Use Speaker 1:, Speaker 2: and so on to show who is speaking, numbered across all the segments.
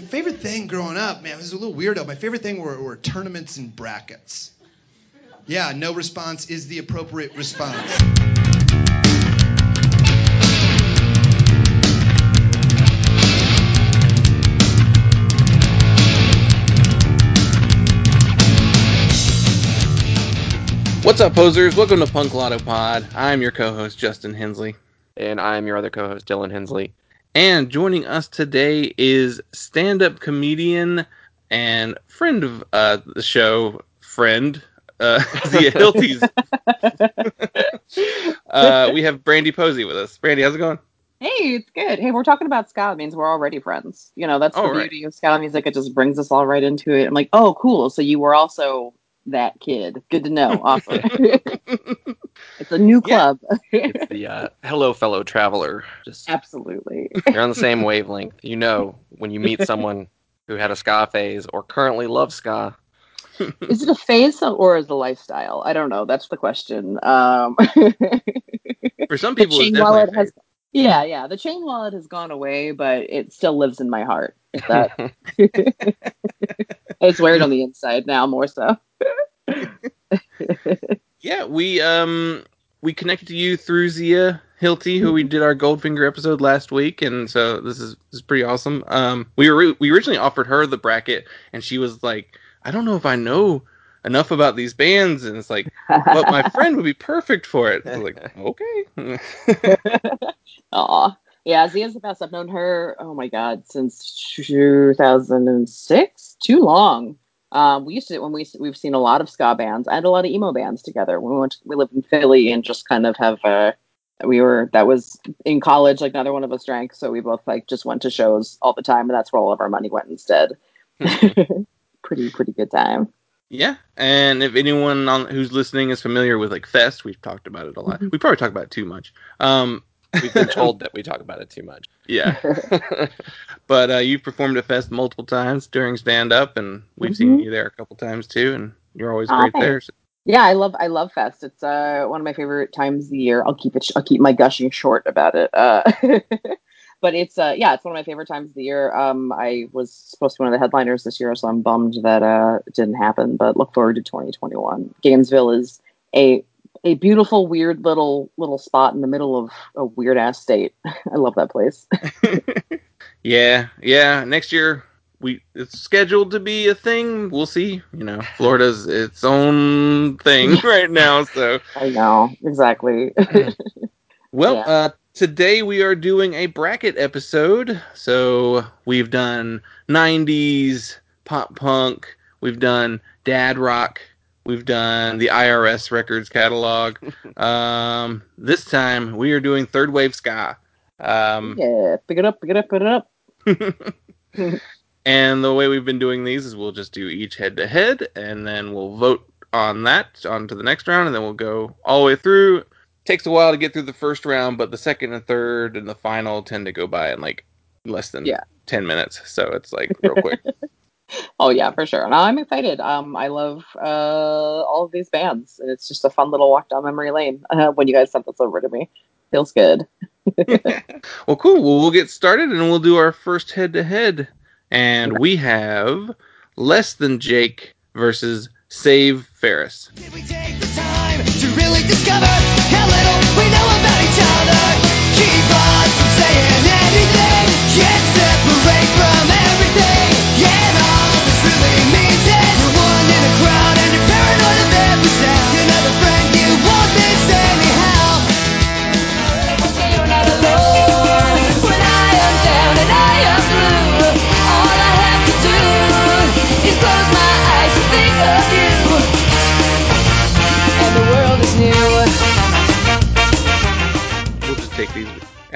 Speaker 1: my favorite thing growing up, man, it was a little weirdo. My favorite thing were, were tournaments and brackets. Yeah, no response is the appropriate response.
Speaker 2: What's up, posers? Welcome to Punk Lotto Pod. I'm your co-host Justin Hensley,
Speaker 3: And I'm your other co-host, Dylan Hensley.
Speaker 2: And joining us today is stand-up comedian and friend of uh, the show, friend uh, Zia Hilties. uh, we have Brandy Posey with us. Brandy, how's it going?
Speaker 4: Hey, it's good. Hey, we're talking about ska. It means we're already friends. You know, that's the
Speaker 2: Oh, right.
Speaker 4: beauty of ska music. It just brings us all right into it. I'm like, oh, cool. So you were also that kid. Good to know. Awesome. it's a new
Speaker 2: Yeah.
Speaker 4: club.
Speaker 3: It's the uh, hello, fellow traveler. Just
Speaker 4: Absolutely.
Speaker 3: you're on the same wavelength. You know when you meet someone who had a ska phase or currently loves ska.
Speaker 4: is it a phase or is it a lifestyle? I don't know. That's the question. Um,
Speaker 2: For some people, it's
Speaker 4: chain wallet
Speaker 2: a
Speaker 4: has. Yeah, yeah. The chain wallet has gone away, but it still lives in my heart. That, it's weird on the inside now, more so.
Speaker 2: Yeah, we um we connected to you through Zia Hilty, who we did our Goldfinger episode last week, and so this is this is pretty awesome. Um, we were we originally offered her the bracket, and she was like, I don't know if I know enough about these bands, and it's like, but my friend would be perfect for it. I was like, okay.
Speaker 4: Aw. Yeah, Zia's the best. I've known her, oh my God, since 2006. Too long. Um, we used to, when we, we've seen a lot of ska bands and a lot of emo bands together. When we went, to, we lived in Philly and just kind of have, uh, we were, that was in college, like neither one of us drank. So we both like just went to shows all the time and that's where all of our money went instead. pretty, pretty good time.
Speaker 2: yeah, and if anyone on who's listening is familiar with like Fest, we've talked about it a lot. We probably talk about it too much. Um,
Speaker 3: We've been told that we talk about it too much.
Speaker 2: yeah. But uh, you've performed at Fest multiple times during stand up, and we've seen
Speaker 4: Mhm.
Speaker 2: you there a couple times too, and you're always
Speaker 4: Aw,
Speaker 2: great there. So-
Speaker 4: Yeah, I love I love Fest. It's uh one of my favorite times of the year. I'll keep it I'll keep my gushing short about it. Uh but it's uh yeah, it's one of my favorite times of the year. Um I was supposed to be one of the headliners this year, so I'm bummed that uh it didn't happen, but look forward to 2021. Gainesville is a a beautiful weird little little spot in the middle of a weird ass state. I love that place.
Speaker 2: yeah, yeah. Next year we it's scheduled to be a thing. We'll see. You know, Florida's its own thing right now. So,
Speaker 4: I know, exactly.
Speaker 2: well,
Speaker 4: Yeah.
Speaker 2: uh, today we are doing a bracket episode. So we've done '90s pop punk. We've done dad rock. We've done the IRS records catalog. um, this time we are doing third wave ska. Um,
Speaker 4: yeah, pick it up, pick it up, pick it up.
Speaker 2: And the way we've been doing these is we'll just do each head to head, and then we'll vote on that on to the next round, and then we'll go all the way through. Takes a while to get through the first round, but the second and third and the final tend to go by in like less than
Speaker 4: Yeah.
Speaker 2: ten minutes. So it's like real quick.
Speaker 4: Oh yeah, for sure. No, I'm excited. Um, I love uh all of these bands, and it's just a fun little walk down memory lane. Uh, when you guys sent this over to me, feels good.
Speaker 2: well, cool. Well, we'll get started, and we'll do our first head to head. And we have less than Jake versus Save Ferris.
Speaker 5: Did we take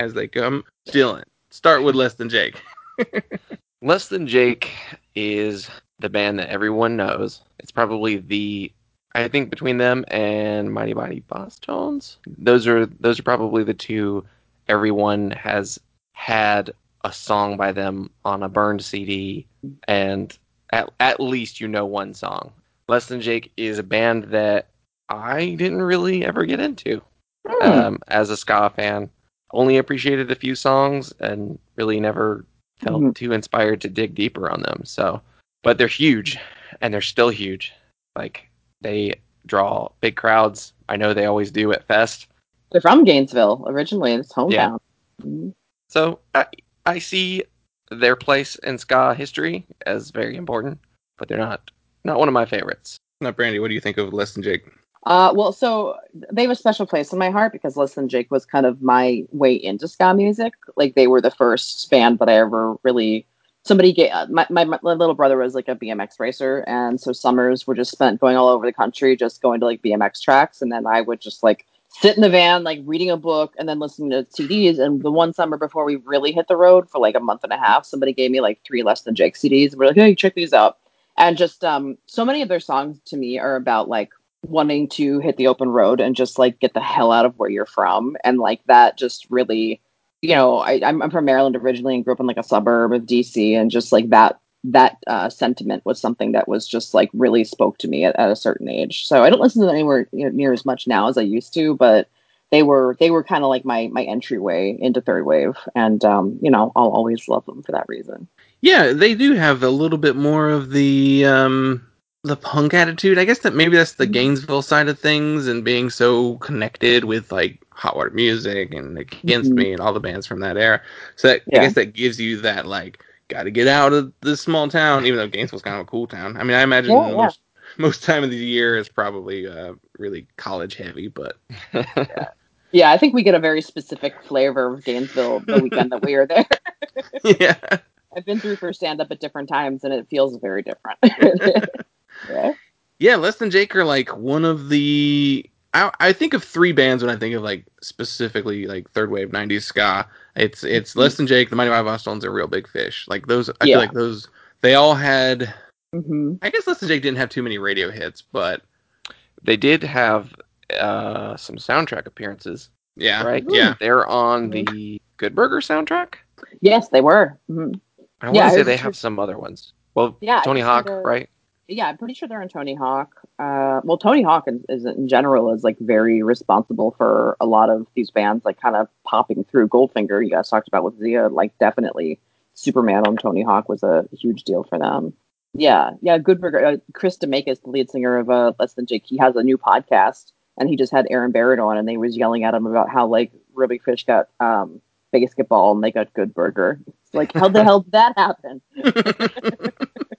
Speaker 2: as they come. Dylan, start with less than Jake.
Speaker 3: Less Than Jake is the band that everyone knows. It's probably the I think between them and Mighty Mighty Bosstones, those are those are probably the two everyone has had a song by them on a burned CD and at, at least you know one song. Less Than Jake is a band that I didn't really ever get into um, as a ska fan. Only appreciated a few songs and really never felt
Speaker 4: Mhm.
Speaker 3: too inspired to dig deeper on them. So, but they're huge, and they're still huge. Like they draw big crowds. I know they always do at Fest.
Speaker 4: They're from Gainesville originally. It's hometown. Mhm.
Speaker 3: So I I see their place in ska history as very important, but they're not not one of my favorites.
Speaker 2: Now, Brandy, what do you think of Less Than Jake?
Speaker 4: Uh, well, so they have a special place in my heart because Less Than Jake was kind of my way into ska music. Like they were the first band that I ever really somebody get my, my, my little brother was like a BMX racer, and so summers were just spent going all over the country, just going to like BMX tracks, and then I would just like sit in the van, like reading a book and then listening to CDs. And the one summer before we really hit the road for like a month and a half, somebody gave me like three Less Than Jake CDs, we're like, hey, check these out. And just um, so many of their songs to me are about like wanting to hit the open road and just like get the hell out of where you're from and like that just really you know I, I'm, I'm from maryland originally and grew up in like a suburb of dc and just like that that uh, sentiment was something that was just like really spoke to me at, at a certain age so i don't listen to them anywhere you know, near as much now as i used to but they were they were kind of like my my entryway into third wave and um you know i'll always love them for that reason
Speaker 2: Yeah, they do have a little bit more of the um the punk attitude. I guess that maybe that's the
Speaker 4: Mhm.
Speaker 2: Gainesville side of things and being so connected with like Hot Water Music and Against
Speaker 4: Mhm.
Speaker 2: Me and all the bands from that era. So that, I guess that gives you that like got to get out of this small town, even though Gainesville's kind of a cool town. I mean, I imagine
Speaker 4: Yeah, yeah.
Speaker 2: most most time of the year is probably uh, really college heavy, but
Speaker 4: yeah i think we get a very specific flavor of gainesville the weekend that we are there
Speaker 2: yeah.
Speaker 4: I've been through for stand up at different times and it feels very different. yeah.
Speaker 2: Yeah, Less Than Jake are like one of the. I, I think of three bands when I think of like specifically like third wave '90s ska. It's it's Less Than Jake, the Mighty Mighty Bosstones, are Reel Big Fish. Like those, I
Speaker 4: Yeah.
Speaker 2: feel like those. They all had.
Speaker 4: hmm
Speaker 2: I guess Less Than Jake didn't have too many radio hits, but
Speaker 3: they did have uh, some soundtrack appearances,
Speaker 2: yeah,
Speaker 3: right?
Speaker 2: yeah.
Speaker 3: They're on the Good Burger soundtrack.
Speaker 4: Yes, they were. hmm
Speaker 3: I
Speaker 4: Yeah,
Speaker 3: want to say they
Speaker 4: was
Speaker 3: have some other ones. Well,
Speaker 4: Yeah,
Speaker 3: Tony Hawk,
Speaker 4: had
Speaker 3: right?
Speaker 4: Yeah, I'm pretty sure they're in Tony Hawk. Uh, well, Tony Hawk is, is in general is like very responsible for a lot of these bands like kind of popping through. Goldfinger, you guys talked about with Zia, like definitely Superman on Tony Hawk was a huge deal for them. Yeah, yeah. Good Burger. Uh, Chris DeMakes, the lead singer of uh, Less Than Jake, he has a new podcast, and he just had Aaron Barrett on, and they was yelling at him about how like Big Fish got um, basketball and they got Good Burger. It's like, how the hell did that happen?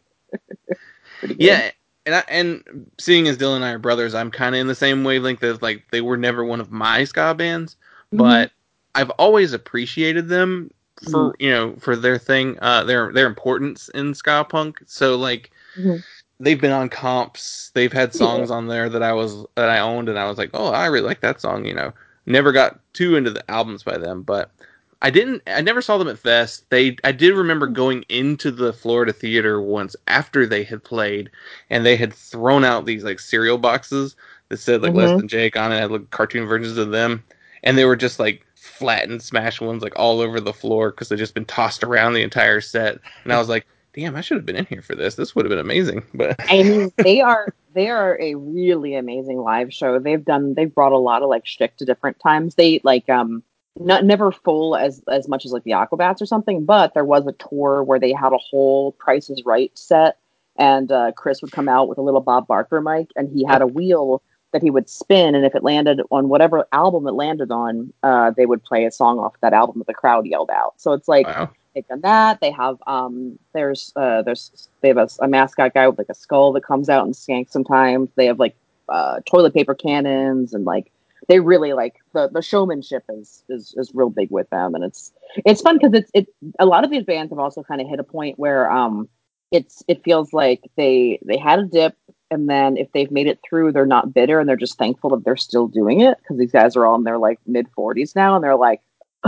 Speaker 2: Yeah. And I, and seeing as Dylan and I are brothers, I'm kind of in the same wavelength as like they were never one of my ska bands,
Speaker 4: Mhm.
Speaker 2: but I've always appreciated them for you know for their thing, uh, their their importance in ska punk. So like
Speaker 4: Mhm.
Speaker 2: they've been on comps, they've had songs on there that I was that I owned, and I was like, oh, I really like that song. You know, never got too into the albums by them, but I didn't. I never saw them at Fest. They. I did remember going into the Florida theater once after they had played, and they had thrown out these like cereal boxes that said like less
Speaker 4: Mhm.
Speaker 2: than Jake on it, had like cartoon versions of them, and they were just like flattened, smashed ones like all over the floor because they'd just been tossed around the entire set. And I was like, damn, I should have been in here for this. This would have been amazing. But
Speaker 4: I mean, they are they are a really amazing live show. They've done they've brought a lot of like shtick to different times. They like um not never full as as much as like the Aquabats or something, but there was a tour where they had a whole Price is Right set, and uh, Chris would come out with a little Bob Barker mic, and he had a wheel that he would spin, and if it landed on whatever album it landed on, uh, they would play a song off that album that the crowd yelled out. So it's like
Speaker 2: wow.
Speaker 4: they've done that. They have um there's uh there's they have a, a mascot guy with like a skull that comes out and skanks sometimes. They have like uh toilet paper cannons and like they really like the the showmanship is is is real big with them. And it's it's fun because it's it a lot of these bands have also kind of hit a point where um it's it feels like they they had a dip and then if they've made it through they're not bitter and they're just thankful that they're still doing it because these guys are all in their like mid 40s now and they're like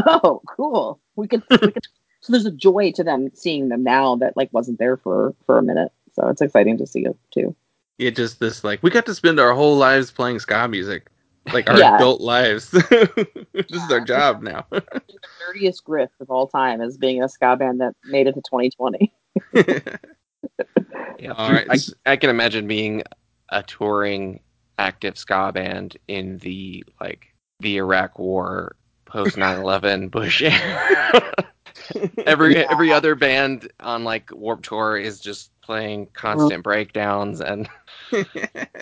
Speaker 4: oh cool. We could we could so there's a joy to them seeing them now that like wasn't there for for a minute. So it's exciting to see it too.
Speaker 2: Yeah, just this like we got to spend our whole lives playing ska music, like our
Speaker 4: Yeah.
Speaker 2: adult lives. this is our job now.
Speaker 4: the dirtiest grift of all time is being a ska band that made it to 2020
Speaker 3: Yeah,
Speaker 2: All
Speaker 3: through-
Speaker 2: right.
Speaker 3: I, I can imagine being a touring active ska band in the like the Iraq War post 9/11 Bush era. every
Speaker 4: Yeah.
Speaker 3: every other band on like Warp Tour is just playing constant breakdowns and
Speaker 4: Yeah, I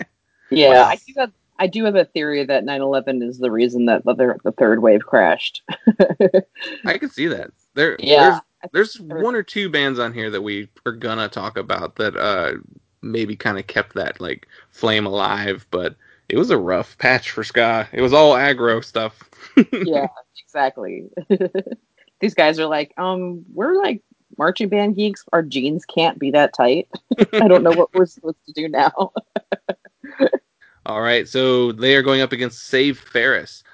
Speaker 1: Yes.
Speaker 4: do have I do have a theory that 9/11 is the reason that the, the third wave crashed.
Speaker 2: I can see that. There,
Speaker 4: Yeah.
Speaker 2: there's there's one or two bands on here that we are gonna talk about that uh maybe kind of kept that like flame alive, but it was a rough patch for ska. It was all aggro stuff.
Speaker 4: yeah, exactly. These guys are like, um, we're like marching band geeks. Our jeans can't be that tight. I don't know what we're supposed to do now.
Speaker 2: All right, so they are going up against Save Ferris.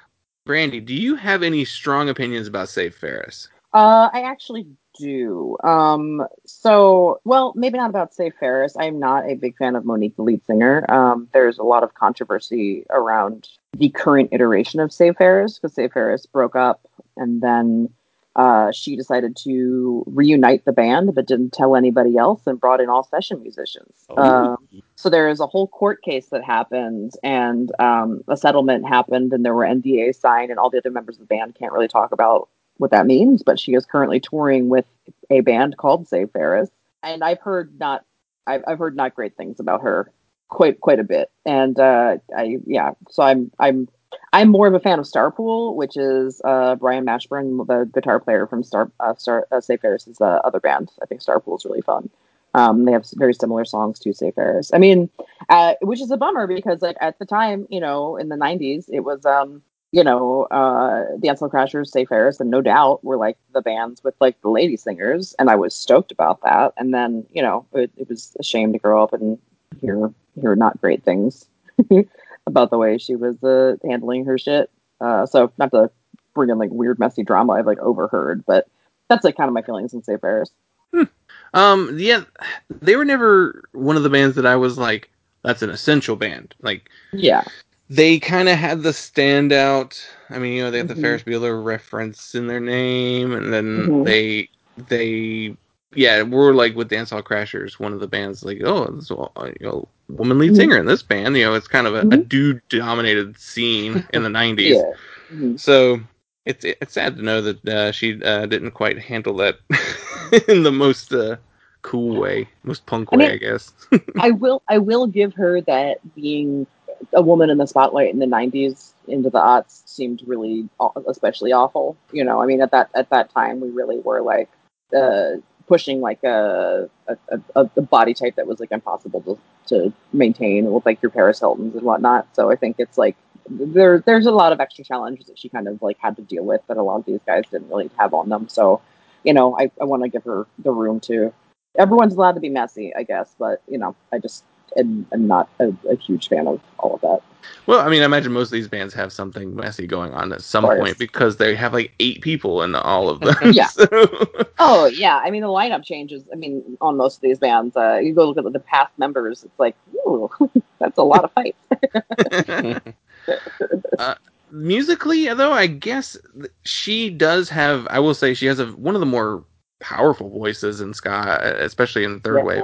Speaker 2: Brandy, do you have any strong opinions about Save Ferris?
Speaker 4: Uh, I actually do. Um, so, well, maybe not about Save Ferris. I'm not a big fan of Monique, the lead singer. Um, there's a lot of controversy around the current iteration of Save Ferris because Save Ferris broke up and then uh, she decided to reunite the band but didn't tell anybody else and brought in all session musicians. Um, so there is a whole court case that happened and um, a settlement happened and there were NDAs signed and all the other members of the band can't really talk about what that means, but she is currently touring with a band called Save Ferris, and I've heard not, I've, I've heard not great things about her quite quite a bit, and uh, I yeah, so I'm I'm I'm more of a fan of Starpool, which is uh, Brian Mashburn, the guitar player from Star uh, Star uh, Save Ferris's uh, other band. I think Starpool is really fun. Um, they have very similar songs to Save Ferris. I mean, uh, which is a bummer because like at the time, you know, in the '90s, it was um, you know, uh, the Dance Hall Crashers, Save Ferris, and No Doubt were like the bands with like the lady singers, and I was stoked about that. And then, you know, it, it was a shame to grow up and hear hear not great things about the way she was uh, handling her shit. Uh, so not to bring in like weird, messy drama I've like overheard, but that's like kind of my feelings on Save Ferris.
Speaker 2: Um, yeah, they were never one of the bands that I was like, that's an essential band. Like,
Speaker 4: Yeah,
Speaker 2: they kind of had the standout. I mean, you know, they have the Ferris Bueller reference in their name, and then
Speaker 4: Mhm.
Speaker 2: they they yeah, we're like with Dance Hall Crashers, one of the bands like, oh, this you know, woman lead
Speaker 4: Mhm.
Speaker 2: singer in this band. You know, it's kind of a, a
Speaker 4: Mhm.
Speaker 2: dude dominated scene in the '90s.
Speaker 4: yeah. Mhm.
Speaker 2: So it's it's sad to know that uh, she uh, didn't quite handle that in the most uh, cool way, most punk
Speaker 4: I
Speaker 2: way,
Speaker 4: mean-
Speaker 2: I guess.
Speaker 4: I will I will give her that being a woman in the spotlight in the 90s into the aughts seemed really especially awful you know i mean at that at that time we really were like uh pushing like a a, a, a body type that was like impossible to, to maintain with like your paris hiltons and whatnot. So i think it's like there there's a lot of extra challenges that she kind of like had to deal with that a lot of these guys didn't really have on them. So you know i, I want to give her the room to everyone's allowed to be messy i guess but you know i just am, am not a, a huge fan of all of that
Speaker 2: Well, I mean, I imagine most of these bands have something messy going on at some point because they have like eight people in all of them.
Speaker 4: Yeah.
Speaker 2: So-
Speaker 4: Oh yeah, I mean the lineup changes. I mean on most of these bands, uh, you go look at the past members. It's like, ooh, that's a lot of fights.
Speaker 2: uh, musically, though, I guess she does have. I will say she has a one of the more powerful voices in ska, especially in the third
Speaker 4: Yeah,
Speaker 2: wave.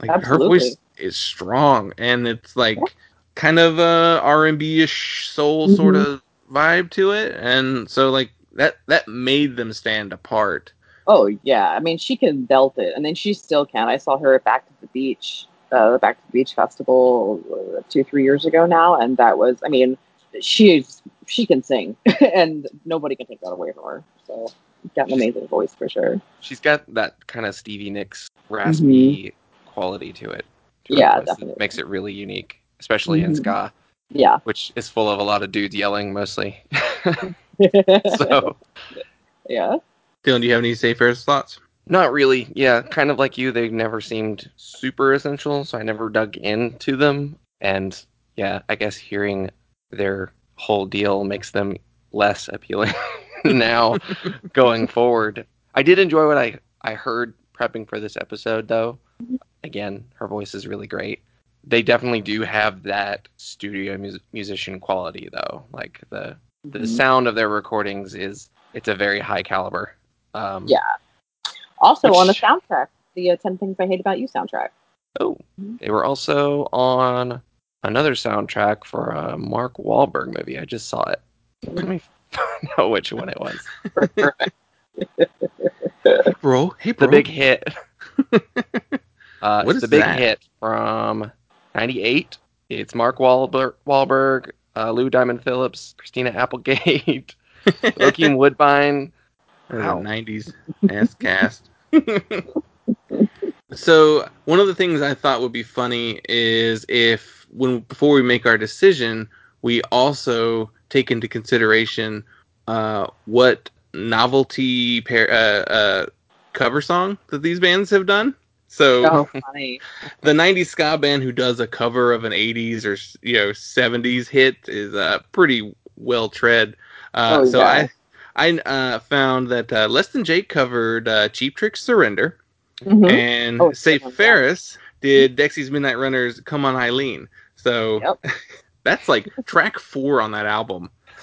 Speaker 2: Like
Speaker 4: absolutely.
Speaker 2: her voice is strong, and it's like kind of a R and B ish soul
Speaker 4: Mhm.
Speaker 2: sort of vibe to it, and so like that that made them stand apart.
Speaker 4: Oh yeah, I mean she can belt it, and then she still can. I saw her at Back to the Beach, uh, the Back to the Beach festival uh, two three years ago now, and that was. I mean, she's she can sing, and nobody can take that away from her. So got an amazing voice for sure.
Speaker 3: She's got that kind of Stevie Nicks raspy quality to it. to her
Speaker 4: Yeah,
Speaker 3: voice that
Speaker 4: definitely.
Speaker 3: Makes it really unique, especially in
Speaker 4: Mhm.
Speaker 3: ska,
Speaker 4: Yeah.
Speaker 3: which is full of a lot of dudes yelling mostly. so
Speaker 4: yeah.
Speaker 2: Dylan, do you have any safe air thoughts?
Speaker 3: not really. Yeah, kind of like you, they never seemed super essential, so I never dug into them. And yeah, I guess hearing their whole deal makes them less appealing now going forward. I did enjoy what I I heard prepping for this episode though. Again, her voice is really great. They definitely do have that studio mus- musician quality though. Like the the
Speaker 4: Mhm.
Speaker 3: sound of their recordings is it's a very high caliber. Um,
Speaker 4: Yeah. Also on the soundtrack, the uh, Ten Things I Hate About You soundtrack.
Speaker 3: Oh, they were also on another soundtrack for a Mark Wahlberg movie. I just saw it. Let me know which one it was.
Speaker 4: Perfect.
Speaker 2: bro, hey, bro.
Speaker 3: the big hit. uh,
Speaker 2: What is
Speaker 3: the big
Speaker 2: that?
Speaker 3: hit from '98. It's Mark Wahlberg, Wahlberg uh, Lou Diamond Phillips, Christina Applegate, Bokeem Woodbine. Wow.
Speaker 2: 90s ass cast. so one of the things I thought would be funny is if when before we make our decision, we also take into consideration uh, what novelty pair, uh, uh, cover song that these bands have done. So
Speaker 4: Oh, funny.
Speaker 2: the 90s ska band who does a cover of an 80s or you know 70s hit is uh, pretty well tread. Uh,
Speaker 4: Oh,
Speaker 2: so
Speaker 4: yeah.
Speaker 2: I I uh, found that uh, Less Than Jake covered uh, Cheap Trick Surrender
Speaker 4: Mhm.
Speaker 2: and
Speaker 4: Oh,
Speaker 2: Say
Speaker 4: good one, yeah.
Speaker 2: Ferris did Dexy's Midnight Runners Come on Eileen. So
Speaker 4: Yep.
Speaker 2: that's like track four on that album.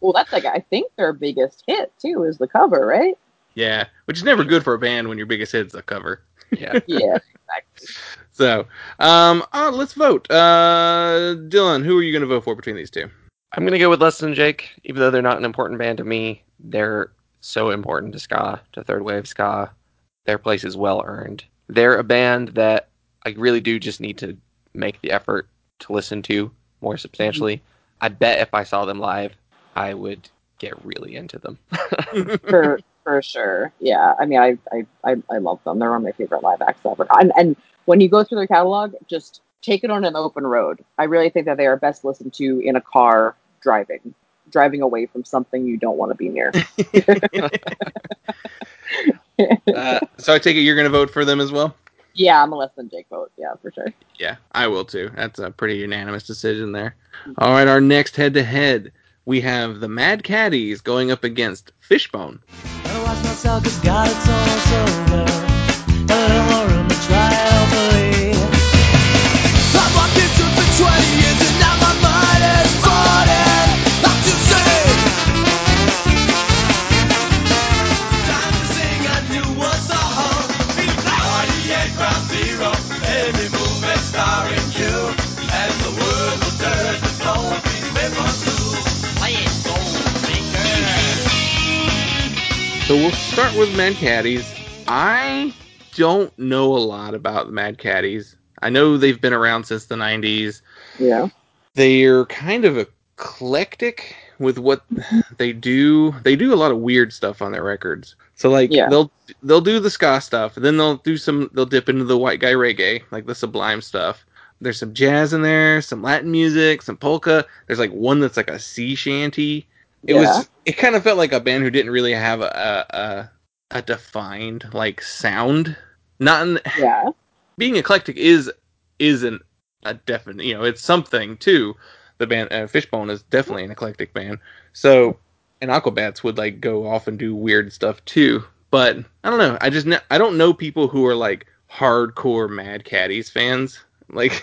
Speaker 4: Well, that's like I think their biggest hit too is the cover, right?
Speaker 2: Yeah, which is never good for a band when your biggest hit's a cover.
Speaker 3: Yeah.
Speaker 4: Yeah, exactly.
Speaker 2: So, um, uh, let's vote. Uh, Dylan, who are you going to vote for between these two?
Speaker 3: I'm gonna go with Less Than Jake, even though they're not an important band to me. They're so important to ska, to third wave ska. Their place is well earned. They're a band that I really do just need to make the effort to listen to more substantially. I bet if I saw them live, I would get really into them.
Speaker 4: for for sure. Yeah, I mean, I I I, I love them. They're one of my favorite live acts ever. And and when you go through their catalog, just take it on an open road. I really think that they are best listened to in a car driving, driving away from something you don't want to be near.
Speaker 2: Uh, so I take it you're going to vote for them as well.
Speaker 4: yeah, I'm a less than Jake vote. Yeah, for sure.
Speaker 2: Yeah, I will too. That's a pretty unanimous decision there. All right, our next head-to-head, we have the Mad Caddies going up against Fishbone. Start with Mad Caddies. I don't know a lot about Mad Caddies. I know they've been around since the 90s.
Speaker 4: Yeah.
Speaker 2: they're kind of eclectic with what they do. They do a lot of weird stuff on their records. So like
Speaker 4: Yeah.
Speaker 2: they'll they'll do the ska stuff, then they'll do some they'll dip into the white guy reggae, like the Sublime stuff. There's some jazz in there, some Latin music, some polka. There's like one that's like a sea shanty. It
Speaker 4: Yeah.
Speaker 2: was it kind of felt like a band who didn't really have a a, a defined like sound. Not in,
Speaker 4: Yeah.
Speaker 2: being eclectic is isn't a definite you know it's something too. The band uh, fishbone is definitely an eclectic band. So and aquabats would like go off and do weird stuff too. But i don't know. I just kn- i don't know people who are like hardcore mad caddies fans. Like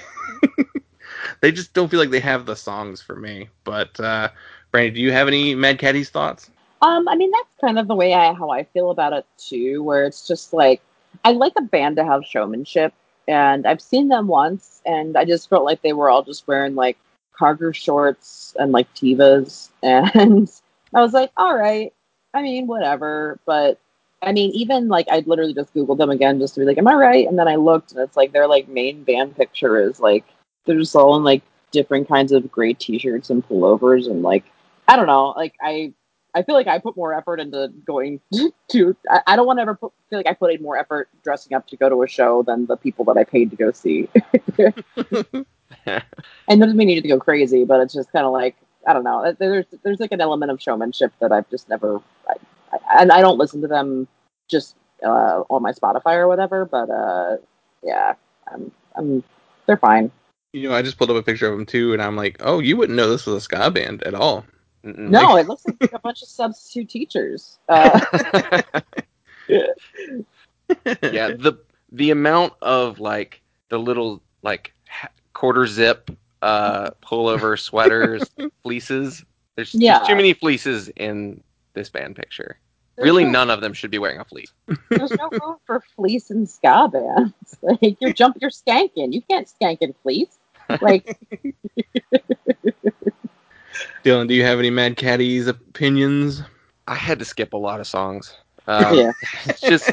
Speaker 2: they just don't feel like they have the songs for me. But uh brandy do you have any mad caddies thoughts
Speaker 4: Um, I mean, that's kind of the way I how I feel about it too, where it's just like I like a band to have showmanship, and I've seen them once, and I just felt like they were all just wearing like cargo shorts and like Tevas, and I was like, all right, I mean, whatever, but I mean, even like I literally just googled them again just to be like, am I right? And then I looked, and it's like their like main band picture is like they're just all in like different kinds of gray t-shirts and pullovers, and like I don't know, like I I feel like I put more effort into going to. I, I don't want to ever put, feel like I put in more effort dressing up to go to a show than the people that I paid to go see. and doesn't mean you need to go crazy, but it's just kind of like I don't know. There's there's like an element of showmanship that I've just never. I, I, and I don't listen to them just uh, on my Spotify or whatever. But uh, yeah, I'm, I'm they're fine.
Speaker 2: you know i just pulled up a picture of them too and i'm like oh you wouldn't know this was a ska band at all
Speaker 3: Mm-mm.
Speaker 4: No, it looks like a bunch of substitute teachers. Uh,
Speaker 3: yeah, the the amount of like the little like quarter zip uh pullover sweaters, fleeces. There's,
Speaker 4: Yeah.
Speaker 3: there's too many fleeces in this band picture.
Speaker 4: there's
Speaker 3: Really,
Speaker 4: no-
Speaker 3: none of them should be wearing a fleece.
Speaker 4: There's no room for fleece and ska bands. Like you're jump, you're skanking. You can't skank in fleece. Like
Speaker 2: Dylan, do you have any Mad Caddies opinions?
Speaker 3: I had to skip a lot of songs. Um,
Speaker 4: Yeah.
Speaker 3: It's just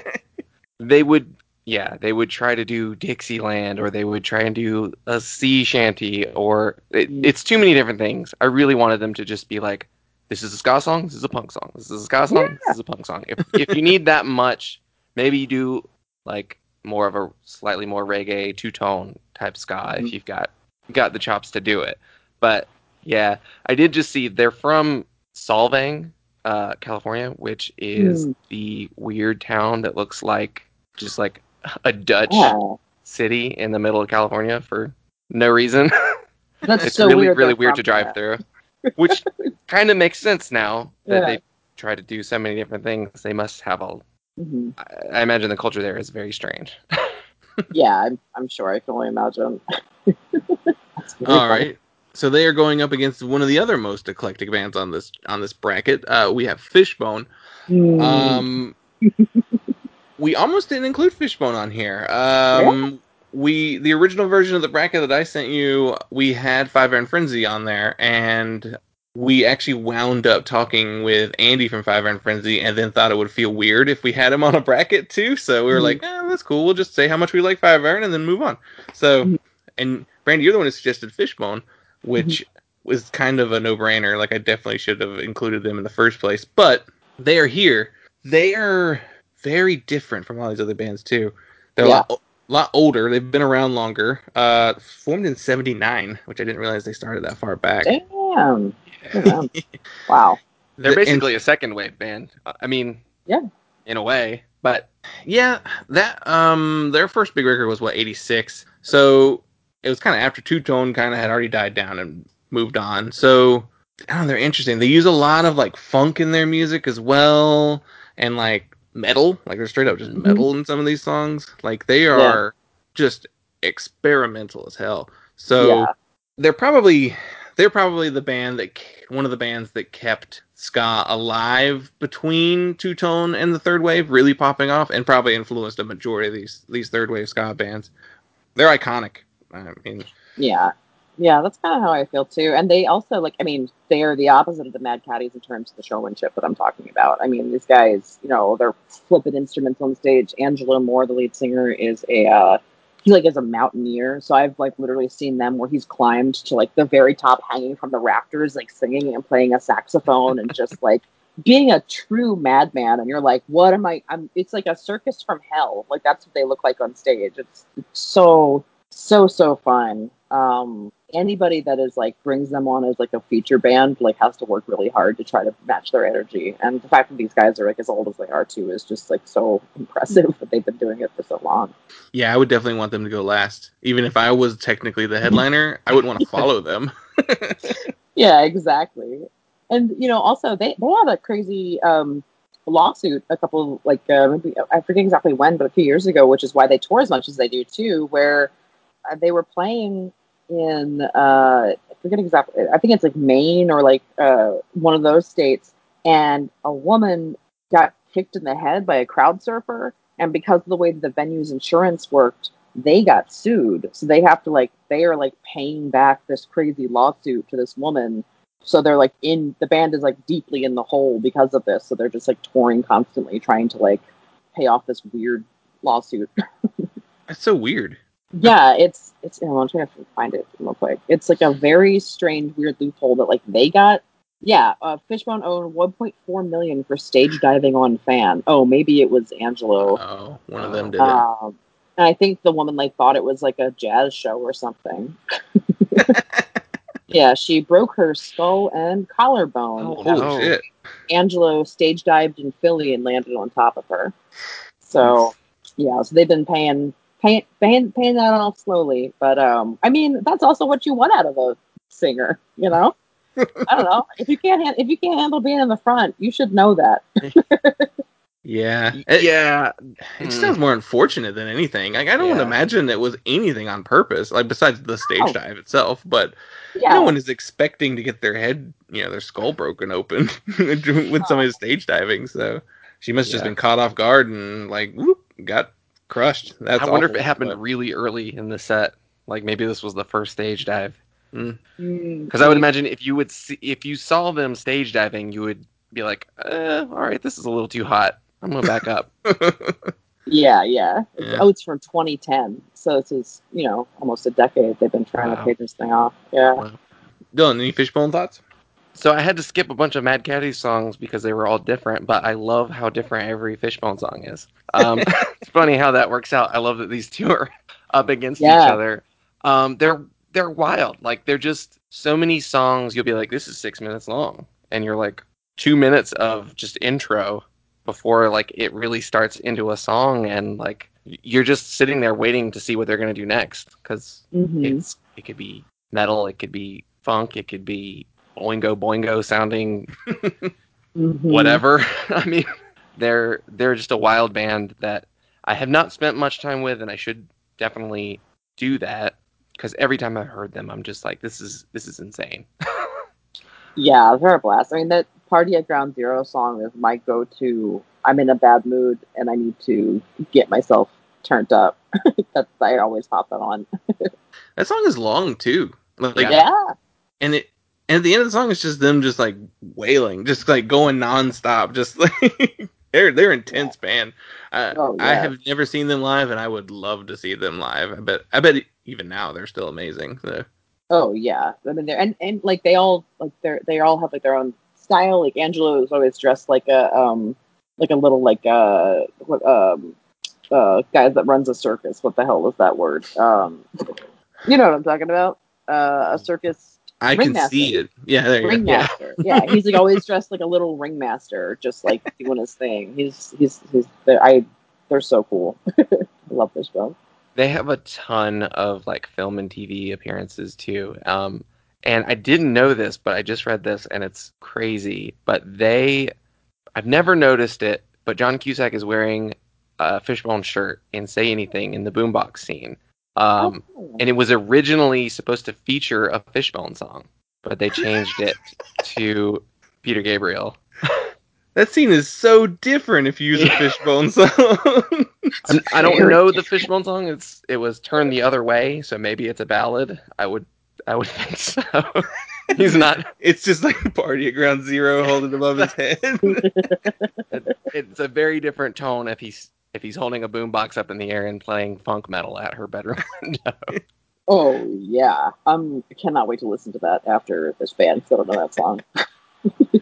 Speaker 3: they would yeah they would try to do Dixieland or they would try and do a sea shanty or it, it's too many different things. I really wanted them to just be like this is a ska song, this is a punk song, this is a ska song, this is a punk song. If if you need that much, maybe you do like more of a slightly more reggae two tone type ska if you've got got the chops to do it. But yeah, I did just see they're from Solvang, uh, California, which is
Speaker 4: Hmm.
Speaker 3: the weird town that looks like just like a Dutch
Speaker 4: Yeah.
Speaker 3: city in the middle of California for no reason.
Speaker 4: That's
Speaker 3: it's
Speaker 4: so
Speaker 3: really
Speaker 4: weird.
Speaker 3: really weird to drive
Speaker 4: there.
Speaker 3: through, which kind of makes sense now that
Speaker 4: Yeah.
Speaker 3: they try to do so many different things. They must have a.
Speaker 4: Mhm.
Speaker 3: I I imagine the culture there is very strange.
Speaker 4: Yeah, I'm, I'm sure. I can only imagine. That's very
Speaker 2: All
Speaker 4: funny.
Speaker 2: right. So they are going up against one of the other most eclectic bands on this on this bracket. Uh, we have Fishbone.
Speaker 4: Hmm.
Speaker 2: Um, we almost didn't include Fishbone on here. Um, we the original version of the bracket that I sent you, we had Five Iron Frenzy on there, and we actually wound up talking with Andy from Five Iron Frenzy, and then thought it would feel weird if we had him on a bracket too. So we were
Speaker 4: Mhm.
Speaker 2: like, eh, that's cool. We'll just say how much we like Five Iron and then move on. So,
Speaker 4: Mhm.
Speaker 2: and Brandy, you're the one who suggested Fishbone, which was kind of a no-brainer. Like I definitely should have included them in the first place, but they are here. They are very different from all these other bands too. They're a
Speaker 4: Yeah.
Speaker 2: lot, lot older. They've been around longer. Uh, formed in '79, which I didn't realize they started that far back.
Speaker 4: Damn. Damn. wow.
Speaker 3: They're
Speaker 2: The- and-
Speaker 3: basically a second wave band. I mean,
Speaker 4: Yeah.
Speaker 3: in a way, but
Speaker 2: Yeah, that um, their first big record was what '86. So it was kind of after Two Tone kind of had already died down and moved on. So I don't know, they're interesting. They use a lot of like funk in their music as well, and like metal. Like they're straight up just
Speaker 4: Mhm.
Speaker 2: metal in some of these songs. Like they are just experimental as hell. So
Speaker 4: Yeah.
Speaker 2: they're probably they're probably the band that one of the bands that kept ska alive between two tone and the third wave really popping off and probably influenced a majority of these these third wave ska bands they're iconic i mean
Speaker 4: Yeah. Yeah, that's kind of how I feel too. And they also like, I mean, they are the opposite of the Mad Caddies in terms of the showmanship that I'm talking about. I mean, these guys, you know, they're flipping instruments on stage. Angelo Moore, the lead singer, is a uh, he like is a mountaineer. So I've like literally seen them where he's climbed to like the very top, hanging from the rafters, like singing and playing a saxophone and just like being a true madman. And you're like, what am I? I'm. It's like a circus from hell. Like that's what they look like on stage. It's, it's so so so fun. Um, anybody that is like brings them on as like a feature band like has to work really hard to try to match their energy. And the fact that these guys are like as old as they are too is just like so impressive that they've been doing it for so long.
Speaker 2: yeah i would definitely want them to go last even if i was technically the headliner i wouldn't want to follow them
Speaker 4: Yeah, exactly. And you know, also they they had a crazy um, lawsuit a couple like uh, maybe I forget exactly when, but a few years ago, which is why they tour as much as they do too. Where they were playing in uh, I forget exactly. I think it's like Maine or like uh, one of those states, and a woman got kicked in the head by a crowd surfer, and because of the way the venue's insurance worked, they got sued. So they have to like they are like paying back this crazy lawsuit to this woman. So they're like in the band is like deeply in the hole because of this. So they're just like touring constantly trying to like pay off this weird lawsuit.
Speaker 2: that's so weird
Speaker 4: yeah, it's it's I'm trying to find it real quick. It's like a very strange, weird loophole that like they got. Yeah, uh, Fishbone owned 1.4 million for stage diving on fan. Oh, maybe it was Angelo.
Speaker 2: oh one of them did it
Speaker 4: Um, and I think the woman like thought it was like a jazz show or something. yeah, she broke her skull and collarbone.
Speaker 3: Oh, no.
Speaker 2: shit
Speaker 4: Angelo stage dived in Philly and landed on top of her. So yeah, so they've been paying paying paying, paying that off slowly. But um, I mean, that's also what you want out of a singer, you know. I don't know if you can't han- if you can't handle being in the front, you should know that.
Speaker 2: yeah It-
Speaker 3: yeah,
Speaker 2: It
Speaker 3: Mm.
Speaker 2: sounds more unfortunate than anything. Like I don't
Speaker 3: Yeah.
Speaker 2: imagine it was anything on purpose. Like besides the stage
Speaker 4: Oh.
Speaker 2: dive itself, but
Speaker 4: Yeah,
Speaker 2: no one is expecting to get their head, you know, their skull broken open when somebody's stage diving. So she must have just been caught off guard and like whoop, got crushed. That's
Speaker 3: I wonder if it happened
Speaker 2: but-
Speaker 3: really early in the set. Like maybe this was the first stage dive.
Speaker 4: Mm,
Speaker 3: Because I would imagine if you would see, if you saw them stage diving, you would be like, uh, all right, this is a little too hot. I'm gonna back up.
Speaker 4: Yeah, yeah.
Speaker 2: Yeah.
Speaker 4: Oh, it's from 2010. So this is, you know, almost a decade they've been trying
Speaker 3: Wow.
Speaker 4: to pay this thing off. Yeah.
Speaker 2: Dylan, any fishbone thoughts?
Speaker 3: So I had to skip a bunch of Mad Caddy songs because they were all different, but I love how different every Fishbone song is. Um, it's funny how that works out. I love that these two are up against
Speaker 4: Yeah.
Speaker 3: each other. Um, they're they're wild. Like they're just so many songs. You'll be like, this is six minutes long, and you're like two minutes of just intro before like it really starts into a song, and like you're just sitting there waiting to see what they're gonna do next because
Speaker 4: hmm
Speaker 3: it's it could be metal, it could be funk, it could be Oingo Boingo sounding
Speaker 4: Mm-hmm.
Speaker 3: whatever. I mean, they're they're just a wild band that I have not spent much time with, and I should definitely do that because every time I've heard them, I'm just like, this is this is insane.
Speaker 4: Yeah, they're a blast. I mean, that Party at Ground Zero song is my go to. I'm in a bad mood and I need to get myself turned up. That's I always pop that on.
Speaker 2: That song is long too. Like,
Speaker 4: yeah.
Speaker 2: and it and at the end of the song it's just them just like wailing, just like going nonstop, just like they're they're intense band. Uh,
Speaker 4: Oh,
Speaker 2: I have never seen them live, and I would love to see them live. I bet I bet even now they're still amazing. So.
Speaker 4: Oh yeah, I mean, they're and, and like they all like they're they all have like their own style. Like Angelo is always dressed like a um like a little like uh what um uh guy that runs a circus. What the hell is that word? Um, you know what I'm talking about? Uh, a circus
Speaker 2: I can
Speaker 4: Ringmaster.
Speaker 2: see it. Yeah, there you go.
Speaker 4: ringmaster. Yeah. he's like always dressed like a little ringmaster, just like doing his thing. He's he's he's they're, I they're so cool. I love this film.
Speaker 3: They have a ton of like film and TV appearances too. Um, and I didn't know this, but I just read this, and it's crazy. But they, I've never noticed it, but John Cusack is wearing a fishbone shirt and say anything in the boombox scene. Um,
Speaker 4: Oh.
Speaker 3: and it was originally supposed to feature a fishbone song, but they changed it to Peter Gabriel.
Speaker 2: That scene is so different if you use a fishbone song.
Speaker 3: I'm- I don't know the fishbone song. It's it was turned the other way, so maybe it's a ballad. I would I would think so. He's not.
Speaker 2: it's just like a party at ground zero holding above his head.
Speaker 3: It's a very different tone if he's if he's holding a boombox up in the air and playing funk metal at her bedroom window.
Speaker 4: Oh yeah, I'm I cannot wait to listen to that after this band. 'cause I don't know that song.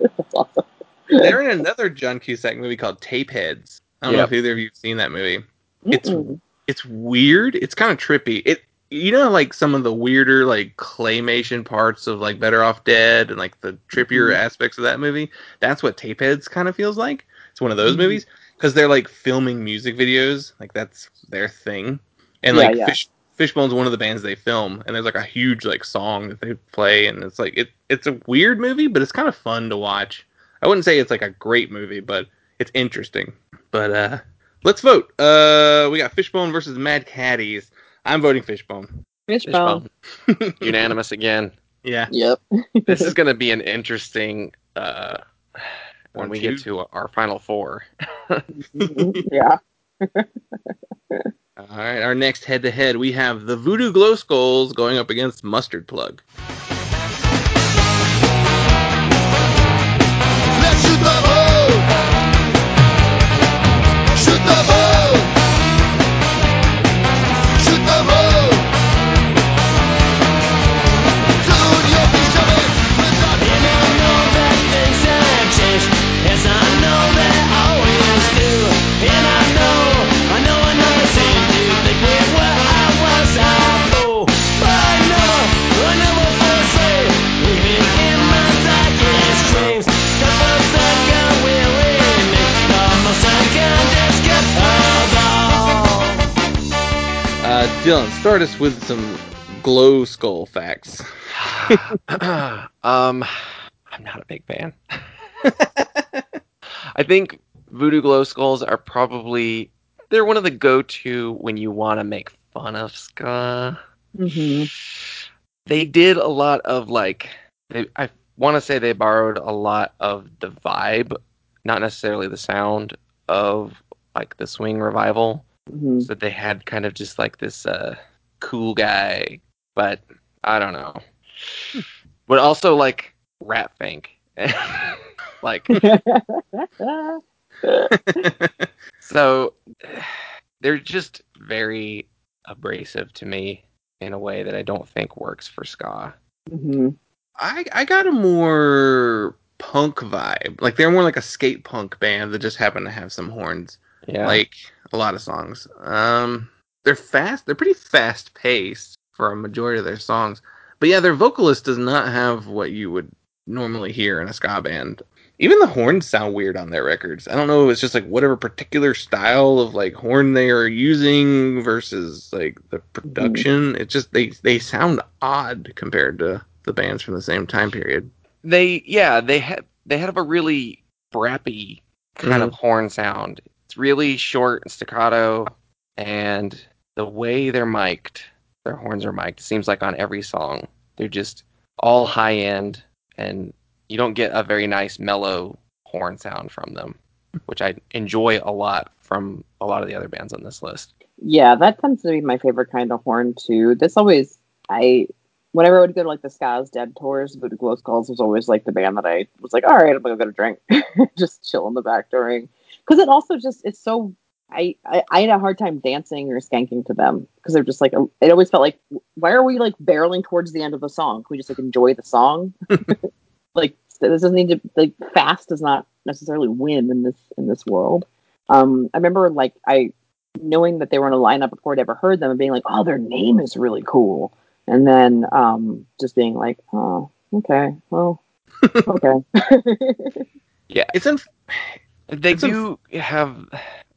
Speaker 4: That's awesome.
Speaker 2: They're in another John Cusack movie called Tapeheads. I don't know if either of you've seen that movie. It's
Speaker 4: Mm-mm.
Speaker 2: it's weird. It's kind of trippy. It you know like some of the weirder like claymation parts of like Better Off Dead and like the trippier
Speaker 4: Mhm.
Speaker 2: aspects of that movie. That's what Tapeheads kind of feels like. It's one of those
Speaker 4: Mhm.
Speaker 2: movies because they're like filming music videos. Like that's their thing. And
Speaker 4: Yeah,
Speaker 2: like
Speaker 4: yeah.
Speaker 2: Fish Fishbone's one of the bands they film, and there's like a huge like song that they play, and it's like it it's a weird movie, but it's kind of fun to watch. I wouldn't say it's like a great movie, but it's interesting. But uh let's vote. Uh we got Fishbone versus Mad Caddies. I'm voting Fishbone.
Speaker 4: Fishbone.
Speaker 3: Fishbone. Unanimous again.
Speaker 2: Yeah.
Speaker 4: Yep.
Speaker 3: This is going to be an interesting uh, when
Speaker 2: Or
Speaker 3: we
Speaker 2: two.
Speaker 3: get to our final four.
Speaker 4: Yeah.
Speaker 2: All right, our next head to head, we have the Voodoo Glow Skulls going up against Mustard Plug. Dylan, start us with some glow skull facts.
Speaker 3: um, I'm not a big fan. I think Voodoo Glow Skulls are probably they're one of the go-to when you want to make fun of ska.
Speaker 4: hmm
Speaker 3: They did a lot of like they, I want to say they borrowed a lot of the vibe, not necessarily the sound of like the swing revival.
Speaker 4: Hmm
Speaker 3: So they had kind of just like this uh, cool guy, but I don't know. But also like Rat Fink. like So they're just very abrasive to me in a way that I don't think works for ska.
Speaker 4: hmm
Speaker 2: I I got a more punk vibe. Like they're more like a skate punk band that just happen to have some horns.
Speaker 3: Yeah.
Speaker 2: Like a lot of songs. Um they're fast, they're pretty fast paced for a majority of their songs. But yeah, their vocalist does not have what you would normally hear in a ska band. Even the horns sound weird on their records. I don't know if it's just like whatever particular style of like horn they are using versus like the production. It just they they sound odd compared to the bands from the same time period.
Speaker 3: they yeah they had they have a really brappy kind of horn sound. It's really short and staccato, and the way they're mic'd, their horns are mic'd. It seems like on every song, they're just all high end, and you don't get a very nice mellow horn sound from them, which I enjoy a lot from a lot of the other bands on this list.
Speaker 4: Yeah, that tends to be my favorite kind of horn too. This always, I, whenever I would go to like the Ska's Dead tours, Voodoo Glow Skulls was always like the band that I was like, all right, I'm gonna go get a drink, just chill in the back during, because it also just it's so. I, I I had a hard time dancing or skanking to them because they're just like it always felt like why are we like barreling towards the end of the song? Can we just like enjoy the song? like this doesn't need to like fast does not necessarily win in this in this world. Um, I remember like I knowing that they were in a lineup before I'd ever heard them and being like, oh, their name is really cool. And then um, just being like, oh, okay, well, okay.
Speaker 2: Yeah, it's in
Speaker 3: They
Speaker 2: It's a-
Speaker 3: do have,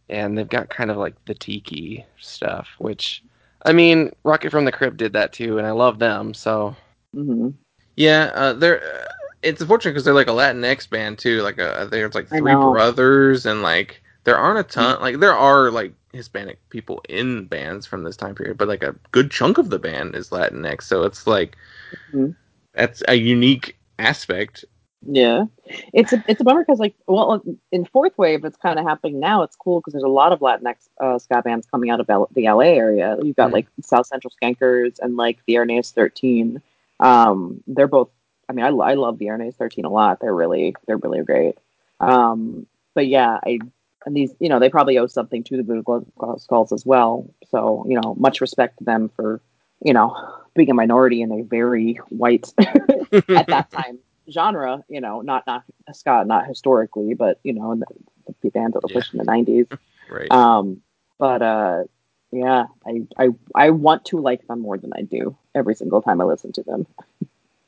Speaker 3: and they've got kind of like the tiki stuff, which, I mean, Rocket from the Crypt did that too, and I love them. So
Speaker 4: hmm
Speaker 2: Yeah, uh, they're. Uh, it's unfortunate because they're like a Latinx band too. Like uh there's like three brothers, and like there aren't a ton. Like there are like Hispanic people in bands from this time period, but like a good chunk of the band is Latinx. So it's like
Speaker 4: Mhm.
Speaker 2: that's a unique aspect.
Speaker 4: Yeah, it's a it's a bummer because like well in fourth wave it's kind of happening now. It's cool because there's a lot of Latinx uh, ska bands coming out of L- the LA area. You've got like South Central Skankers and like the Viernes Thirteen. Um, they're both. I mean, I, I love the Viernes Thirteen a lot. They're really they're really great. Um, but yeah, I and these you know they probably owe something to the Glow Skulls as well. So you know, much respect to them for you know being a minority in a very white at that time genre, you know, not not ska, not historically, but you know, the, the bands that were
Speaker 2: Yeah.
Speaker 4: pushed in the nineties.
Speaker 2: right.
Speaker 4: Um, but uh, yeah, I, I I want to like them more than I do every single time I listen to them.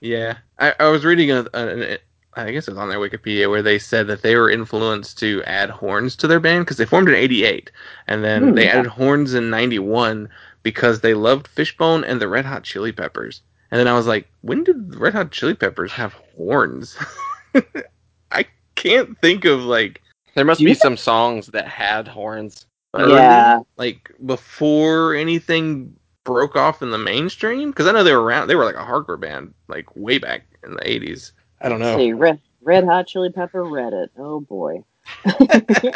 Speaker 2: Yeah, I, I was reading a, a, I guess it was on their Wikipedia where they said that they were influenced to add horns to their band because they formed in '88, and then
Speaker 4: Hmm.
Speaker 2: they added horns in '91 because they loved Fishbone and the Red Hot Chili Peppers. And then I was like, when did Red Hot Chili Peppers have horns? I can't think of like
Speaker 3: there must be
Speaker 4: think-
Speaker 3: some songs that had horns. But
Speaker 2: early,
Speaker 4: Yeah.
Speaker 2: like before anything broke off in the mainstream because I know they were around. They were like a hardcore band like way back in the '80s. I don't know.
Speaker 4: See, Red Red Hot Chili Pepper Reddit. Oh boy. I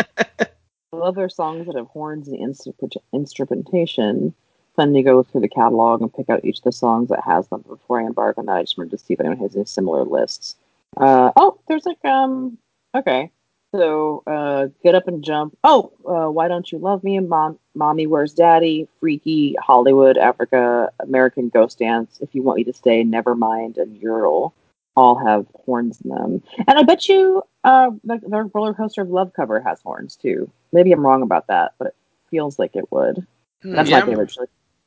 Speaker 4: love their songs that have horns and instru- instrumentation. Fun to go through the catalog and pick out each of the songs that has them. Before I embark on that, I just wanted to see if anyone has any similar lists. Uh, oh, there's like um, okay. So uh, get up and jump. Oh, uh, why don't you love me? Mom, mommy, where's daddy? Freaky, Hollywood, Africa, American Ghost Dance. If you want me to stay, never mind, and Ural all have horns in them. And I bet you uh, the, the roller coaster of love cover has horns too. Maybe I'm wrong about that, but it feels like it would. That's
Speaker 2: Yeah.
Speaker 4: my favorite.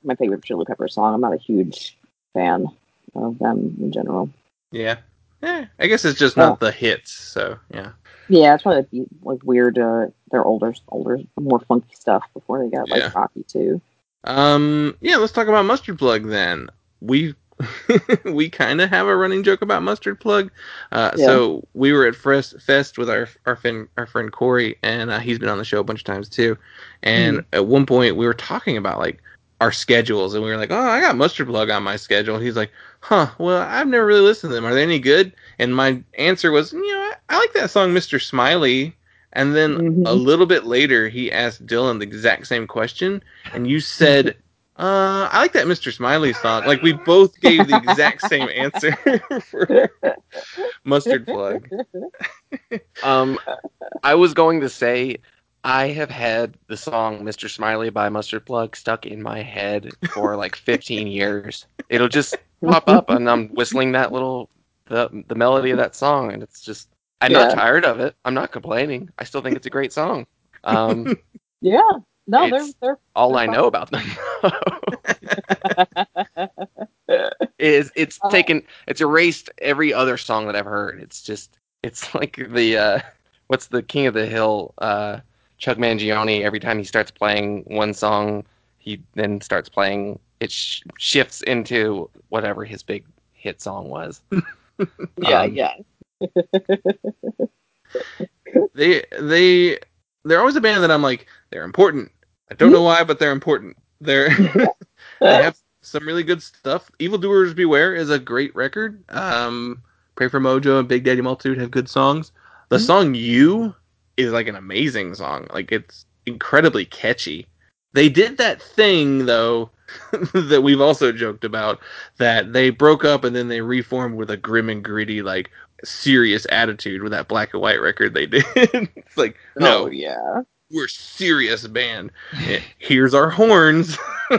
Speaker 4: My favorite Chili Pepper song. I'm not a huge fan of them in general.
Speaker 2: Yeah. Eh, I guess it's just not the hits. So yeah.
Speaker 4: Yeah, it's probably like, like weird. Uh, their older, older, more funky stuff before they got like
Speaker 2: Yeah.
Speaker 4: rocky too.
Speaker 2: Um. Yeah. Let's talk about Mustard Plug then. We we kind of have a running joke about Mustard Plug. Uh,
Speaker 4: Yeah.
Speaker 2: So we were at Fest, Fest with our our friend our friend Corey, and uh, he's been on the show a bunch of times too. And
Speaker 4: Mm-hmm.
Speaker 2: at one point we were talking about like our schedules, and we were like, "Oh, I got Mustard Plug on my schedule." He's like, "Huh? Well, I've never really listened to them. Are they any good?" And my answer was, "You know, I, I like that song, Mr. Smiley." And then
Speaker 4: Mhm.
Speaker 2: a little bit later, he asked Dylan the exact same question, and you said Uh, I like that Mr. Smiley song. Like we both gave the exact same answer for Mustard Plug.
Speaker 3: Um, I was going to say I have had the song "Mr. Smiley" by Mustard Plug stuck in my head for like 15 years. It'll just pop up, and I'm whistling that little the the melody of that song, and it's just I'm not tired of it. I'm not complaining. I still think it's a great song. Um,
Speaker 4: Yeah. No, they're they're
Speaker 3: all
Speaker 4: They're
Speaker 3: I
Speaker 4: fun.
Speaker 3: know about them is it's
Speaker 4: Oh.
Speaker 3: taken it's erased every other song that I've heard. It's just it's like the uh what's the King of the Hill uh Chuck Mangione every time he starts playing one song he then starts playing it sh- shifts into whatever his big hit song was.
Speaker 4: yeah,
Speaker 2: Um,
Speaker 4: yeah.
Speaker 2: They they they're always a band that I'm like they're important. I don't know why, but they're important. They're they have some really good stuff. Evildoers Beware is a great record. Um, Pray for Mojo and Big Daddy Multitude have good songs. The
Speaker 4: Mhm.
Speaker 2: song You is like an amazing song. Like it's incredibly catchy. They did that thing though that we've also joked about that they broke up and then they reformed with a grim and gritty like serious attitude with that black and white record they did. it's like no,
Speaker 4: Oh, yeah.
Speaker 2: we're serious band. Here's our horns.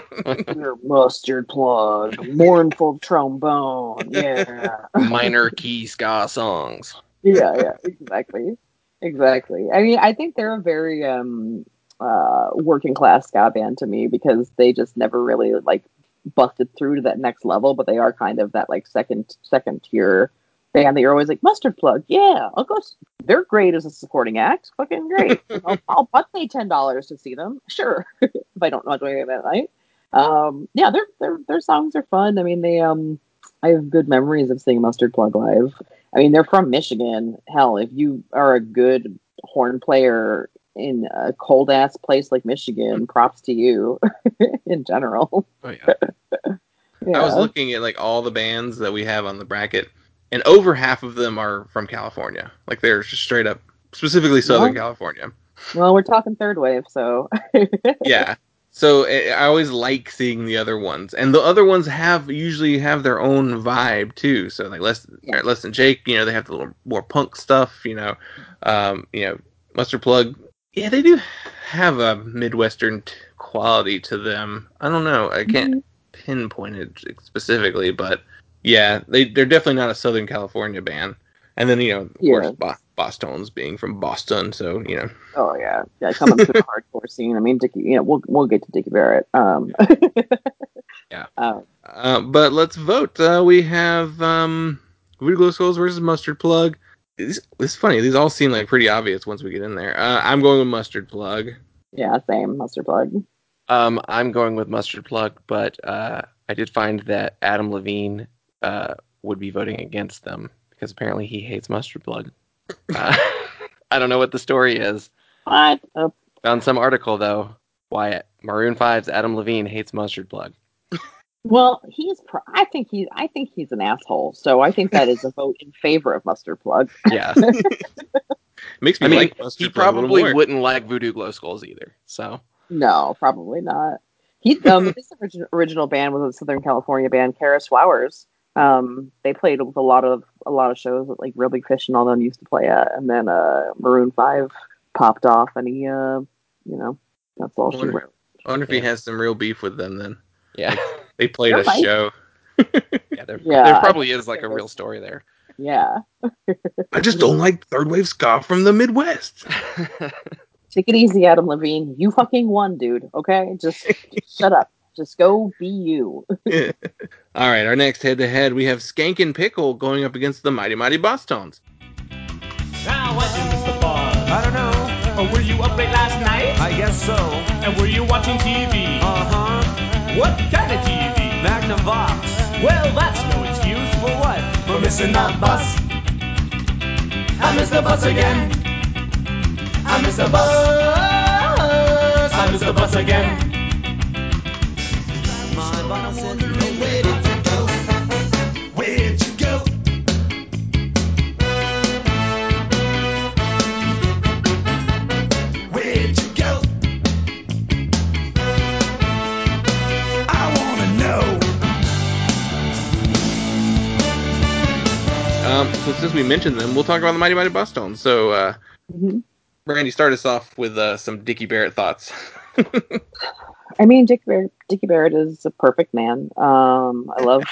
Speaker 4: Your mustard plug, mournful trombone. Yeah.
Speaker 3: Minor key ska songs.
Speaker 4: yeah, yeah, exactly. Exactly. I mean, I think they're a very um uh working class ska band to me because they just never really like busted through to that next level, but they are kind of that like second second tier band that you're always like mustard plug. Yeah, I'll go. They're great as a supporting act. Fucking great. I'll, I'll, I'll pay ten dollars to see them. Sure, if I don't know doing it that night. Um, yeah, their their their songs are fun. I mean, they um, I have good memories of seeing Mustard Plug live. I mean, they're from Michigan. Hell, if you are a good horn player in a cold ass place like Michigan, props to you in general.
Speaker 2: Oh yeah.
Speaker 4: Yeah.
Speaker 2: I was looking at like all the bands that we have on the bracket, and over half of them are from California. Like they're just straight up, specifically Southern
Speaker 4: Yeah.
Speaker 2: California.
Speaker 4: well, we're talking third wave, so
Speaker 2: Yeah. So I I always like seeing the other ones, and the other ones have usually have their own vibe too. So like less less than Jake, you know, they have the little more punk stuff. You know, um, you know, Mustard Plug. Yeah, they do have a midwestern t- quality to them. I don't know. I can't mm-hmm. pinpoint it specifically, but yeah, they they're definitely not a Southern California band. And then you know, of
Speaker 4: Yeah.
Speaker 2: course, Bo- Bosstones being from Boston, so you know,
Speaker 4: Oh yeah, yeah, coming to the hardcore scene. I mean, Dickie. You know, we'll we'll get to Dickie Barrett. Um,
Speaker 2: Yeah.
Speaker 4: Um,
Speaker 2: Uh, but let's vote. Uh, we have um, Voodoo Glow Skulls versus Mustard Plug. This, this is funny. These all seem like pretty obvious once we get in there. Uh, I'm going with Mustard Plug.
Speaker 4: yeah, same mustard plug.
Speaker 3: Um, I'm going with Mustard Plug, but uh, I did find that Adam Levine uh, would be voting against them because apparently he hates Mustard Plug. Uh, I don't know what the story is.
Speaker 4: What? Uh,
Speaker 3: Found some article though. Why Maroon 5's Adam Levine hates Mustard Plug.
Speaker 4: well, he's. Pro- I think he's. I think he's an asshole. So I think that is a vote in favor of mustard plug.
Speaker 3: Yeah,
Speaker 2: Makes me
Speaker 3: I mean
Speaker 2: like
Speaker 3: he
Speaker 2: Mustard Plug a little
Speaker 3: probably
Speaker 2: more.
Speaker 3: wouldn't like Voodoo Glow Skulls either. So
Speaker 4: No, probably not. He um his original band was a Southern California band, Kara's Flowers. Um, they played with a lot of a lot of shows that like Real Big Fish and all them used to play at, and then uh Maroon Five popped off, and he uh you know that's all she
Speaker 2: Wonder-
Speaker 4: wrote.
Speaker 2: I wonder if he has some real beef with them then.
Speaker 3: yeah,
Speaker 2: They played
Speaker 4: They're
Speaker 2: a
Speaker 4: fine.
Speaker 2: show.
Speaker 3: yeah, there,
Speaker 4: Yeah,
Speaker 3: there probably is like a real story there.
Speaker 4: Yeah,
Speaker 2: I just don't like third wave ska from the Midwest.
Speaker 4: take it easy, Adam Levine. You fucking won, dude. Okay, just, just shut up. Just go be you.
Speaker 2: All right, our next head to head, we have Skankin' Pickle going up against the Mighty Mighty Bosstones.
Speaker 6: Now what is Mr. Buzz? I don't know. Or were you up late last night? I guess so. And were you watching TV? Uh-huh. What kind of TV? Magnavox. Well, that's no excuse. For what? For missing the bus. I missed the bus again. I missed the bus. I missed the bus again. My boss go? Where'd you go? Where'd you go? I wanna know.
Speaker 2: Um, so since we mentioned them, we'll talk about the Mighty Mighty Bosstones. So, uh,
Speaker 4: mm-hmm.
Speaker 2: Randy, start us off with uh, some Dickie Barrett thoughts.
Speaker 4: I mean, Dick Barrett, Dickie Barrett is a perfect man. Um, I love,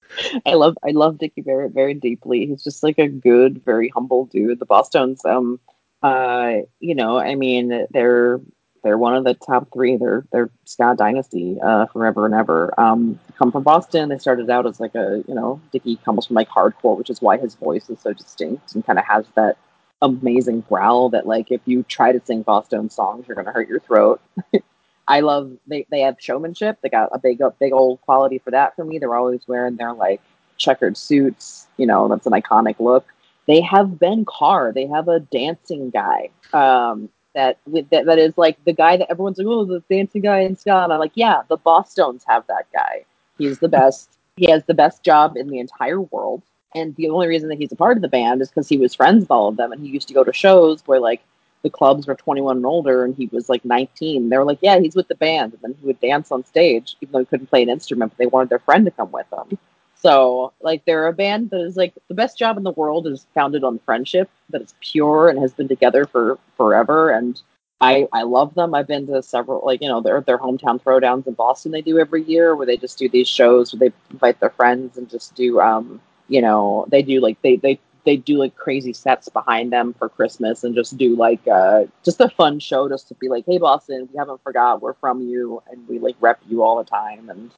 Speaker 4: I love, I love Dickie Barrett very deeply. He's just like a good, very humble dude. The Bosstones, um, uh, you know, I mean, they're they're one of the top three. They're they're ska dynasty, uh, forever and ever. Um, come from Boston. They started out as like a, you know, Dickie comes from like hardcore, which is why his voice is so distinct and kind of has that amazing growl that like if you try to sing Bosstones songs, you're gonna hurt your throat. I love they, they have showmanship. They got a big a big old quality for that for me. They're always wearing their like checkered suits. You know, that's an iconic look. They have Ben Carr. They have a dancing guy. Um, that that, that is like the guy that everyone's like, oh, the dancing guy in. And I'm like, yeah, the Bosstones have that guy. He's the best. He has the best job in the entire world. And the only reason that he's a part of the band is because he was friends with all of them, and he used to go to shows where like the clubs were 21 and older, and he was like 19. They were like, yeah, he's with the band, and then he would dance on stage, even though he couldn't play an instrument. But they wanted their friend to come with them. So, like, they're a band that is like the best job in the world is founded on friendship that is pure and has been together for forever. And I I love them. I've been to several like you know their their hometown throwdowns in Boston they do every year where they just do these shows where they invite their friends and just do um you know they do like they they they do like crazy sets behind them for Christmas and just do like uh just a fun show just to be like hey Boston we haven't forgot we're from you and we like rep you all the time. And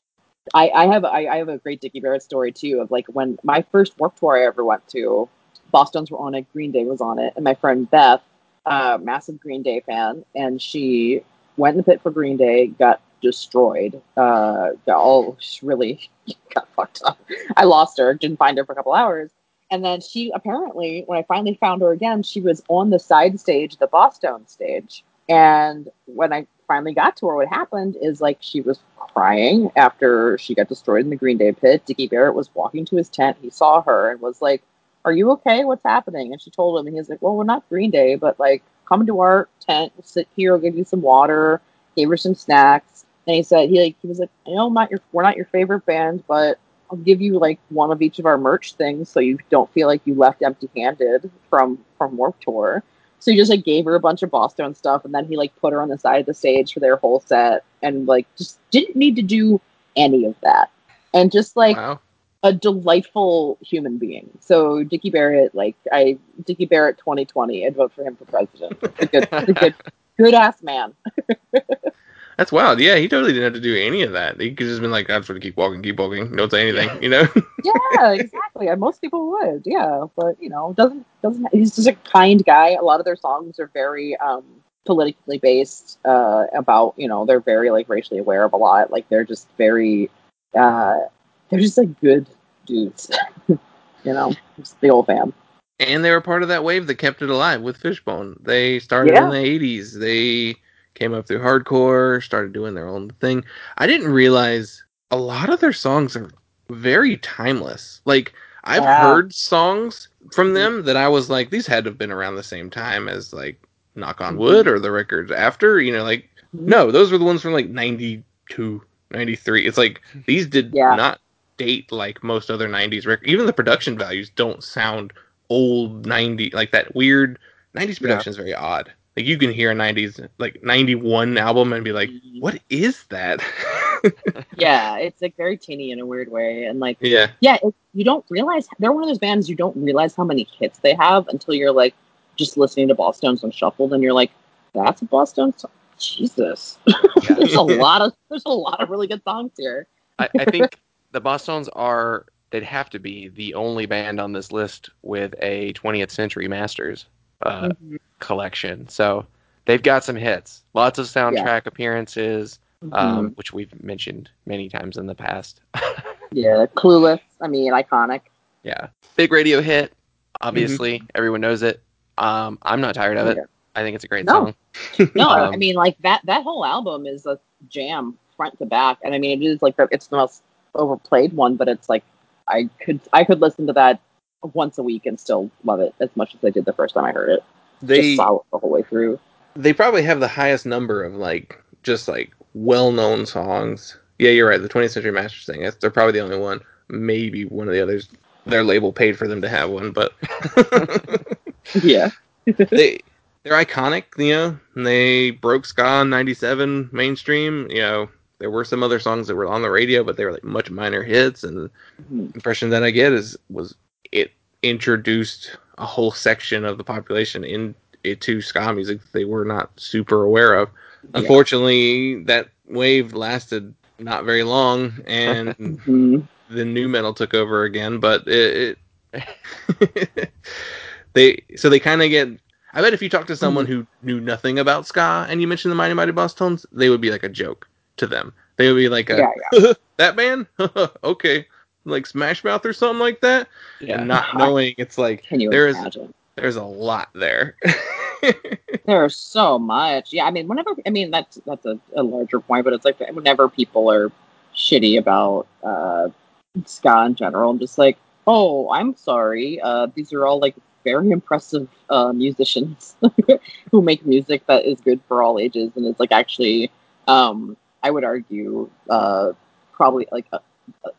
Speaker 4: I, I have I, I have a great Dickie Barrett story too of like when my first Warped Tour I ever went to, Bosstones were on it, Green Day was on it, and my friend Beth, uh, massive Green Day fan, and she went in the pit for Green Day, got destroyed, uh, all really got fucked up. I lost her, didn't find her for a couple hours, and then she apparently when I finally found her again, she was on the side stage, the Bosstones stage, and when I finally got to her, what happened is like she was crying after she got destroyed in the Green Day pit. Dickie Barrett was walking to his tent. He saw her and was like, Are you okay? What's happening? And she told him, and he's like, Well, we're not Green Day, but like, come to our tent, we'll sit here, I'll give you some water, gave her some snacks. And he said, he like, he was like, I know I'm not your, we're not your favorite band, but I'll give you like one of each of our merch things so you don't feel like you left empty handed from, from Warped Tour. So he just like gave her a bunch of Bosstones stuff, and then he like put her on the side of the stage for their whole set, and like just didn't need to do any of that, and just like
Speaker 2: wow.
Speaker 4: a delightful human being. So Dickie Barrett, like I Dickie Barrett 2020, I'd vote for him for president. A good, a good, good ass man.
Speaker 2: That's wild. Yeah, he totally didn't have to do any of that. He could just been like, I'm just gonna keep walking, keep walking. Don't say anything, you know?
Speaker 4: yeah, exactly. And most people would, yeah. But you know, doesn't doesn't he's just a kind guy. A lot of their songs are very um politically based, uh about, you know, they're very like racially aware of a lot. Like they're just very uh they're just like good dudes. you know, just the old fam.
Speaker 2: and they were part of that wave that kept it alive with Fishbone. They started
Speaker 4: Yeah.
Speaker 2: in the 80s. They came up through hardcore, started doing their own thing. I didn't realize a lot of their songs are very timeless. Like I've
Speaker 4: Yeah.
Speaker 2: heard songs from mm-hmm. them that I was like these had to have been around the same time as like Knock on mm-hmm. Wood or the records after, you know, like mm-hmm. no, those were the ones from like 92, 93. It's like these did
Speaker 4: Yeah.
Speaker 2: not date like most other 90s records. Even the production values don't sound old 90 like that weird 90s production is very odd. Like you can hear a 90s like 91 album and be like, mm-hmm. "What is that?"
Speaker 4: Yeah, it's like very teeny in a weird way, and like
Speaker 2: yeah.
Speaker 4: yeah, it, you don't realize they're one of those bands you don't realize how many hits they have until you're like just listening to Bosstones on shuffle, and you're like, that's a Bosstones song. Jesus, there's a lot of there's a lot of really good songs here.
Speaker 3: I, I think the Bosstones are they'd have to be the only band on this list with a 20th Century Masters uh, collection. So they've got some hits, lots of soundtrack appearances, um,
Speaker 4: Mhm.
Speaker 3: which we've mentioned many times in the past.
Speaker 4: yeah, Clueless. I mean, iconic.
Speaker 3: yeah, big radio hit. Obviously, everyone knows it. Um, I'm not tired of it.
Speaker 4: Yeah.
Speaker 3: I think it's a great
Speaker 4: No.
Speaker 3: song.
Speaker 4: No, I
Speaker 3: Um,
Speaker 4: mean like that that whole album is a jam front to back, and I mean it is like the, it's the most overplayed one, but it's like I could I could listen to that once a week and still love it as much as I did the first time I heard it.
Speaker 2: They
Speaker 4: Just solid the whole way through.
Speaker 2: they probably have the highest number of like just like well-known songs. Yeah, you're right. The 20th Century Masters thing. They're probably the only one. Maybe one of the others. their label paid for them to have one, but
Speaker 4: Yeah.
Speaker 2: they they're iconic, you know. They broke ska in '97 mainstream. You know, there were some other songs that were on the radio, but they were like much minor hits. And the impression that I get is was it introduced a whole section of the population in into ska music that they were not super aware of.
Speaker 4: Yeah.
Speaker 2: Unfortunately, that wave lasted not very long, and
Speaker 4: Mhm.
Speaker 2: the nu metal took over again, but it, it they so they kind of get. I bet if you talk to someone who knew nothing about ska and you mentioned the Mighty Mighty Bosstones, they would be like a joke to them. They would be like, a,
Speaker 4: Yeah,
Speaker 2: "That band, okay, like Smash Mouth or something like that,"
Speaker 3: Yeah.
Speaker 2: and not knowing it's like
Speaker 4: Can you
Speaker 2: there is
Speaker 4: imagine?
Speaker 2: there's a lot there.
Speaker 4: There's so much. Yeah, I mean, whenever I mean that's that's a, a larger point, but it's like whenever people are shitty about uh, ska in general, I'm just like, oh, I'm sorry. Uh, these are all like very impressive uh, musicians who make music that is good for all ages, and it's like actually, um, I would argue, uh, probably like.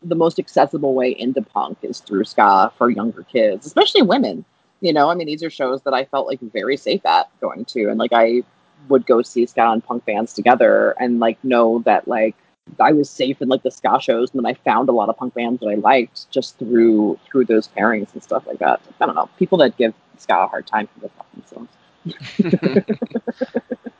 Speaker 4: The most accessible way into punk is through ska for younger kids, especially women. You know i mean these are shows that i felt like very safe at going to and like i would go see ska and punk bands together and like know that like i was safe in like the ska shows and then i found a lot of punk bands that i liked just through through those pairings and stuff like that. I don't know. People that give ska a hard time can go fuck themselves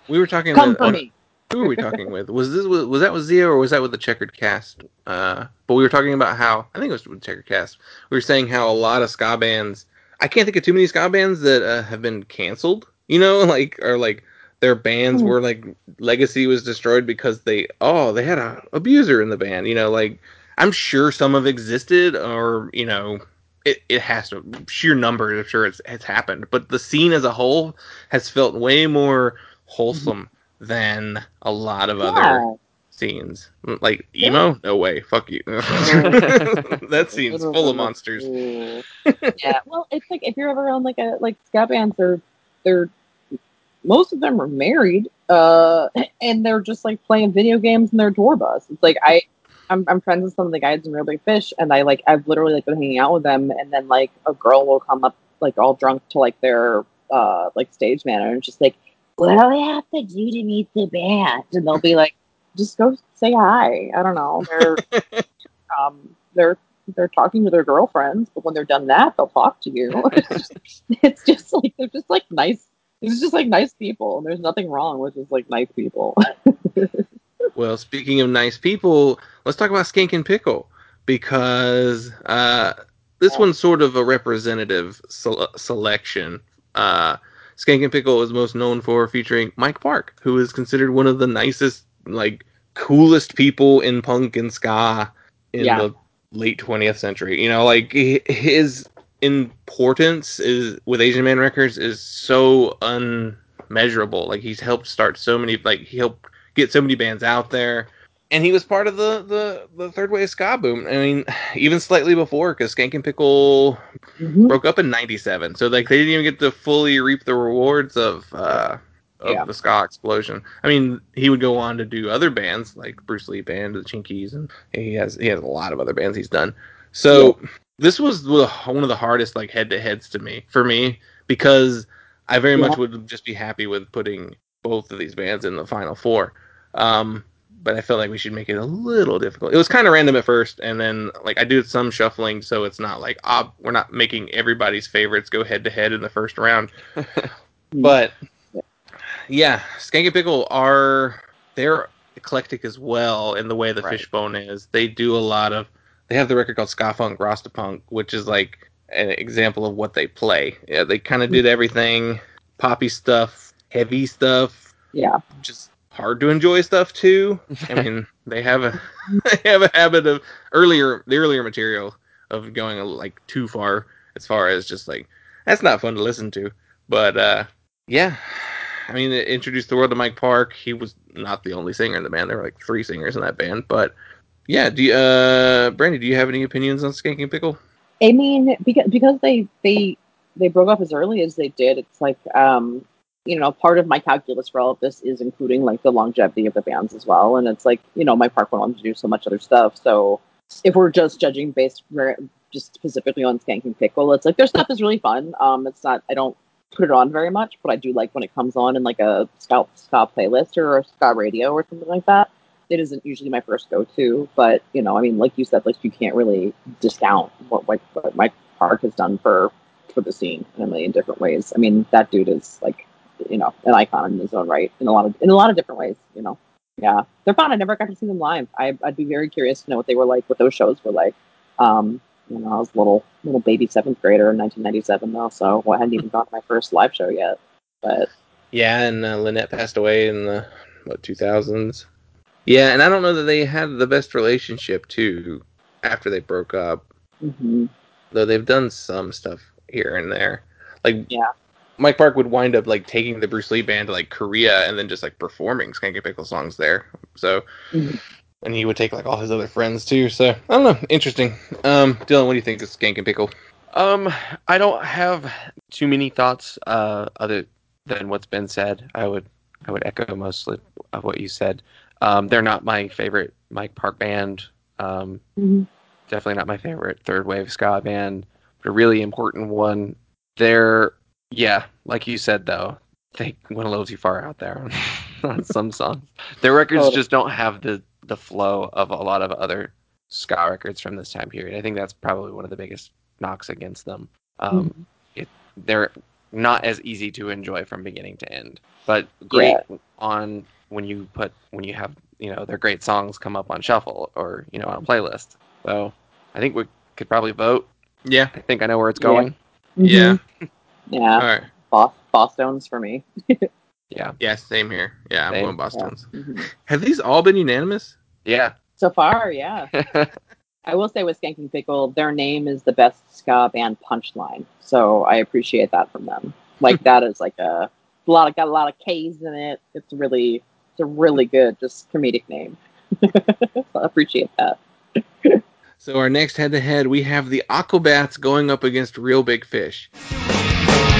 Speaker 2: we were talking
Speaker 4: come
Speaker 2: with,
Speaker 4: for
Speaker 2: uh,
Speaker 4: me
Speaker 2: who were we talking with? Was this was that with Zia or was that with the Checkered Cast? Uh, but we were talking about how I think it was with Checkered Cast. We were saying how a lot of ska bands. I can't think of too many ska bands that uh, have been canceled. You know, like or like their bands
Speaker 4: Hmm.
Speaker 2: were like legacy was destroyed because they oh they had a abuser in the band. You know, like I'm sure some have existed or you know. It, it has to sheer numbers. I'm sure it's it's happened, but the scene as a whole has felt way more wholesome than a lot of other scenes. Like emo, no way, fuck you. that scene's full of monsters.
Speaker 4: yeah, well, it's like if you're ever on like a like ska bands, they're they're most of them are married, uh, and they're just like playing video games in their tour bus. It's like I. I'm, I'm friends with some of the guys in Real Big Fish, and I like I've literally like been hanging out with them, and then like a girl will come up like all drunk to like their uh like stage manager and just like, what do I have to do to meet the band? And they'll be like, just go say hi. I don't know. They're um they're they're talking to their girlfriends, but when they're done that, they'll talk to you. it's, just, it's just like they're just like nice. It's just like nice people, and there's nothing wrong with just like nice people.
Speaker 2: Well, speaking of nice people, let's talk about Skankin' Pickle because uh, this one's sort of a representative sele- selection. Uh, Skankin' Pickle is most known for featuring Mike Park, who is considered one of the nicest, like, coolest people in punk and ska in
Speaker 4: Yeah.
Speaker 2: the late 20th century. You know, like his importance is with Asian Man Records is so unmeasurable. Like he's helped start so many, like he helped get so many bands out there. And he was part of the, the, the third wave ska boom. I mean, even slightly before, because Skankin' Pickle
Speaker 4: Mhm.
Speaker 2: broke up in '97, so like they didn't even get to fully reap the rewards of uh, of
Speaker 4: Yeah.
Speaker 2: the ska explosion. I mean, he would go on to do other bands like Bruce Lee Band, the Chinkees, and he has he has a lot of other bands he's done. So this was one of the hardest like head to heads to me for me because I very much would just be happy with putting both of these bands in the final four. Um, but I felt like we should make it a little difficult. It was kind of random at first, and then like I do some shuffling, so it's not like ah, we're not making everybody's favorites go head to head in the first round. but yeah, Skankin' Pickle are they're eclectic as well in the way the
Speaker 3: Right.
Speaker 2: Fishbone is. They do a lot of. They have the record called Ska Funk Rasta Punk, which is like an example of what they play. Yeah, they kind of did everything, poppy stuff, heavy stuff,
Speaker 4: yeah,
Speaker 2: just hard to enjoy stuff too. I mean, they have a they have a habit of earlier the earlier material of going like too far as far as just like that's not fun to listen to. But uh yeah, I mean, it introduced the world to Mike Park. He was not the only singer in the band. There were like three singers in that band. But yeah, do you, uh, Brandy, do you have any opinions on Skankin' Pickle?
Speaker 4: I mean, because because they they they broke up as early as they did. It's like um, you know, part of my calculus for all of this is including like the longevity of the bands as well. And it's like you know, Mike Park went on to do so much other stuff. So if we're just judging based just specifically on Skankin' Pickle. It's like their stuff is really fun. Um, it's not I don't put it on very much, but I do like when it comes on in like a ska ska playlist or a ska radio or something like that. It isn't usually my first go to, but you know, I mean, like you said, like you can't really discount what what, what Mike Park has done for for the scene in a million different ways. I mean, that dude is like, you know, an icon in his own right in a lot of in a lot of different ways. You know, yeah, they're fun. I never got to see them live. I, I'd be very curious to know what they were like, what those shows were like. Um, you know, I was a little little baby seventh grader in 1997 though, so I hadn't even gone to my first live show yet. But
Speaker 2: Yeah, and uh, Lynette passed away in the what 2000s. Yeah, and I don't know that they had the best relationship too after they broke up.
Speaker 4: mhm.
Speaker 2: Though they've done some stuff here and there. Like
Speaker 4: Yeah.
Speaker 2: Mike Park would wind up like taking the Bruce Lee band to like Korea and then just like performing Skanky Pickle songs there. So
Speaker 4: Mhm.
Speaker 2: and he would take like all his other friends too. So I don't know, interesting. Um, Dylan, what do you think of Skanky Pickle?
Speaker 3: Um, I don't have too many thoughts uh, other than what's been said. I would I would echo mostly of what you said. Um, they're not my favorite Mike Park band. Um,
Speaker 4: Mhm.
Speaker 3: definitely not my favorite third wave ska band, but a really important one. They're yeah, like you said though, they went a little too far out there on, on some songs. Their records just don't have the the flow of a lot of other ska records from this time period. I think that's probably one of the biggest knocks against them. Um, it they're not as easy to enjoy from beginning to end, but great on when you put when you have you know their great songs come up on shuffle or you know on a playlist. So I think we could probably vote.
Speaker 2: Yeah,
Speaker 3: I think I know where it's going.
Speaker 2: yeah.
Speaker 4: Mhm. yeah.
Speaker 2: All right.
Speaker 4: Boss Bosstones for me.
Speaker 3: Yeah,
Speaker 2: Yeah, same here. Yeah, I'm
Speaker 3: Same.
Speaker 2: going Bosstones.
Speaker 4: Mhm.
Speaker 2: Have these all been unanimous?
Speaker 3: yeah.
Speaker 4: So far, yeah. I will say with Skankin' Pickle, their name is the best ska band punchline. So I appreciate that from them. Like that is like a, a lot of got a lot of K's in it. It's really it's a really good just comedic name. so I appreciate that.
Speaker 2: So our next head-to-head, we have the Aquabats going up against Real Big Fish.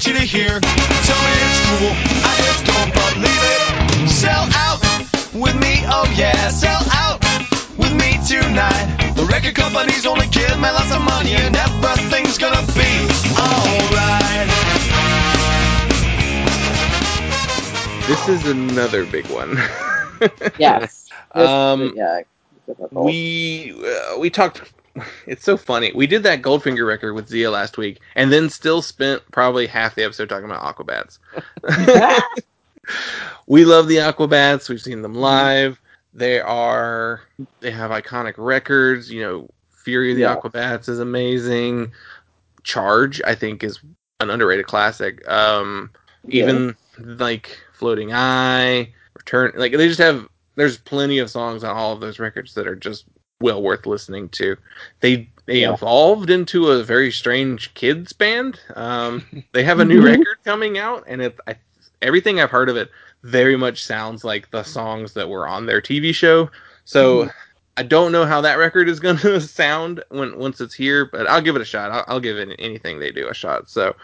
Speaker 6: want you to hear. Tell me it's cool, I just don't believe it. Sell out with me, oh yeah, sell out with me tonight. The record companies only give me lots of money and everything's gonna be alright.
Speaker 2: This is another big one.
Speaker 4: Yes.
Speaker 2: Um,
Speaker 4: yeah. difficult.
Speaker 2: we uh, we talked. It's so funny. We did that Goldfinger record with Zia last week, and then still spent probably half the episode talking about Aquabats. we love the Aquabats. We've seen them live. They are they have iconic records. You know, Fury of the
Speaker 4: Yeah.
Speaker 2: Aquabats is amazing. Charge, I think, is an underrated classic. Um, even like Floating Eye, Return, like they just have. There's plenty of songs on all of those records that are just well worth listening to. They they
Speaker 4: Yeah.
Speaker 2: evolved into a very strange kids band. Um, they have a new
Speaker 4: Mhm.
Speaker 2: record coming out, and it I, everything I've heard of it very much sounds like the songs that were on their TV show. So
Speaker 4: Mhm.
Speaker 2: I don't know how that record is going to sound when once it's here, but I'll give it a shot. I'll, I'll give it anything they do a shot. So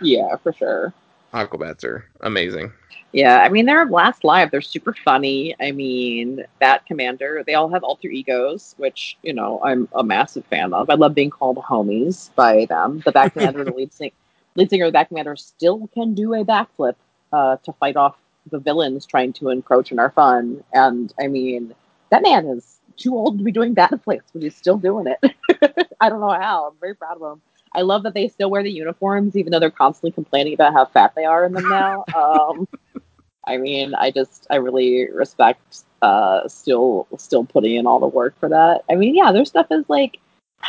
Speaker 4: yeah, for sure.
Speaker 2: Aquabats are amazing.
Speaker 4: Yeah, I mean, they're last live. They're super funny. I mean, Bat Commander, they all have alter egos, which, you know, I'm a massive fan of. I love being called homies by them. The Bat Commander, the lead, sing- lead singer of Bat Commander, still can do a backflip uh, to fight off the villains trying to encroach on our fun. And I mean, that man is too old to be doing backflips, but he's still doing it. I don't know how. I'm very proud of him. I love that they still wear the uniforms, even though they're constantly complaining about how fat they are in them now. Um, I mean, I just I really respect uh still still putting in all the work for that. I mean, yeah, their stuff is like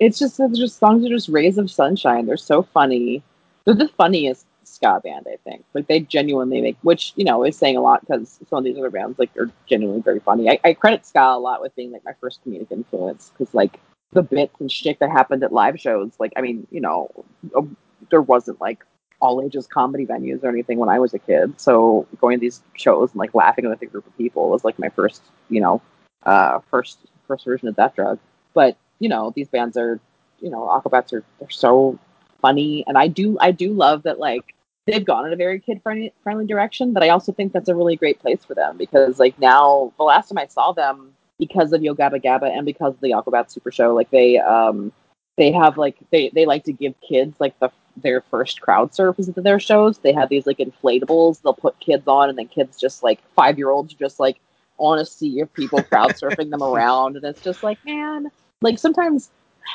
Speaker 4: it's just it's just songs are just rays of sunshine. They're so funny. They're the funniest ska band, I think. Like they genuinely make, which you know is saying a lot because some of these other bands like are genuinely very funny. I, I credit ska a lot with being like my first comedic influence because like the bits and shit that happened at live shows. Like, I mean, you know, um, there wasn't like all ages comedy venues or anything when I was a kid. So going to these shows and like laughing with a group of people was like my first, you know, uh, first first version of that Drug. But you know, these bands are, you know, Aquabats are they're so funny, and I do I do love that like they've gone in a very kid friendly direction. But I also think that's a really great place for them because like now the last time I saw them because of Yo Gabba Gabba and because of the Aquabat Super Show, like they um they have like they they like to give kids like the their first crowd surfs at their shows. They have these like inflatables they'll put kids on, and then kids just like five year olds just like on a sea of people crowd surfing them around, and it's just like man, like sometimes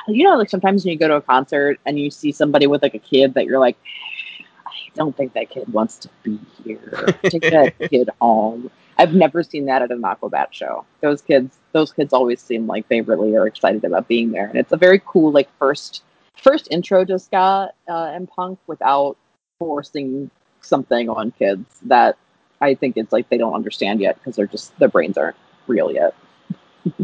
Speaker 4: you know like sometimes when you go to a concert and you see somebody with like a kid that you're like. I don't think that kid wants to be here. Take that kid home. I've never seen that at an Aquabat show. Those kids, those kids always seem like they really are excited about being there, and it's a very cool like first first intro to ska uh, and punk without forcing something on kids that I think it's like they don't understand yet because they're just their brains aren't real yet.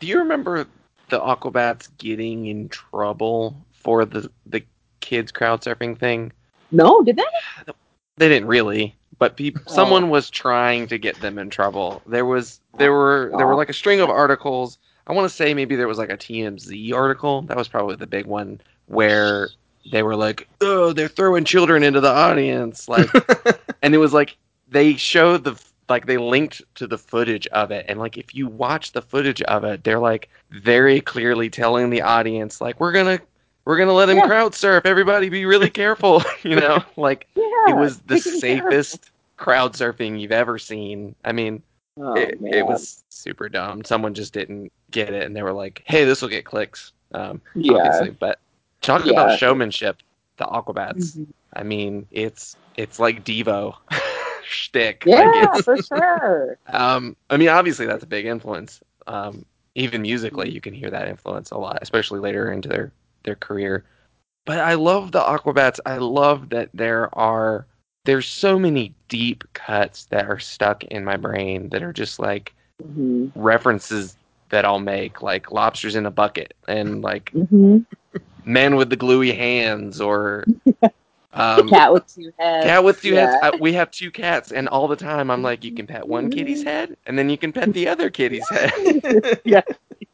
Speaker 3: Do you remember the Aquabats getting in trouble for the the kids crowd surfing thing?
Speaker 4: No, did they?
Speaker 3: They didn't really, but peop-
Speaker 4: Oh.
Speaker 3: someone was trying to get them in trouble. There was there were there were like a string of articles. I want to say maybe there was like a TMZ article. That was probably the big one where they were like, "Oh, they're throwing children into the audience." Like and it was like they showed the like they linked to the footage of it and like if you watch the footage of it they're like very clearly telling the audience like we're gonna we're gonna let him
Speaker 4: Yeah.
Speaker 3: crowd surf everybody be really careful you know like
Speaker 4: Yeah,
Speaker 3: it was the
Speaker 4: taking care
Speaker 3: safest crowd surfing you've ever seen i mean
Speaker 4: Oh,
Speaker 3: it, it was super dumb someone just didn't get it and they were like hey this will get clicks um
Speaker 4: yeah.
Speaker 3: obviously but talk
Speaker 4: Yeah.
Speaker 3: about showmanship the aquabats
Speaker 4: Mhm.
Speaker 3: I mean, it's it's like Devo shtick.
Speaker 4: Yeah, for sure.
Speaker 3: um, I mean, obviously that's a big influence. Um, even musically, you can hear that influence a lot, especially later into their their career. But I love the Aquabats. I love that there are there's so many deep cuts that are stuck in my brain that are just like
Speaker 4: hmm
Speaker 3: references that I'll make, like lobsters in a bucket and like
Speaker 4: hmm
Speaker 3: men with the gluey hands or um,
Speaker 4: Cat with two heads.
Speaker 3: Cat with two
Speaker 4: yeah.
Speaker 3: heads. I, we have two cats, and all the time I'm like, you can pet one kitty's head, and then you can pet the other kitty's head.
Speaker 4: Yeah.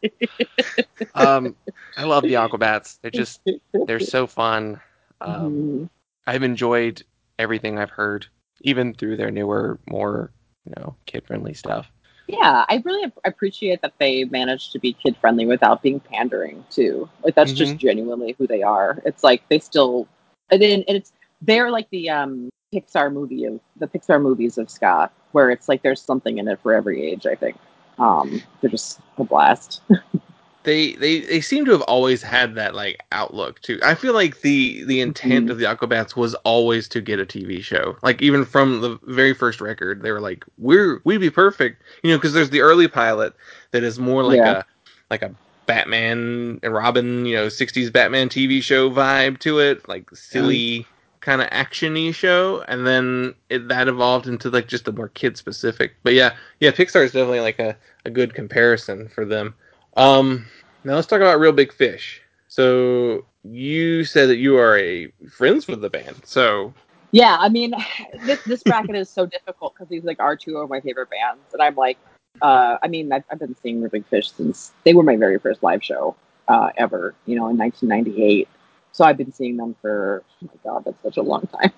Speaker 3: um, I love the Aquabats. They're just they're so fun. Um,
Speaker 4: Mhm.
Speaker 3: I've enjoyed everything I've heard, even through their newer, more you know, kid friendly stuff.
Speaker 4: Yeah, I really appreciate that they managed to be kid friendly without being pandering too. Like that's just genuinely who they are. It's like they still, and then and it's they're like the um Pixar movie of the Pixar movies of ska, where it's like there's something in it for every age. I think um they're just a blast.
Speaker 2: they they they seem to have always had that like outlook too. I feel like the the intent
Speaker 4: Mhm.
Speaker 2: of the Aquabats was always to get a TV show. Like even from the very first record, they were like, "We're we'd be perfect," you know, because there's the early pilot that is more like
Speaker 4: Yeah.
Speaker 2: a like a Batman and Robin, you know, '60s Batman TV show vibe to it, like silly kind of actiony show, and then it, that evolved into like just a more kid specific. But yeah, yeah, Pixar is definitely like a, a good comparison for them. Um, now let's talk about Real Big Fish. So you said that you are a friends with the band. So
Speaker 4: Yeah, I mean, this this bracket is so difficult because these like are two of my favorite bands, and I'm like, uh, I mean, I've, I've been seeing Big Fish since they were my very first live show uh, ever, you know, in 1998. So I've been seeing them for oh my god, that's such a long time,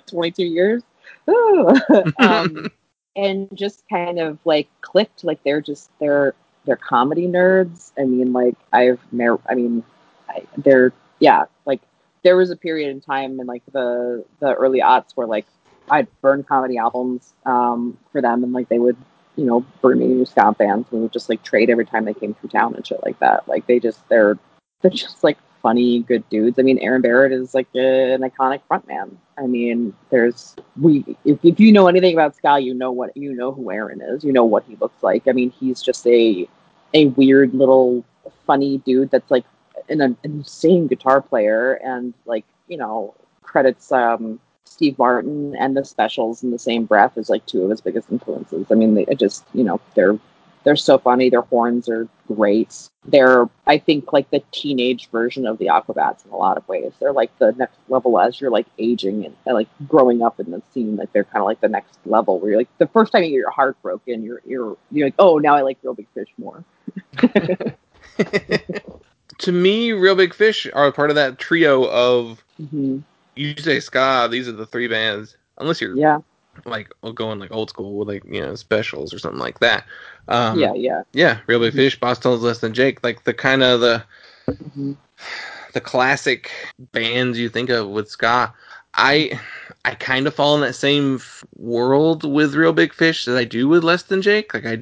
Speaker 4: 22 years, um, and just kind of like clicked. Like they're just they're they're comedy nerds. I mean, like I've mar- I mean, I, they're yeah, like there was a period in time in like the the early aughts where like I'd burn comedy albums um, for them, and like they would, you know, me new ska bands. We would just like trade every time they came through town and shit like that. Like they just they're they're just like funny, good dudes. I mean, Aaron Barrett is like a, an iconic frontman. I mean, there's we if, if you know anything about ska, you know what you know who Aaron is. You know what he looks like. I mean, he's just a a weird little funny dude that's like an, an insane guitar player and like you know credits um Steve Martin and the Specials in the same breath is like two of his biggest influences. I mean, they it just you know they're They're so funny. Their horns are great. They're, I think, like the teenage version of the Aquabats in a lot of ways. They're like the next level as you're like aging and, and like growing up in the scene. Like they're kind of like the next level where you're like the first time you get your heart broken, you're you're you're like, oh, now I like Real Big Fish more.
Speaker 2: to me, Real Big Fish are part of that trio of
Speaker 4: hmm
Speaker 2: you say ska. These are the three bands, unless you're
Speaker 4: Yeah,
Speaker 2: like going like old school with like you know specials or something like that. Um,
Speaker 4: yeah, yeah.
Speaker 2: yeah. Reel Big Fish, Bosstones Less Than Jake, like the kind of the
Speaker 4: Mhm.
Speaker 2: the classic bands you think of with ska. I I kind of fall in that same f- world with Reel Big Fish that I do with Less Than Jake. Like I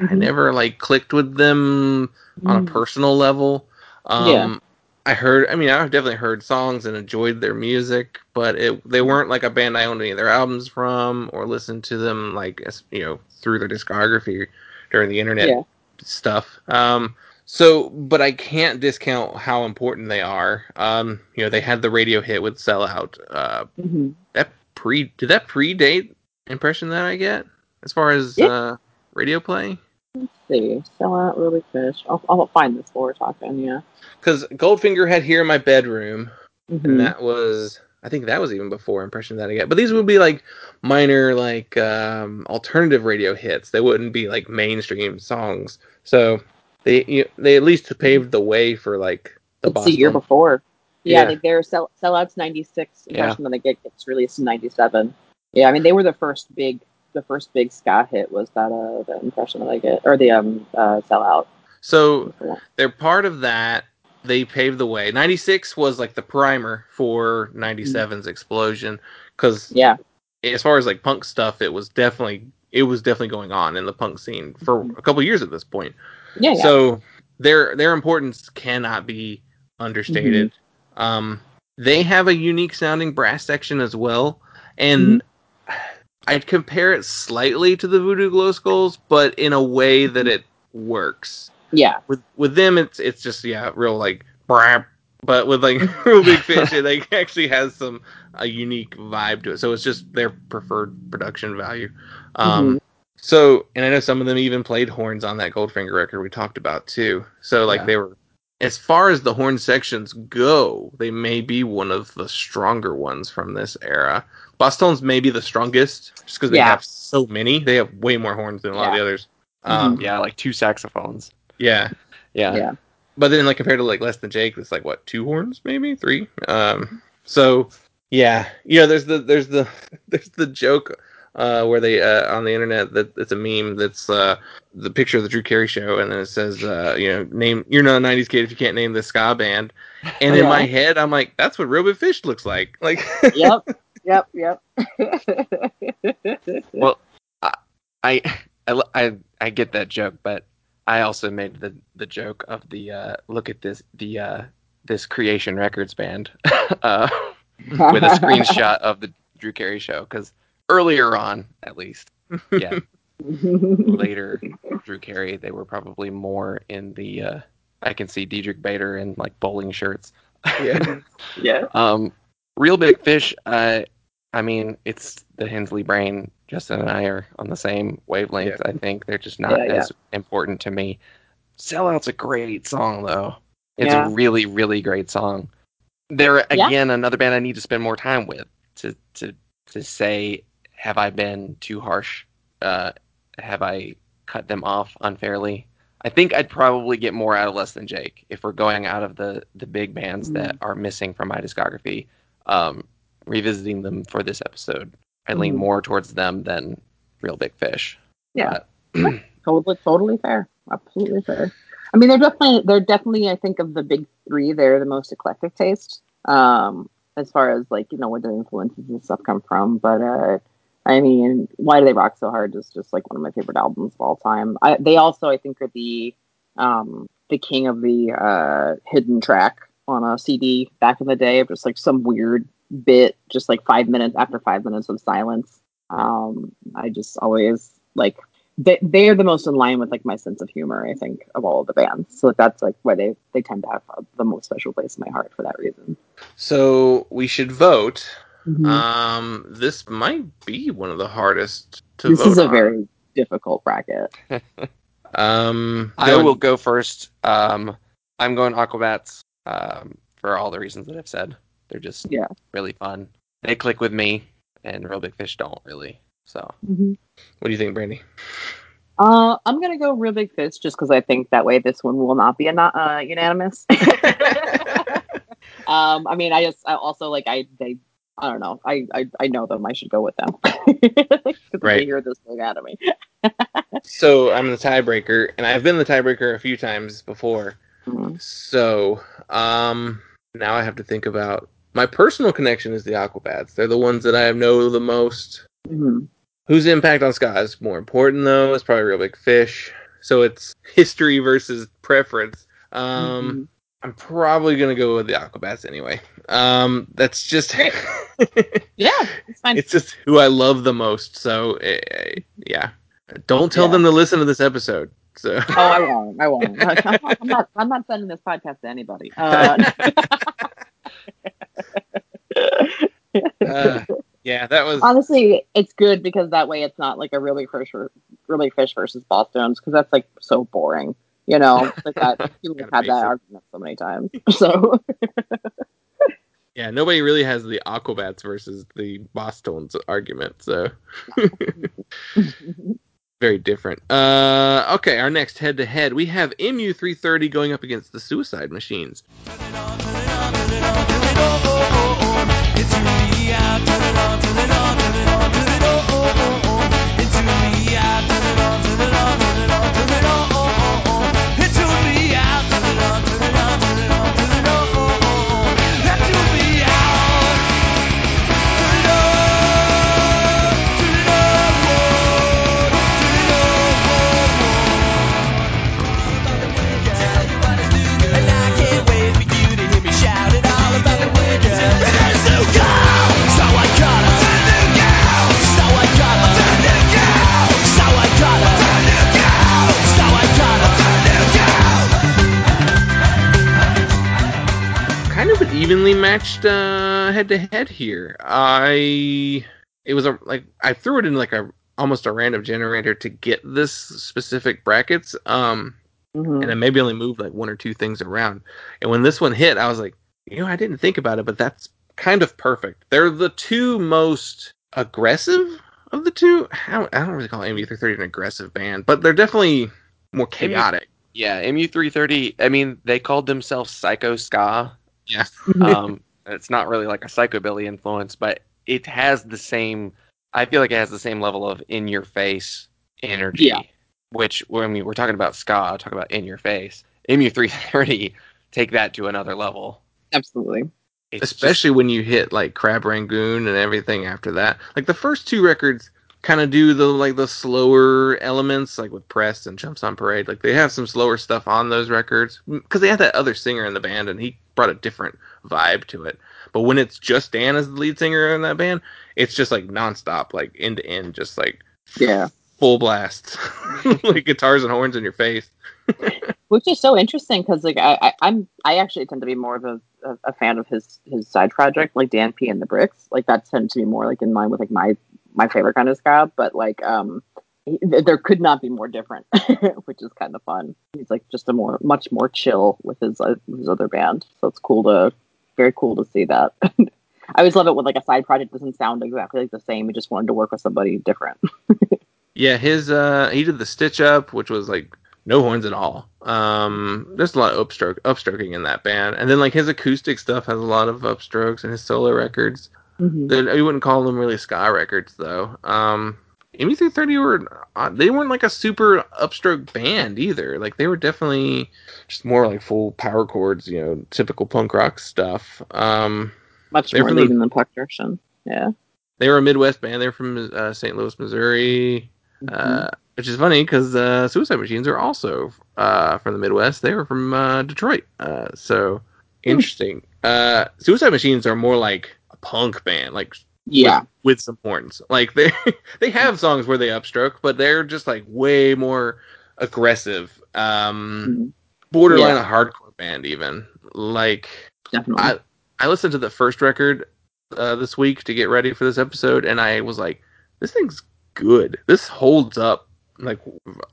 Speaker 2: I
Speaker 4: Mhm.
Speaker 2: never like clicked with them on a
Speaker 4: Mm.
Speaker 2: personal level. Um,
Speaker 4: Yeah.
Speaker 2: I heard. I mean, I've definitely heard songs and enjoyed their music, but it they weren't like a band I owned any of their albums from or listened to them like you know through their discography during the internet
Speaker 4: Yeah.
Speaker 2: stuff. Um, so, but I can't discount how important they are. Um, you know, they had the radio hit with "Sellout." Uh,
Speaker 4: hmm
Speaker 2: that pre did that predate impression that I get as far as
Speaker 4: Yeah.
Speaker 2: uh, radio play?
Speaker 4: Let's see. Sell out Reel Big Fish. I'll, I'll find this while we're talking. Yeah.
Speaker 2: Because Goldfinger had "Here in My Bedroom."
Speaker 4: Mhm.
Speaker 2: and that was I think that was even before impression that I get. But these would be like minor like um, alternative radio hits. They wouldn't be like mainstream songs. So they you, they at least paved the way for like the
Speaker 4: it's the year before. Yeah,
Speaker 2: Yeah.
Speaker 4: They, their sell, sellouts ninety six
Speaker 3: Yeah.
Speaker 4: impression that they get gets released in ninety seven. Yeah, I mean they were the first big the first big ska hit was that uh the impression that I get or the um uh sellout.
Speaker 2: So they're part of that. They paved the way. 96 was like the primer for mm-hmm. 97's explosion cuz
Speaker 4: Yeah.
Speaker 2: as far as like punk stuff it was definitely it was definitely going on in the punk scene for mm-hmm. a couple years at this point.
Speaker 4: Yeah, yeah.
Speaker 2: So their their importance cannot be understated. Mm-hmm. Um, they have a unique sounding brass section as well, and I'd compare it slightly to the Voodoo Glow Skulls, but in a way that it works.
Speaker 4: Yeah.
Speaker 2: With with them, it's it's just yeah, real like brap. But with like Reel Big Fish, it like actually has some a unique vibe to it. So it's just their preferred production value. Um, so, and I know some of them even played horns on that Goldfinger record we talked about too. So, like
Speaker 1: Yeah.
Speaker 2: they were, as far as the horn sections go, they may be one of the stronger ones from this era. Bosstones may be the strongest, just because they
Speaker 4: Yeah.
Speaker 2: have so many. They have way more horns than a lot of the others. Um,
Speaker 3: Yeah, like two saxophones.
Speaker 2: Yeah.
Speaker 3: Yeah.
Speaker 4: Yeah.
Speaker 2: But then, like compared to like less than Jake, it's like what two horns, maybe three. Um, so yeah, you know, there's the there's the there's the joke uh, where they uh, on the internet that it's a meme that's uh, the picture of the Drew Carey show, and then it says, uh, you know, name you're not a '90s kid if you can't name the ska band. And in my head, I'm like, that's what Robot Fish looks like. Like,
Speaker 4: yep. Yep. Yep.
Speaker 3: Well, I, I, I, I get that joke, but I also made the the joke of the uh, look at this the uh, this Creation Records band uh, with a screenshot of the Drew Carey show because earlier on, at least, yeah, later Drew Carey, they were probably more in the. Uh, I can see Diedrich Bader in like bowling shirts.
Speaker 2: yeah,
Speaker 4: yeah.
Speaker 3: Um, Reel Big Fish. I, I mean, it's the Hensley brain. Justin and I are on the same wavelength. I think they're just not
Speaker 4: Yeah, yeah.
Speaker 3: as important to me. Sellout's a great song though. It's
Speaker 4: Yeah.
Speaker 3: a really, really great song. They're
Speaker 4: Yeah.
Speaker 3: again another band I need to spend more time with to to to say have I been too harsh? Uh, have I cut them off unfairly? I think I'd probably get more out of Less Than Jake if we're going out of the the big bands that are missing from my discography. Um, revisiting them for this episode, I lean
Speaker 4: Mhm.
Speaker 3: more towards them than Reel Big Fish.
Speaker 4: Yeah. totally totally fair absolutely fair i mean they're definitely they're definitely i think of the big three they're the most eclectic taste um as far as like you know where their influences and stuff come from but uh i mean why do they rock so hard is just like one of my favorite albums of all time I, they also i think are the um the king of the uh hidden track on a cd back in the day of just like some weird bit just like five minutes after five minutes of silence um i just always like they they are the most in line with like my sense of humor i think of all of the bands so that's like why they they tend to have the most special place in my heart for that reason
Speaker 2: so we should vote.
Speaker 4: Mhm.
Speaker 2: Um, this might be one of the hardest to
Speaker 4: this
Speaker 2: vote
Speaker 4: is a
Speaker 2: on.
Speaker 4: very difficult bracket
Speaker 2: Um,
Speaker 3: I will go first. Um, I'm going Aquabats um, for all the reasons that I've said. They're just
Speaker 4: Yeah.
Speaker 3: really fun. They click with me, and Reel Big Fish don't really. So
Speaker 2: What do you think, Brandy?
Speaker 4: Uh, I'm gonna go Reel Big Fish just because I think that way this one will not be a not, uh, unanimous. um, I mean, I just I also like I they I don't know I I, I know them. I should go with them. 'Cause
Speaker 2: Right.
Speaker 4: They hear this thing out of me.
Speaker 2: So I'm the tiebreaker, and I've been the tiebreaker a few times before.
Speaker 4: Mhm.
Speaker 2: So um, now I have to think about my personal connection is the Aquabats. They're the ones that I know the most.
Speaker 4: Mhm.
Speaker 2: Whose impact on ska is more important though? It's probably Reel Big Fish. So it's history versus preference. Um,
Speaker 4: Mhm.
Speaker 2: I'm probably gonna go with the Aquabats anyway. Um, that's just
Speaker 4: Yeah, it's fine.
Speaker 2: it's just who I love the most. So eh, yeah, don't tell
Speaker 4: Yeah.
Speaker 2: them to listen to this episode. So
Speaker 4: Oh, I won't. I won't. I'm not. I'm not sending this podcast to anybody. Uh,
Speaker 2: uh, yeah, that was
Speaker 4: Honestly, it's good because that way it's not like a really fish, really fish versus Bosstones because that's like so boring. You know, like that. People have had that
Speaker 2: basic.
Speaker 4: argument so many times. So
Speaker 2: yeah. Nobody really has the Aquabats versus the Bosstones argument. So very different. Uh, okay, our next head to head, we have MU330 going up against the Suicide Machines. la la la la la matched uh, head to head here. I it was a like I threw it in like a almost a random generator to get this specific brackets. Um,
Speaker 4: Mhm.
Speaker 2: and I maybe only moved like one or two things around. And when this one hit, I was like, you know, I didn't think about it, but that's kind of perfect. They're the two most aggressive of the two. I don't, I don't really call MU330 an aggressive band, but they're definitely more chaotic.
Speaker 3: yeah, MU330. I mean, they called themselves Psycho Ska.
Speaker 2: Yeah.
Speaker 3: Um, it's not really like a psychobilly influence, but it has the same. I feel like it has the same level of in your face energy.
Speaker 4: Yeah.
Speaker 3: Which when we we're talking about ska, talk about in your face. MU330 take that to another level.
Speaker 4: Absolutely.
Speaker 3: It's just-
Speaker 2: especially when you hit like Crab Rangoon and everything after that. Like the first two records kind of do the like the slower elements, like with Press and Chumps on Parade. Like they have some slower stuff on those records because they had that other singer in the band and he brought a different vibe to it. But when it's just Dan as the lead singer in that band, it's just like nonstop, like end to end, just like
Speaker 4: Yeah.
Speaker 2: full blast, like guitars and horns in your face.
Speaker 4: Which is so interesting because like I, I I'm I actually tend to be more of a, a, a fan of his his side project like Dan P and the Bricks like that tends to be more like in line with like my my favorite kind of ska but like um he- th- there could not be more different which is kind of fun he's like just a more much more chill with his uh, his other band so it's cool to very cool to see that I always love it when like a side project doesn't sound exactly like the same he just wanted to work with somebody different
Speaker 2: Yeah, his uh he did the stitch up, which was like no horns at all. Um there's a lot of upstroke upstroking in that band. And then like his acoustic stuff has a lot of upstrokes and his solo records. Then you wouldn't call them really ska records though. Um MU330 were uh, they weren't like a super upstroke band either. Like they were definitely just more like full power chords, you know, typical punk rock stuff. Um
Speaker 4: much more
Speaker 2: from the-
Speaker 4: than Puck Direction yeah
Speaker 2: they were a Midwest band. They're from uh, St. Louis, Missouri. Uh, which is funny because uh, Suicide Machines are also uh, from the Midwest. They were from uh, Detroit. Uh, so interesting. Uh, Suicide Machines are more like a punk band, like
Speaker 4: yeah
Speaker 2: with, with some horns. Like they they have songs where they upstroke, but they're just like way more aggressive. Um,
Speaker 4: Mhm.
Speaker 2: borderline a hardcore band even. Like
Speaker 4: definitely
Speaker 2: I I listened to the first record uh, this week to get ready for this episode, and I was like, "This thing's good. This holds up like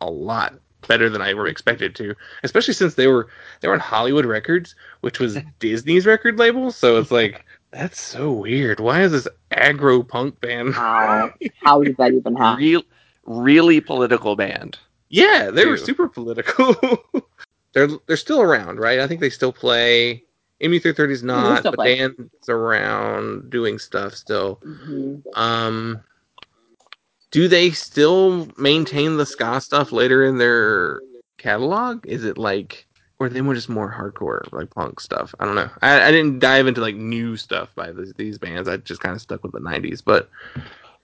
Speaker 2: a lot." better than I ever expected to, especially since they were they were on Hollywood Records, which was Disney's record label. So it's like that's so weird. Why is this aggro punk band?
Speaker 4: How how did that even happen?
Speaker 3: Real, really political band.
Speaker 2: Yeah, they were super political. they're they're still around, right? I think they still play. MU330 is not, but
Speaker 4: play.
Speaker 2: Dan's around doing stuff still.
Speaker 4: Mhm.
Speaker 2: Um, do they still maintain the ska stuff later in their catalog? Is it like, or they were just more hardcore, like punk stuff? I don't know. I, I didn't dive into like new stuff by this, these bands. I just kind of stuck with the '90s. But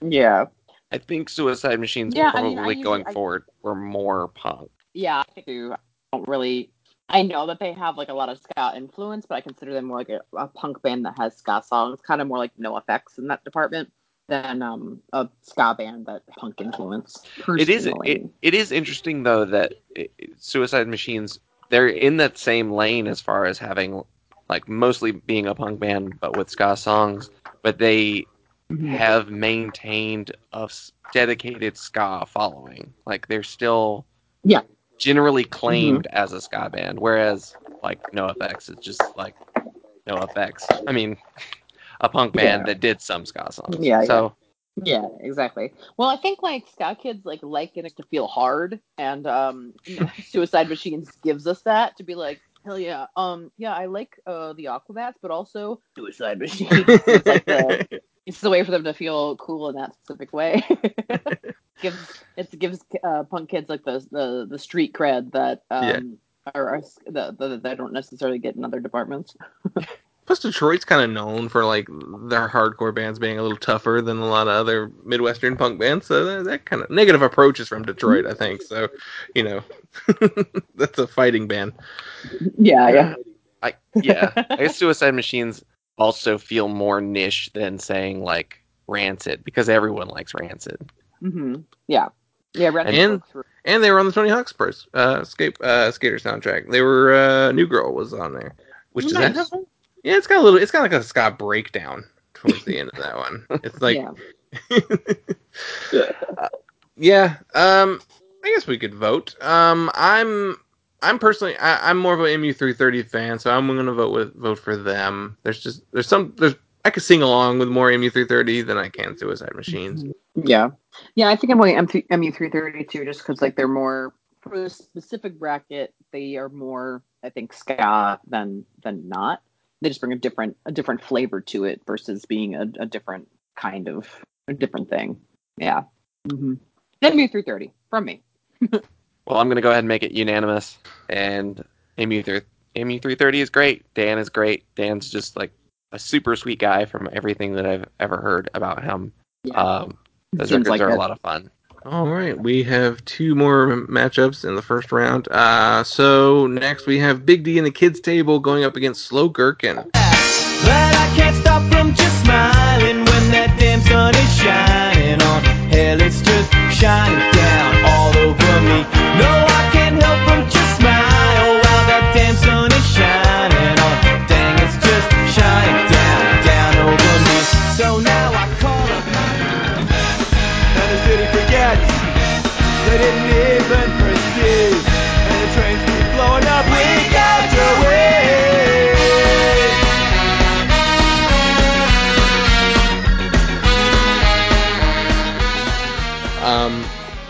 Speaker 4: Yeah,
Speaker 3: I think Suicide Machines
Speaker 4: Yeah, I
Speaker 3: probably
Speaker 4: mean, I usually-
Speaker 3: going
Speaker 4: I-
Speaker 3: forward were more punk.
Speaker 4: yeah. I do. I don't really. I know that they have like a lot of ska influence, but I consider them more like a, a punk band that has ska songs, kind of more like NOFX in that department than um a ska band that punk influence.
Speaker 3: It is it, it is interesting though that it, Suicide Machines they're in that same lane as far as having like mostly being a punk band but with ska songs, but they
Speaker 4: Mhm.
Speaker 3: have maintained a dedicated ska following. Like they're still
Speaker 4: Yeah.
Speaker 3: generally claimed as a ska band, whereas like NOFX is just like NOFX. I mean, a punk band
Speaker 4: Yeah.
Speaker 3: that did some ska songs.
Speaker 4: Yeah,
Speaker 3: So
Speaker 4: Yeah, exactly. Well, I think like ska kids like like it to feel hard, and um, Suicide Machines gives us that to be like, hell yeah, um, yeah, I like uh the Aquabats, but also Suicide Machines. it's like the it's the way for them to feel cool in that specific way. gives it gives uh, punk kids like the the the street cred that um are, are that they don't necessarily get in other departments.
Speaker 2: Plus, Detroit's kind of known for like their hardcore bands being a little tougher than a lot of other Midwestern punk bands. So that, that kind of negative approach is from Detroit, I think. So, you know, that's a fighting band.
Speaker 4: Yeah, yeah.
Speaker 3: I yeah, I guess Suicide Machines also feel more niche than saying like Rancid because everyone likes Rancid.
Speaker 4: hmm Yeah. Yeah, Red
Speaker 2: And-
Speaker 4: works
Speaker 2: And they were on the Tony Hawk's pers- uh, skate uh, skater soundtrack. They were uh, New Girl was on there, which
Speaker 4: Oh,
Speaker 2: does that
Speaker 4: nice.
Speaker 2: Yeah, it's got a little. It's got like a Scott breakdown towards the end of that one. It's like
Speaker 4: yeah.
Speaker 2: yeah. Um, I guess we could vote. Um, I'm I'm personally I, I'm more of an MU330 fan, so I'm gonna vote with vote for them. There's just there's some there's I could sing along with more MU330 than I can Suicide Machines.
Speaker 4: Yeah, yeah. I think I'm going MU330 too, just because like they're more for the specific bracket. They are more, I think, ska than than not. They just bring a different a different flavor to it versus being a, a different kind of a different thing. Yeah. Mm-hmm. MU330 from me.
Speaker 3: Well, I'm gonna go ahead and make it unanimous. And MU three MU three thirty is great. Dan is great. Dan's just like a super sweet guy from everything that I've ever heard about him.
Speaker 4: Yeah.
Speaker 3: Um, those
Speaker 4: Seems
Speaker 3: records
Speaker 4: like
Speaker 3: are
Speaker 4: it.
Speaker 3: a lot of fun.
Speaker 2: All right, we have two more matchups in the first round. Uh, so next we have Big D and the Kids Table going up against Slow Gherkin.
Speaker 6: But I can't stop from just smiling when that damn sun is shining on. Hell, it's just shining down all over me. No, I can't help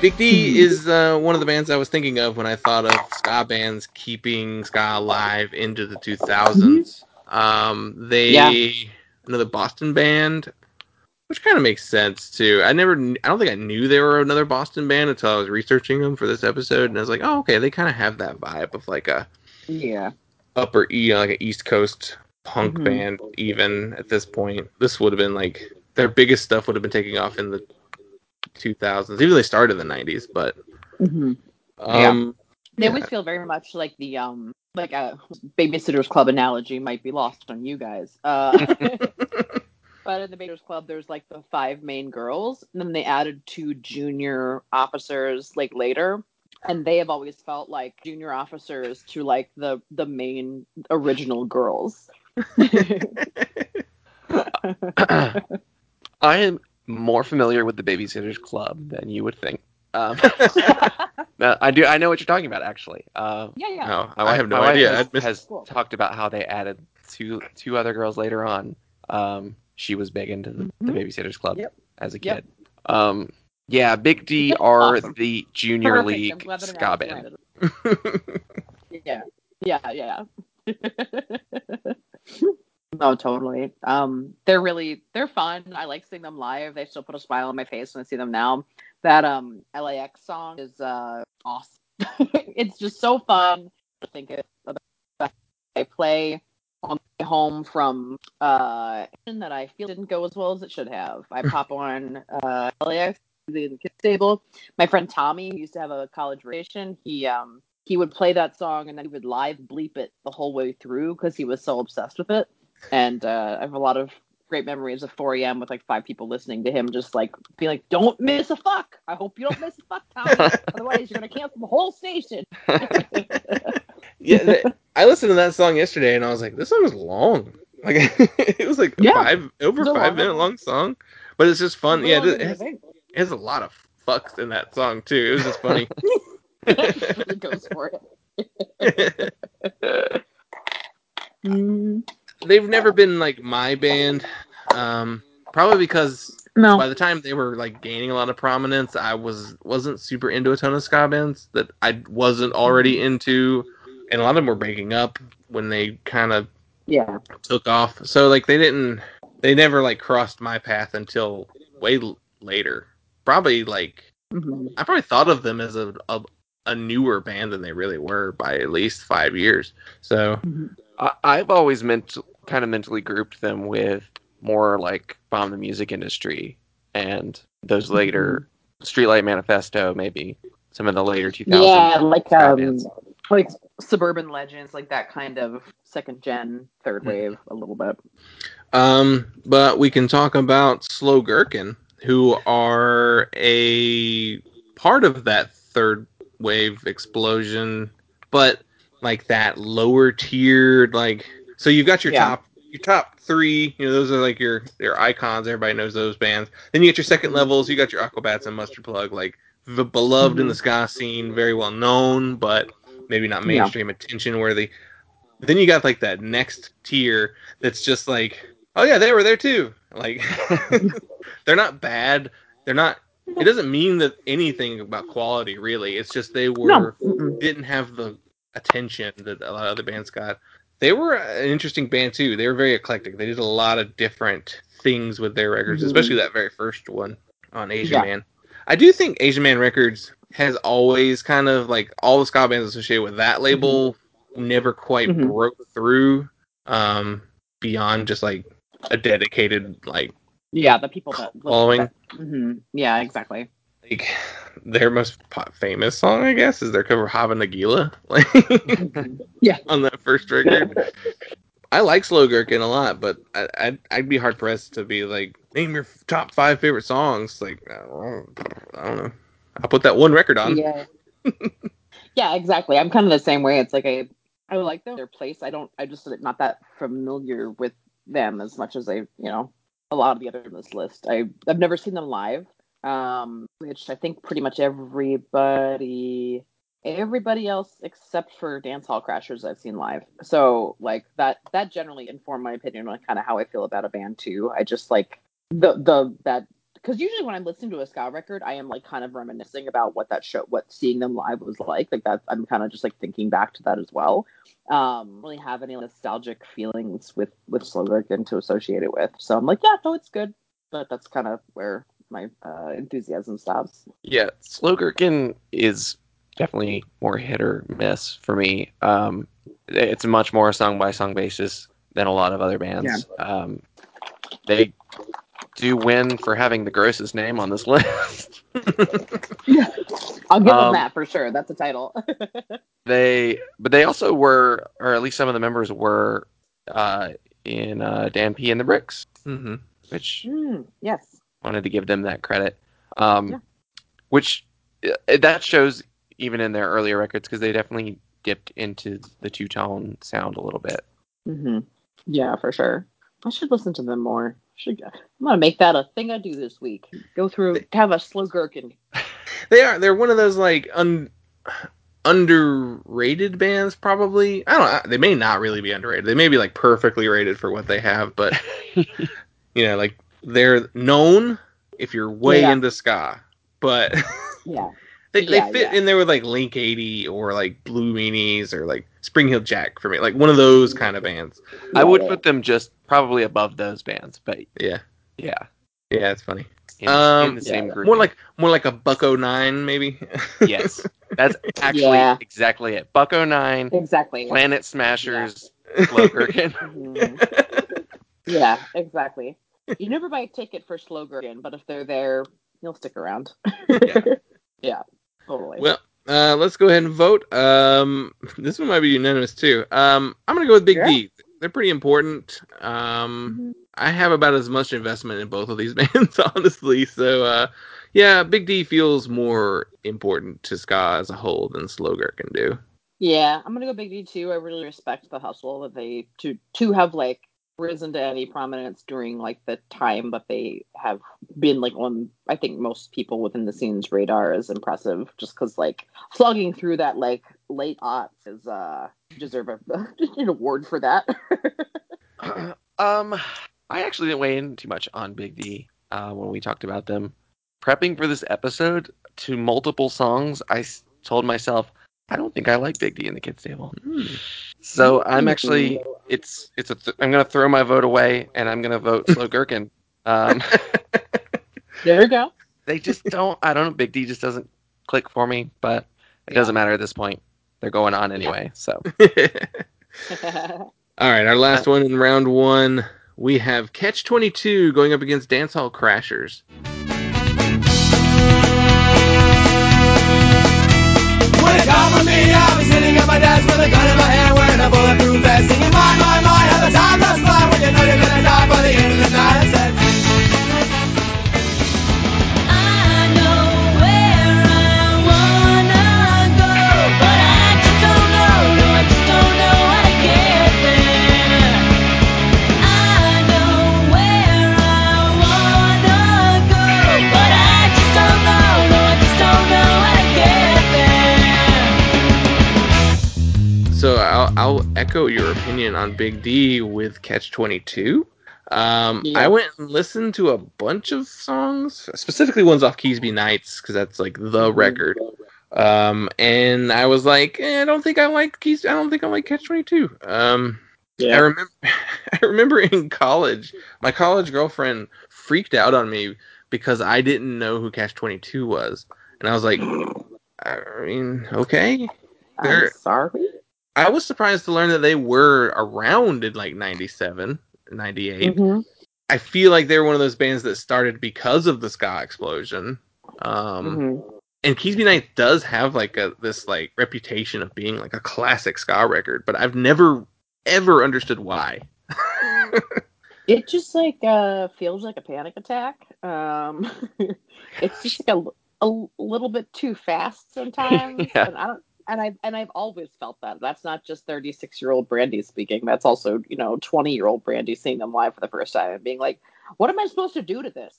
Speaker 2: Big D is uh, one of the bands I was thinking of when I thought of ska bands keeping ska alive into the 2000s. Um, they
Speaker 4: Yeah.
Speaker 2: another Boston band, which kind of makes sense too. I never, I don't think I knew they were another Boston band until I was researching them for this episode, and I was like, oh, okay, they kind of have that vibe of like a
Speaker 4: Yeah.
Speaker 2: upper E, like an East Coast punk
Speaker 4: Mhm.
Speaker 2: band. Even at this point, this would have been like their biggest stuff would have been taking off in the 2000s. Even they started in the 90s, but
Speaker 4: hmm
Speaker 2: um,
Speaker 4: They
Speaker 2: yeah.
Speaker 4: always feel very much like the um like a babysitters club analogy might be lost on you guys. Uh, but in the babysitters club, there's like the five main girls, and then they added two junior officers like later, and they have always felt like junior officers to like the the main original girls.
Speaker 3: I am more familiar with the Babysitters Club than you would think. Um, no, I do. I know what you're talking about, actually. Uh,
Speaker 4: yeah, yeah.
Speaker 2: No,
Speaker 3: my
Speaker 2: I have no
Speaker 3: my
Speaker 2: idea.
Speaker 3: Has,
Speaker 2: missed-
Speaker 3: has
Speaker 4: Cool.
Speaker 3: talked about how they added two two other girls later on. Um, she was big into the, the
Speaker 4: Mhm.
Speaker 3: Babysitters Club
Speaker 4: Yep.
Speaker 3: as a
Speaker 4: Yep.
Speaker 3: kid. Um, yeah, Big D are
Speaker 4: Awesome.
Speaker 3: the junior
Speaker 4: Perfect.
Speaker 3: League
Speaker 4: glad
Speaker 3: ska band.
Speaker 4: Yeah, yeah, yeah. no, totally. Um, they're really they're fun. I like seeing them live. They still put a smile on my face when I see them now. That um LAX song is uh awesome. it's just so fun. I think it. I play on the home from uh that I feel didn't go as well as it should have. I pop on uh LAX the kids table. My friend Tommy who used to have a college station. He um he would play that song and then he would live bleep it the whole way through because he was so obsessed with it. And uh, I have a lot of great memories of 4 a.m. with like five people listening to him, just like being like, "Don't miss a fuck. I hope you don't miss a fuck, Tommy. Otherwise, you're gonna cancel the whole station."
Speaker 2: yeah, I listened to that song yesterday and I was like, this song is long. Like it was like
Speaker 4: Yeah.
Speaker 2: five over five
Speaker 4: long
Speaker 2: minute
Speaker 4: one.
Speaker 2: long song, but it's just fun. Yeah, it, it, has,
Speaker 4: it
Speaker 2: has a lot of fucks in that song too. It was just funny.
Speaker 4: goes for it. Mm,
Speaker 2: They've never been like my band, um, probably because
Speaker 4: no.
Speaker 2: by the time they were like gaining a lot of prominence, I was wasn't super into a ton of ska bands that I wasn't already into, and a lot of them were breaking up when they kind of
Speaker 4: Yeah.
Speaker 2: took off. So like they didn't, they never like crossed my path until way l- later. Probably like
Speaker 4: Mhm.
Speaker 2: I probably thought of them as a, a a newer band than they really were by at least five years. So
Speaker 3: I, I've always meant kind of mentally grouped them with more like bomb the music industry and those later Streetlight Manifesto, maybe some of the later 2000s.
Speaker 4: Yeah, like um, like suburban legends, like that kind of second gen, third
Speaker 2: Mhm.
Speaker 4: wave, a little bit.
Speaker 2: Um, but we can talk about Slow Gherkin, who are a part of that third wave explosion, but like that lower tiered, like so you've got your
Speaker 4: Yeah.
Speaker 2: top your top three, you know, those are like your your icons. Everybody knows those bands. Then you get your second levels. You got your Aquabats and Mustard Plug, like the beloved in mm-hmm. the ska scene, very well known, but maybe not
Speaker 4: Yeah.
Speaker 2: mainstream attention worthy. Then you got like that next tier that's just like, oh yeah, they were there too. Like they're not bad. They're not. It doesn't mean that anything about quality really. It's just they were
Speaker 4: Mm-mm.
Speaker 2: didn't have the attention that a lot of other bands got. They were an interesting band too. They were very eclectic. They did a lot of different things with their records,
Speaker 4: Mhm.
Speaker 2: especially that very first one on Asian
Speaker 4: Yeah.
Speaker 2: Man. I do think Asian Man Records has always kind of like all the ska bands associated with that label never quite
Speaker 4: Mhm.
Speaker 2: broke through um, beyond just like a dedicated like
Speaker 4: Yeah, the people that
Speaker 2: following.
Speaker 4: hmm Yeah, exactly.
Speaker 2: Like their most famous song, I guess, is their cover of Hava Nagila, like.
Speaker 4: Yeah.
Speaker 2: on that first record. I like Slow Gherkin a lot, but I, I'd, I'd be hard pressed to be like, name your top five favorite songs. Like, I don't, I don't know. I'll put that one record on.
Speaker 4: Yeah. yeah, exactly. I'm kind of the same way. It's like I I like them, their place. I don't. I just not that familiar with them as much as I, you know, a lot of the other on this list. I I've never seen them live, um, which I think pretty much everybody everybody else except for dance hall crashers I've seen live. So like that that generally informed my opinion on kind of how I feel about a band too. I just like the the that because usually when I'm listening to a ska record, I am like kind of reminiscing about what that show, what seeing them live was like. Like that, I'm kind of just like thinking back to that as well. Um, really have any nostalgic feelings with with Slow to associate it with. So I'm like, yeah, no, it's good, but that's kind of where my uh, enthusiasm stops.
Speaker 3: Yeah, Slow Gherkin is definitely more hit or miss for me. Um, it's much more song by song basis than a lot of other bands. Um, they do win for having the grossest name on this list.
Speaker 4: yeah, I'll give
Speaker 3: Um,
Speaker 4: them that for sure. That's a title.
Speaker 3: they, but they also were, or at least some of the members were, uh, in uh, Dan P and the Bricks,
Speaker 2: mm-hmm.
Speaker 3: which
Speaker 4: Hmm, yes.
Speaker 3: Wanted to give them that credit. Um,
Speaker 4: Yeah.
Speaker 3: Which uh, that shows even in their earlier records because they definitely dipped into the two tone sound a little bit.
Speaker 4: hmm Yeah, for sure. I should listen to them more. Should I'm gonna make that a thing I do this week. Go through have a slow gherkin
Speaker 2: They are. They're one of those like un, underrated bands, probably. I don't. know. They may not really be underrated. They may be like perfectly rated for what they have, but you know, like they're known if you're way
Speaker 4: Yeah.
Speaker 2: into ska, but
Speaker 4: Yeah.
Speaker 2: they,
Speaker 4: Yeah,
Speaker 2: they fit
Speaker 4: yeah.
Speaker 2: in there with like Link 80 or like Blue Meanies or like Spring Heeled Jack for me, like one of those kind of bands.
Speaker 3: I would
Speaker 4: Yeah,
Speaker 3: put them just probably above those bands, but
Speaker 2: Yeah,
Speaker 3: yeah,
Speaker 2: yeah, it's funny.
Speaker 3: in,
Speaker 2: Um,
Speaker 3: in the same
Speaker 4: yeah.
Speaker 3: group.
Speaker 2: More like more like a Buck-O-Nine, maybe.
Speaker 3: yes, that's actually
Speaker 4: Yeah.
Speaker 3: exactly it. Buck-O-Nine,
Speaker 4: Exactly.
Speaker 3: Planet Smashers, Slow Gherkin.
Speaker 4: Mhm. yeah, exactly. You never buy a ticket for Slow Gherkin, but if they're there, you'll stick around.
Speaker 3: Yeah.
Speaker 4: yeah, totally.
Speaker 2: Well, uh, let's go ahead and vote. Um, this one might be unanimous too. Um, I'm gonna go with Big
Speaker 4: Yeah.
Speaker 2: D. They're pretty important. Um, I have about as much investment in both of these bands, honestly. So, uh, yeah, Big D feels more important to ska as a whole than Slow can do.
Speaker 4: Yeah, I'm gonna go Big D too. I really respect the hustle that they to to have like risen to any prominence during like the time that they have been like on I think most people within the scene's radar is impressive just because like slugging through that like late aughts is uh deserve a, an award for that.
Speaker 3: um, I actually didn't weigh in too much on Big D uh, when we talked about them. Prepping for this episode to multiple songs, I told myself I don't think I like Big D in the kids table.
Speaker 2: Hmm.
Speaker 3: So I'm actually it's it's a th- I'm gonna throw my vote away and I'm gonna vote Slow Gherkin. Um,
Speaker 4: there you go.
Speaker 3: they just don't. I don't know. Big D just doesn't click for me, but it
Speaker 4: Yeah.
Speaker 3: doesn't matter at this point. They're going on anyway. So
Speaker 2: All right, our last one in round one. We have Catch 22 going up against Dance Hall
Speaker 5: Crashers. It got for me, I was sitting at my desk with a gun in my hand, wearing a bulletproof vest, singing my, my, my, how the time goes by when you know you're gonna die by the end of the night.
Speaker 2: Echo your opinion on Big D with Catch 22. Um,
Speaker 4: Yeah.
Speaker 2: I went and listened to a bunch of songs, specifically ones off Keasbey Nights, because that's like the record. Um, and I was like, eh, I don't think I like Keys. I don't think I like Catch 22. Um, I remember, I remember in college, my college girlfriend freaked out on me because I didn't know who Catch 22 was, and I was like, I mean, okay.
Speaker 4: I'm sorry.
Speaker 2: I was surprised to learn that they were around in like 97, 98.
Speaker 4: Mhm.
Speaker 2: I feel like they were one of those bands that started because of the ska explosion. Um,
Speaker 4: Mhm.
Speaker 2: and Keasbey Night does have like a this like reputation of being like a classic ska record, but I've never ever understood why.
Speaker 4: It just like uh feels like a panic attack. Um, it's just like a, a little bit too fast sometimes,
Speaker 3: Yeah.
Speaker 4: and I don't. And I and I've always felt that. That's not just 36 year old Brandy speaking. That's also you know 20 year old Brandy seeing them live for the first time and being like, "What am I supposed to do to this?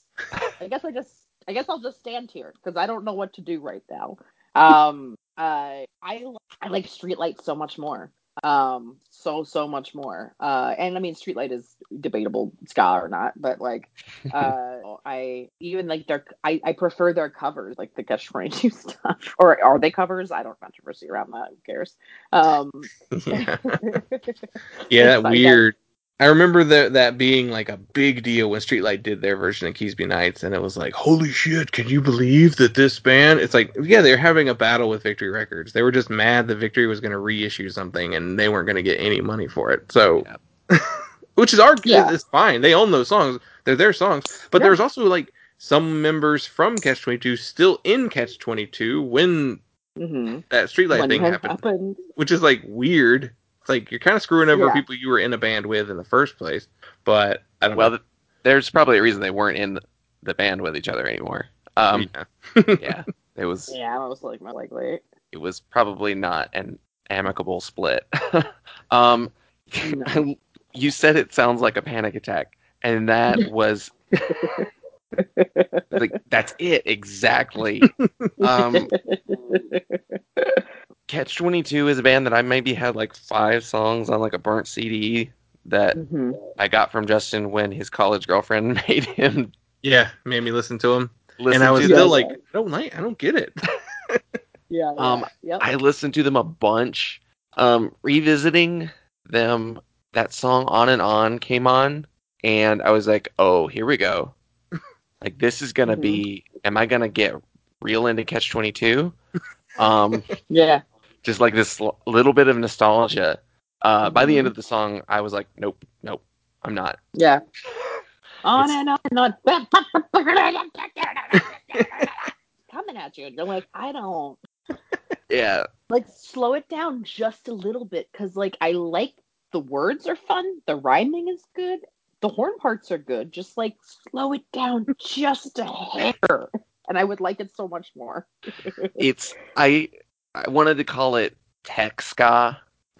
Speaker 4: I guess I just I guess I'll just stand here because I don't know what to do right now." Um, uh, I I like Streetlight so much more um so so much more. Uh and i mean streetlight is debatable ska or not but like uh i even like their i i prefer their covers like the catch 22 stuff. Or are they covers? I don't controversy around that. Who cares? Um
Speaker 2: yeah, yeah, that weird. I remember that that being like a big deal when Streetlight did their version of Keasbey Nights, and it was like, holy shit, can you believe that this band? It's like, yeah, they're having a battle with Victory Records. They were just mad that Victory was going to reissue something, and they weren't going to get any money for it. So, which is argued,
Speaker 4: Yeah.
Speaker 2: it's fine. They own those songs; they're their songs. But
Speaker 4: Yeah.
Speaker 2: there's also like some members from Catch Twenty Two still in Catch Twenty Two when
Speaker 4: mhm.
Speaker 2: that Streetlight
Speaker 4: when
Speaker 2: thing happened
Speaker 4: happened
Speaker 2: which is like weird. It's like you're kind of screwing over
Speaker 4: Yeah.
Speaker 2: people you were in a band with in the first place. But I don't
Speaker 3: well,
Speaker 2: know.
Speaker 3: th- there's probably a reason they weren't in the, the band with each other anymore. Um,
Speaker 2: Yeah.
Speaker 3: yeah, it was
Speaker 4: yeah i was like like wait
Speaker 3: it was probably not an amicable split. um,
Speaker 4: No.
Speaker 3: you said it sounds like a panic attack, and that was like that's it exactly. um, Catch Twenty Two is a band that I maybe had like five songs on like a burnt CD that
Speaker 4: Mhm.
Speaker 3: I got from Justin when his college girlfriend made him
Speaker 2: Yeah, made me listen to him,
Speaker 3: listen
Speaker 2: and I was still
Speaker 3: them.
Speaker 2: like, I don't like, I don't get it.
Speaker 4: Yeah.
Speaker 3: Um.
Speaker 4: Yep.
Speaker 3: I listened to them a bunch. Um, revisiting them, that song "On and On" came on, and I was like, "Oh, here we go! like this is gonna
Speaker 4: Mhm.
Speaker 3: be. Am I gonna get real into Catch Twenty Two? Um,
Speaker 4: yeah.
Speaker 3: Just like this l- little bit of nostalgia. Uh, by the end
Speaker 4: Mhm.
Speaker 3: of the song, I was like, "Nope, nope, I'm not."
Speaker 4: Yeah. On and on and on. Coming at you. And you're like, I don't.
Speaker 3: Yeah,
Speaker 4: Like, slow it down just a little bit because, like, I like the words are fun. The rhyming is good. The horn parts are good. Just, like, slow it down just a hair. And I would like it so much more.
Speaker 3: it's I. I wanted to call it tech ska.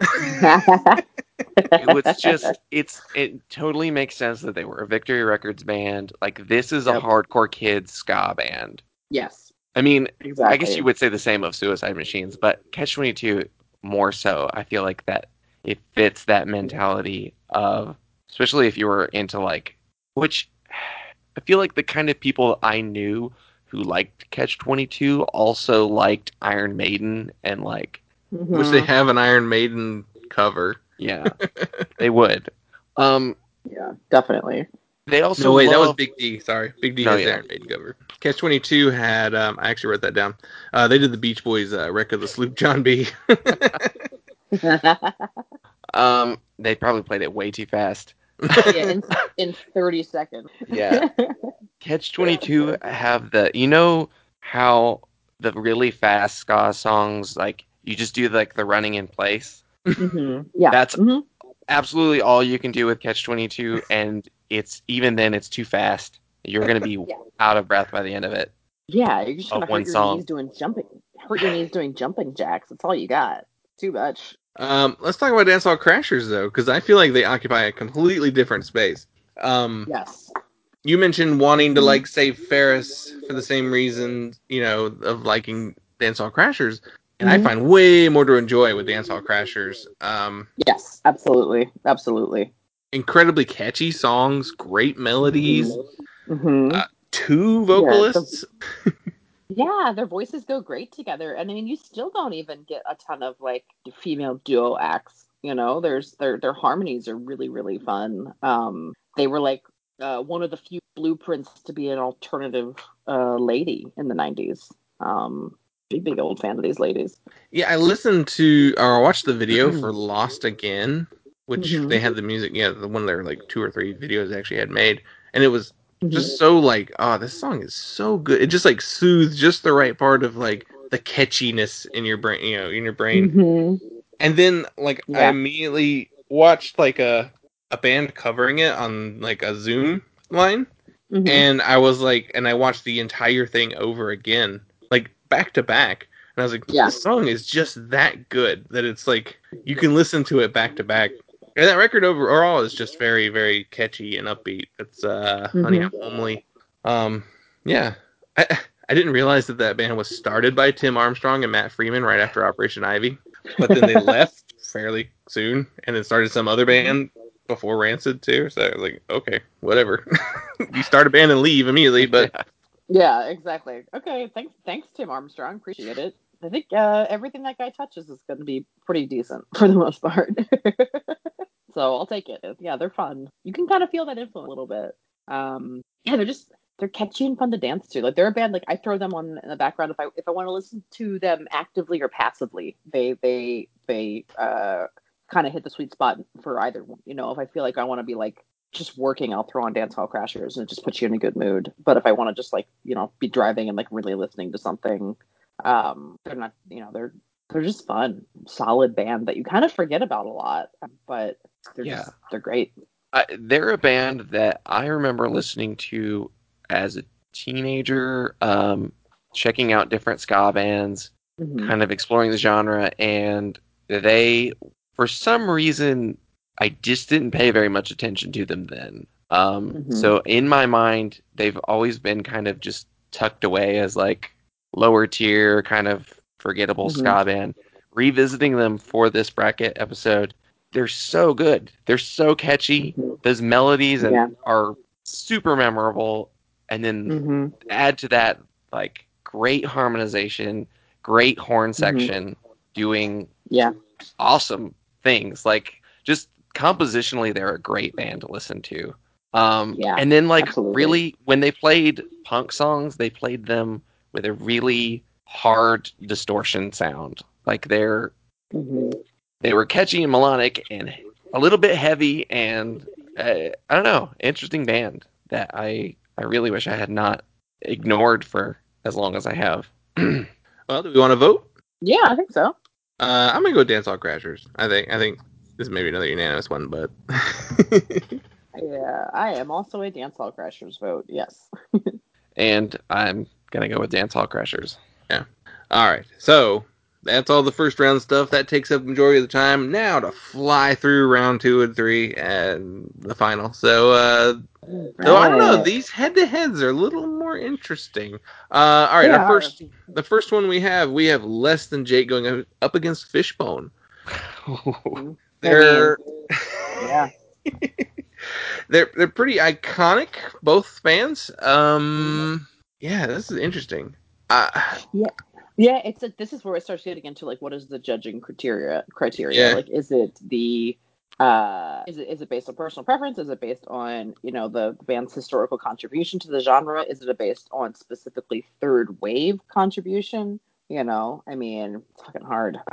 Speaker 3: it was just it's it totally makes sense that they were a Victory Records band. Like this is a
Speaker 4: Yep.
Speaker 3: hardcore kids ska band.
Speaker 4: yes.
Speaker 3: I mean,
Speaker 4: Exactly.
Speaker 3: I guess you would say the same of Suicide Machines, but Catch Twenty Two more so. I feel like that it fits that mentality of especially if you were into like which I feel like the kind of people I knew who liked Catch Twenty Two also liked Iron Maiden and like
Speaker 2: Wish they
Speaker 4: Mhm.
Speaker 2: have an Iron Maiden cover.
Speaker 3: yeah they would. Um
Speaker 4: Yeah, definitely.
Speaker 3: they also
Speaker 2: No, wait, that was Big D. Sorry, Big D
Speaker 3: No,
Speaker 2: has
Speaker 3: yeah.
Speaker 2: Iron Maiden cover. Catch Twenty Two had. Um, I actually wrote that down. Uh, they did the Beach Boys uh, "Wreck of the Sloop John B."
Speaker 3: Um, they probably played it way too fast.
Speaker 4: yeah, in, in 30 seconds.
Speaker 3: Yeah. Catch Twenty Two have the you know how the really fast ska songs like you just do like the running in place.
Speaker 4: hmm Yeah.
Speaker 3: That's
Speaker 4: Mhm.
Speaker 3: absolutely all you can do with Catch Twenty Two, and it's even then it's too fast. You're gonna be
Speaker 4: Yeah.
Speaker 3: out of breath by the end of it.
Speaker 4: Yeah, you're just
Speaker 3: Of
Speaker 4: gonna hurt your
Speaker 3: song.
Speaker 4: knees doing jumping. Hurt your knees doing jumping jacks. That's all you got. Too much.
Speaker 2: Um, let's talk about Dance Hall Crashers though, because I feel like they occupy a completely different space. Um,
Speaker 4: Yes.
Speaker 2: you mentioned wanting to like save Ferris for the same reason, you know, of liking Dance Hall Crashers, and
Speaker 4: Mhm.
Speaker 2: I find way more to enjoy with Dance Hall Crashers. Um,
Speaker 4: Yes. Absolutely. Absolutely.
Speaker 2: incredibly catchy songs, great melodies,
Speaker 4: hmm
Speaker 2: Uh, two vocalists.
Speaker 4: Yeah, their voices go great together, and I mean, you still don't even get a ton of like female duo acts. You know, there's their their harmonies are really really fun. Um, they were like uh, one of the few blueprints to be an alternative uh, lady in the '90s. Um, big big old fan of these ladies.
Speaker 2: Yeah, I listened to or I watched the video for Lost Again, which
Speaker 4: Mhm.
Speaker 2: they had the music. Yeah, the one of their like two or three videos they actually had made, and it was
Speaker 4: Mm-hmm.
Speaker 2: Just so like, oh, this song is so good. It just like soothes just the right part of like the catchiness in your brain, you know, in your brain.
Speaker 4: Mhm.
Speaker 2: And then like I immediately watched like a a band covering it on like a Zoom line,
Speaker 4: Mhm.
Speaker 2: and I was like, and I watched the entire thing over again, like back to back. And I was like,
Speaker 4: Yeah.
Speaker 2: this song is just that good that it's like you can listen to it back to back. And that record overall is just very, very catchy and upbeat. It's uh, Honey I'm Homely. Um, yeah, I I didn't realize that that band was started by Tim Armstrong and Matt Freeman right after Operation Ivy, but then they left fairly soon and then started some other band before Rancid too. So I was like, okay, whatever. you start a band and leave immediately, but
Speaker 4: Yeah, exactly. Okay, thanks, thanks, Tim Armstrong. Appreciate it. I think uh, everything that guy touches is going to be pretty decent for the most part. So I'll take it. Yeah, they're fun. You can kind of feel that influence a little bit. Um, yeah, they're just they're catchy and fun to dance to. Like they're a band. Like I throw them on in the background if I if I want to listen to them actively or passively. They they they uh, kind of hit the sweet spot for either one. You know, if I feel like I want to be like just working, I'll throw on Dance Hall Crashers and it just puts you in a good mood. But if I want to just like, you know, be driving and like really listening to something, um, they're not, you know, they're they're just fun, solid band that you kind of forget about a lot, but they're
Speaker 3: Yeah.
Speaker 4: just they're great.
Speaker 3: I, they're a band that I remember listening to as a teenager, um, checking out different ska bands,
Speaker 4: Mhm.
Speaker 3: kind of exploring the genre, and they, for some reason, I just didn't pay very much attention to them then. Um,
Speaker 4: Mhm.
Speaker 3: So in my mind, they've always been kind of just tucked away as like lower tier, kind of forgettable
Speaker 4: Mhm.
Speaker 3: ska band. Revisiting them for this bracket episode, they're so good. They're so catchy.
Speaker 4: Mhm.
Speaker 3: Those melodies and
Speaker 4: Yeah.
Speaker 3: are super memorable. And then
Speaker 4: hmm
Speaker 3: add to that like great harmonization, great horn section, doing
Speaker 4: Yeah.
Speaker 3: awesome things. Like just compositionally, they're a great band to listen to. Um,
Speaker 4: Yeah,
Speaker 3: and then like
Speaker 4: absolutely.
Speaker 3: really, when they played punk songs, they played them with a really hard distortion sound. Like they're
Speaker 4: hmm
Speaker 3: they were catchy and melodic and a little bit heavy and uh, I don't know, interesting band that I I really wish I had not ignored for as long as I have.
Speaker 2: Well, do we want to vote?
Speaker 4: Yeah, I think so.
Speaker 2: Uh, I'm gonna go Dance Hall Crashers. I think I think this may be another unanimous one, but
Speaker 4: Yeah, I am also a dance hall crashers vote. Yes.
Speaker 3: and I'm gonna go with Dance Hall Crashers. Yeah.
Speaker 2: All right. So that's all the first round stuff. That takes up majority of the time. Now to fly through round two and three and the final. So uh, so I don't know. These head to heads are a little more interesting. Uh, all right.
Speaker 4: They
Speaker 2: our first the first one we have we have less than Jake going up against Fishbone. They're
Speaker 4: Yeah.
Speaker 2: they're they're pretty iconic, both fans. Um, yeah, this is interesting. Uh,
Speaker 4: Yeah, it's a, this is where it starts getting into like what is the judging criteria criteria?
Speaker 2: Yeah.
Speaker 4: Like is it the uh is it is it based on personal preference? Is it based on, you know, the band's historical contribution to the genre? Is it based on specifically third wave contribution? You know, I mean, it's fucking hard.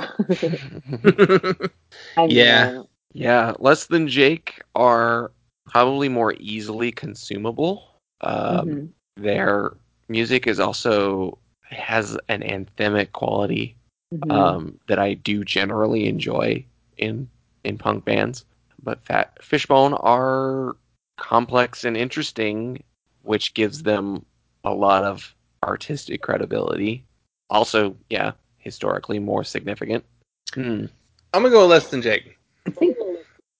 Speaker 4: I
Speaker 2: Yeah.
Speaker 4: mean,
Speaker 3: Yeah, Less Than Jake are probably more easily consumable. Um,
Speaker 4: mhm,
Speaker 3: Their music is also has an anthemic quality
Speaker 4: mhm.
Speaker 3: um, that I do generally enjoy in in punk bands. But Fat Fishbone are complex and interesting, which gives them a lot of artistic credibility. Also, yeah, historically more significant. Hmm.
Speaker 2: I'm gonna go less than Jake.
Speaker 4: I think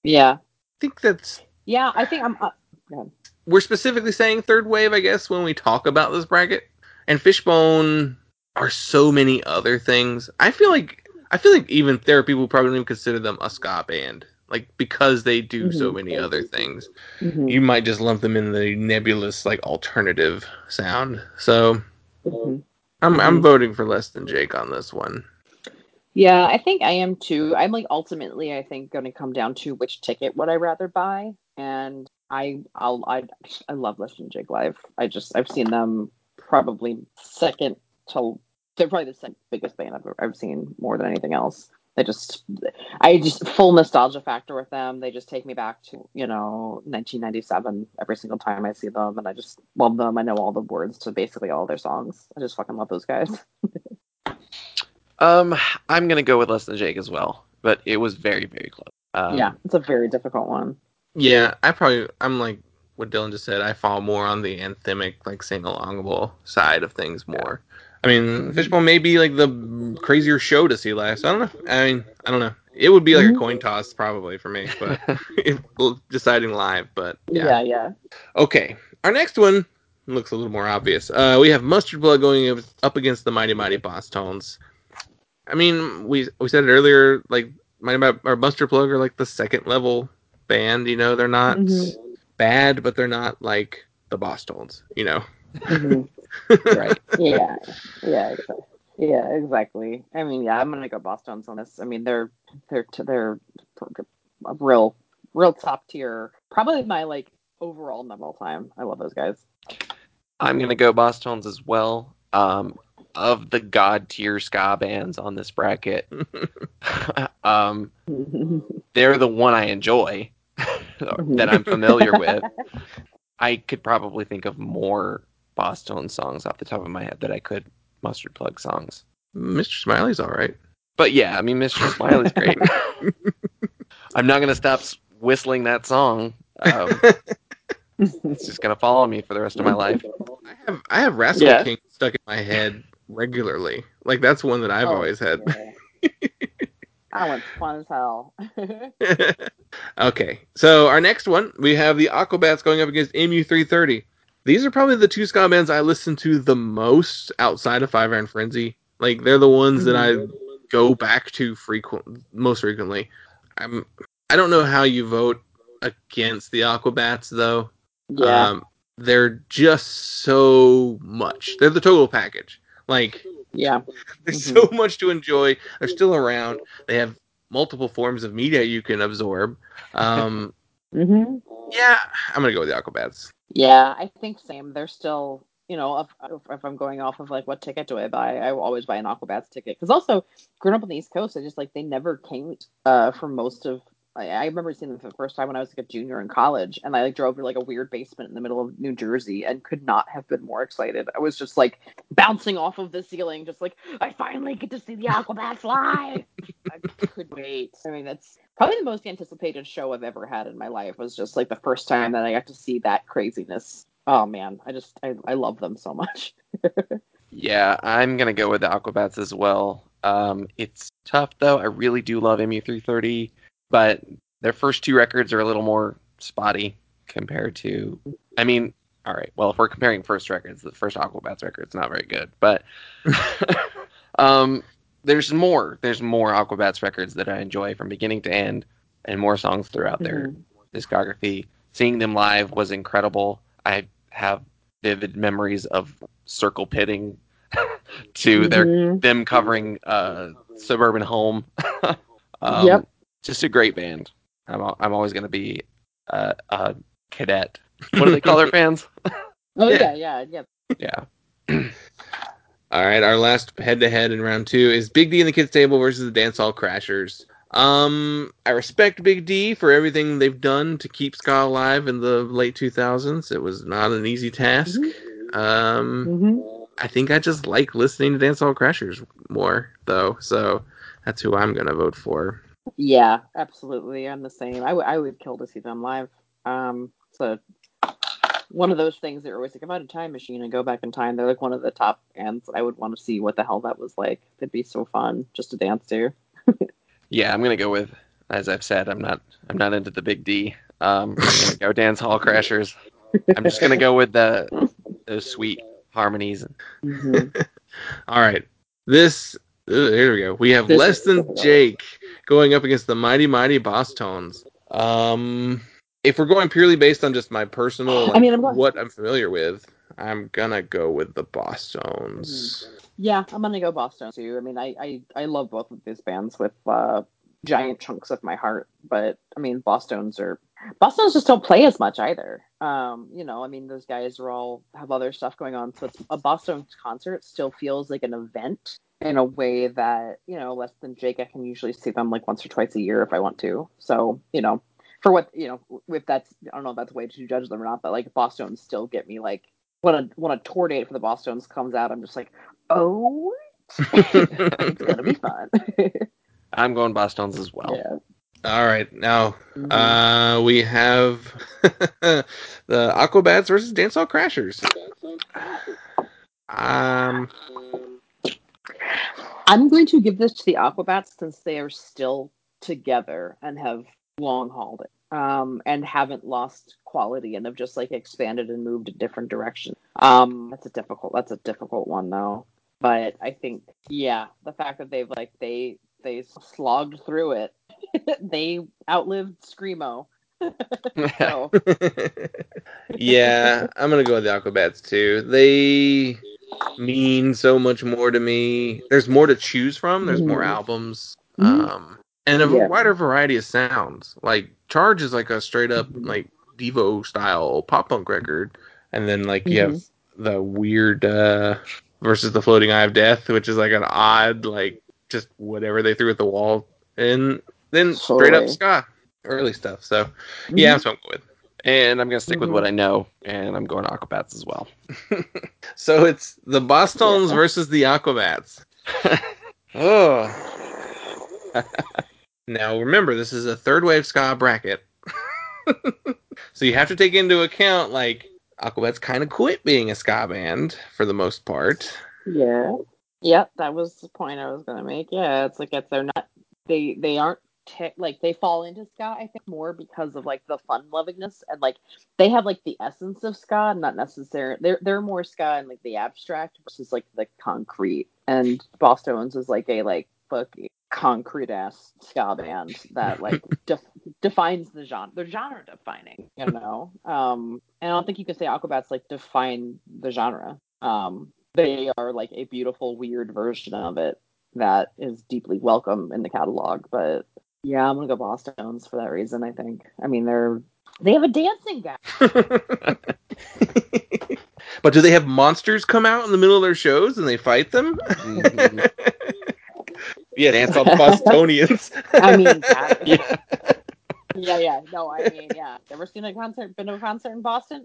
Speaker 4: yeah.
Speaker 2: I think that's
Speaker 4: Yeah, I think I'm uh, yeah.
Speaker 2: we're specifically saying third wave, I guess, when we talk about this bracket. And Fishbone are so many other things. I feel like I feel like even therapy are people probably even consider them a ska band, like because they do so
Speaker 4: Mhm.
Speaker 2: many other things.
Speaker 4: Mhm,
Speaker 2: You might just lump them in the nebulous, like alternative sound. So
Speaker 4: mhm.
Speaker 2: I'm I'm
Speaker 4: Mhm.
Speaker 2: voting for less than Jake on this one.
Speaker 4: Yeah, I think I am too. I'm like ultimately, I think, going to come down to which ticket would I rather buy, and I, I'll, I, I love listening to Jake live. I just, I've seen them probably second to, they're probably the second biggest band I've, I've seen more than anything else. They just, I just full nostalgia factor with them. They just take me back to, you know, 1997 every single time I see them, and I just love them. I know all the words to basically all their songs. I just fucking love those guys.
Speaker 3: Um, I'm gonna go with less than Jake as well, but it was very, very close. Um,
Speaker 4: yeah, it's a very difficult one.
Speaker 2: Yeah, I probably I'm like what Dylan just said. I fall more on the anthemic, like sing alongable side of things more. I mean, Fishbone may be like the crazier show to see live. So I don't know. I mean, I don't know. It would be like a
Speaker 4: Mhm.
Speaker 2: coin toss probably for me, but it, deciding live. But
Speaker 4: Yeah, yeah.
Speaker 2: Okay, our next one looks a little more obvious. Uh, we have Mustard Plug going up against the Mighty Mighty Bosstones. I mean, we we said it earlier, like Mighty Mighty or Mustard Plug are like the second level band. You know, they're not
Speaker 4: Mhm.
Speaker 2: Bad, but they're not like the Bosstones, You know.
Speaker 4: Mhm.
Speaker 3: right.
Speaker 4: yeah, yeah, exactly. yeah, exactly. I mean, yeah, I'm gonna go Bosstones on this. I mean, they're they're they're a real real top tier. Probably my like overall number all time. I love those guys.
Speaker 3: I'm gonna go Bosstones as well. Um, of the god tier ska bands on this bracket, um, they're the one I enjoy that I'm familiar with. I could probably think of more Bosstones songs off the top of my head that I could Mustard Plug songs.
Speaker 2: Mr. Smiley's all right.
Speaker 3: But yeah, I mean, Mr. Smiley's great. I'm not gonna stop whistling that song. Um, it's just gonna follow me for the rest of my life.
Speaker 2: I have I have Rascal
Speaker 4: Yeah.
Speaker 2: King stuck in my head regularly. Like that's one that I've
Speaker 4: Oh,
Speaker 2: always had.
Speaker 4: yeah. That one's fun as hell.
Speaker 2: okay, so our next one, we have the Aquabats going up against MU330. These are probably the two ska bands I listen to the most outside of Five Iron Frenzy. Like they're the ones that I go back to frequent, most frequently. I'm, I don't know how you vote against the Aquabats though.
Speaker 4: yeah.
Speaker 2: Um, they're just so much. They're the total package. Like
Speaker 4: yeah.
Speaker 2: there's
Speaker 4: Mhm.
Speaker 2: so much to enjoy. They're still around. They have multiple forms of media you can absorb. Um,
Speaker 4: hmm
Speaker 2: yeah, I'm gonna go with the Aquabats.
Speaker 4: Yeah, I think same. They're still, you know, if, if I'm going off of like what ticket do I buy, I will always buy an Aquabats ticket because also growing up on the East Coast, I just like they never came uh for most of. I, remember seeing them for the first time when I was like a junior in college, and I like drove to like a weird basement in the middle of New Jersey and could not have been more excited. I was just like bouncing off of the ceiling, just like I finally get to see the Aquabats live. I could wait. I mean, that's probably the most anticipated show I've ever had in my life. Was just like the first time that I got to see that craziness. Oh man, I just I, I love them so much.
Speaker 3: Yeah, I'm gonna go with the Aquabats as well. Um, it's tough though. I really do love MU330, but their first two records are a little more spotty compared to. I mean, all right. Well, if we're comparing first records, the first Aquabats record's not very good, but um, there's more. There's more Aquabats records that I enjoy from beginning to end, and more songs throughout their discography. Seeing them live was incredible. I have vivid memories of circle pitting to their
Speaker 4: Mhm.
Speaker 3: them covering uh, Suburban Home. um,
Speaker 4: Yep.
Speaker 3: Just a great band. I'm I'm always gonna be uh, a cadet. What do they call their fans?
Speaker 4: Oh
Speaker 2: Yeah.
Speaker 4: yeah, yeah, yeah.
Speaker 3: Yeah.
Speaker 2: All right, our last head-to-head in round two is Big D and the Kids Table versus the Dance Hall Crashers. Um, I respect Big D for everything they've done to keep ska alive in the late 2000s. It was not an easy task. Um,
Speaker 4: hmm
Speaker 2: I think I just like listening to Dance Hall Crashers more, though. So that's who I'm gonna vote for.
Speaker 4: Yeah, absolutely. I'm the same. I would I would kill to see them live. Um, so one of those things that are always like, if I had a time machine and go back in time, they're like one of the top that I would want to see what the hell that was like. It'd be so fun just to dance to.
Speaker 3: Yeah, I'm gonna go with. As I've said, I'm not. I'm not into the big D. Um, I'm gonna go dance hall crashers. I'm just gonna go with the those sweet harmonies.
Speaker 4: Mhm.
Speaker 2: All right, this uh, here we go. We have
Speaker 4: This
Speaker 2: less than. Jake going up against the mighty mighty Bosstones. Um, if we're going purely based on just my personal, like,
Speaker 4: mean, I'm going-
Speaker 2: what I'm familiar with, I'm gonna go with the Bosstones.
Speaker 4: Yeah, I'm gonna go Boston too. I mean, I I, I love both of these bands with uh, giant chunks of my heart, but I mean, Bosstones are Bosstones just don't play as much either. Um, you know, I mean, those guys are all have other stuff going on, so it's a Boston concert still feels like an event in a way that you know less than Jake. I can usually see them like once or twice a year if I want to. So you know, for what you know, if that's I don't know if that's a way to judge them or not, but like Boston still get me like when a when a tour date for the Bosstones comes out, I'm just like, oh, it's gonna be fun.
Speaker 3: I'm going Bosstones as well.
Speaker 4: yeah.
Speaker 2: All right, now
Speaker 4: Mhm.
Speaker 2: uh, we have the Aquabats versus Dance Hall Crashers. Um,
Speaker 4: I'm going to give this to the Aquabats since they are still together and have long hauled it. Um, and haven't lost quality and have just like expanded and moved a different direction. Um, that's a difficult. That's a difficult one though. But I think, yeah, the fact that they've like they they slogged through it, they outlived screamo.
Speaker 2: Yeah, I'm gonna go with the Aquabats too. They mean so much more to me. There's more to choose from. There's more
Speaker 4: Mhm.
Speaker 2: albums,
Speaker 4: Mhm.
Speaker 2: um, and a
Speaker 4: Yeah.
Speaker 2: wider variety of sounds. Like Charge is like a straight up
Speaker 4: Mhm.
Speaker 2: like Devo style pop punk record, and then like you
Speaker 4: Mhm.
Speaker 2: have the weird uh, versus the Floating Eye of Death, which is like an odd like just whatever they threw at the wall, and then straight up
Speaker 4: Totally.
Speaker 2: ska early stuff. So yeah, that's what I'm going with.
Speaker 3: And I'm gonna stick with
Speaker 4: Mhm.
Speaker 3: what I know, and I'm going Aquabats as well.
Speaker 2: So it's the Bosstones
Speaker 4: Yeah.
Speaker 2: versus the Aquabats. oh. now remember, this is a third wave ska bracket. so you have to take into account like Aquabats kind of quit being a ska band for the most part.
Speaker 4: Yeah. Yep, that was the point I was gonna make. Yeah, it's like if they're not they they aren't te- like they fall into ska. I think more because of like the fun lovingness and like they have like the essence of ska, not necessarily. They're they're more ska and like the abstract versus like the concrete. And Bosstones is like a like fucking concrete ass ska band that like def- defines the genre. They're genre defining, you know. Um, and I don't think you can say Aquabats like define the genre. Um, they are like a beautiful, weird version of it that is deeply welcome in the catalog. But yeah, I'm gonna go Bosstones for that reason. I think. I mean, they're they have a dancing guy.
Speaker 2: but do they have monsters come out in the middle of their shows and they fight them?
Speaker 3: Mhm.
Speaker 2: yes, it's called Bostonians.
Speaker 4: I mean, that,
Speaker 3: Yeah.
Speaker 4: yeah, yeah. No, I mean, yeah. Ever seen a concert? Been to a concert in Boston?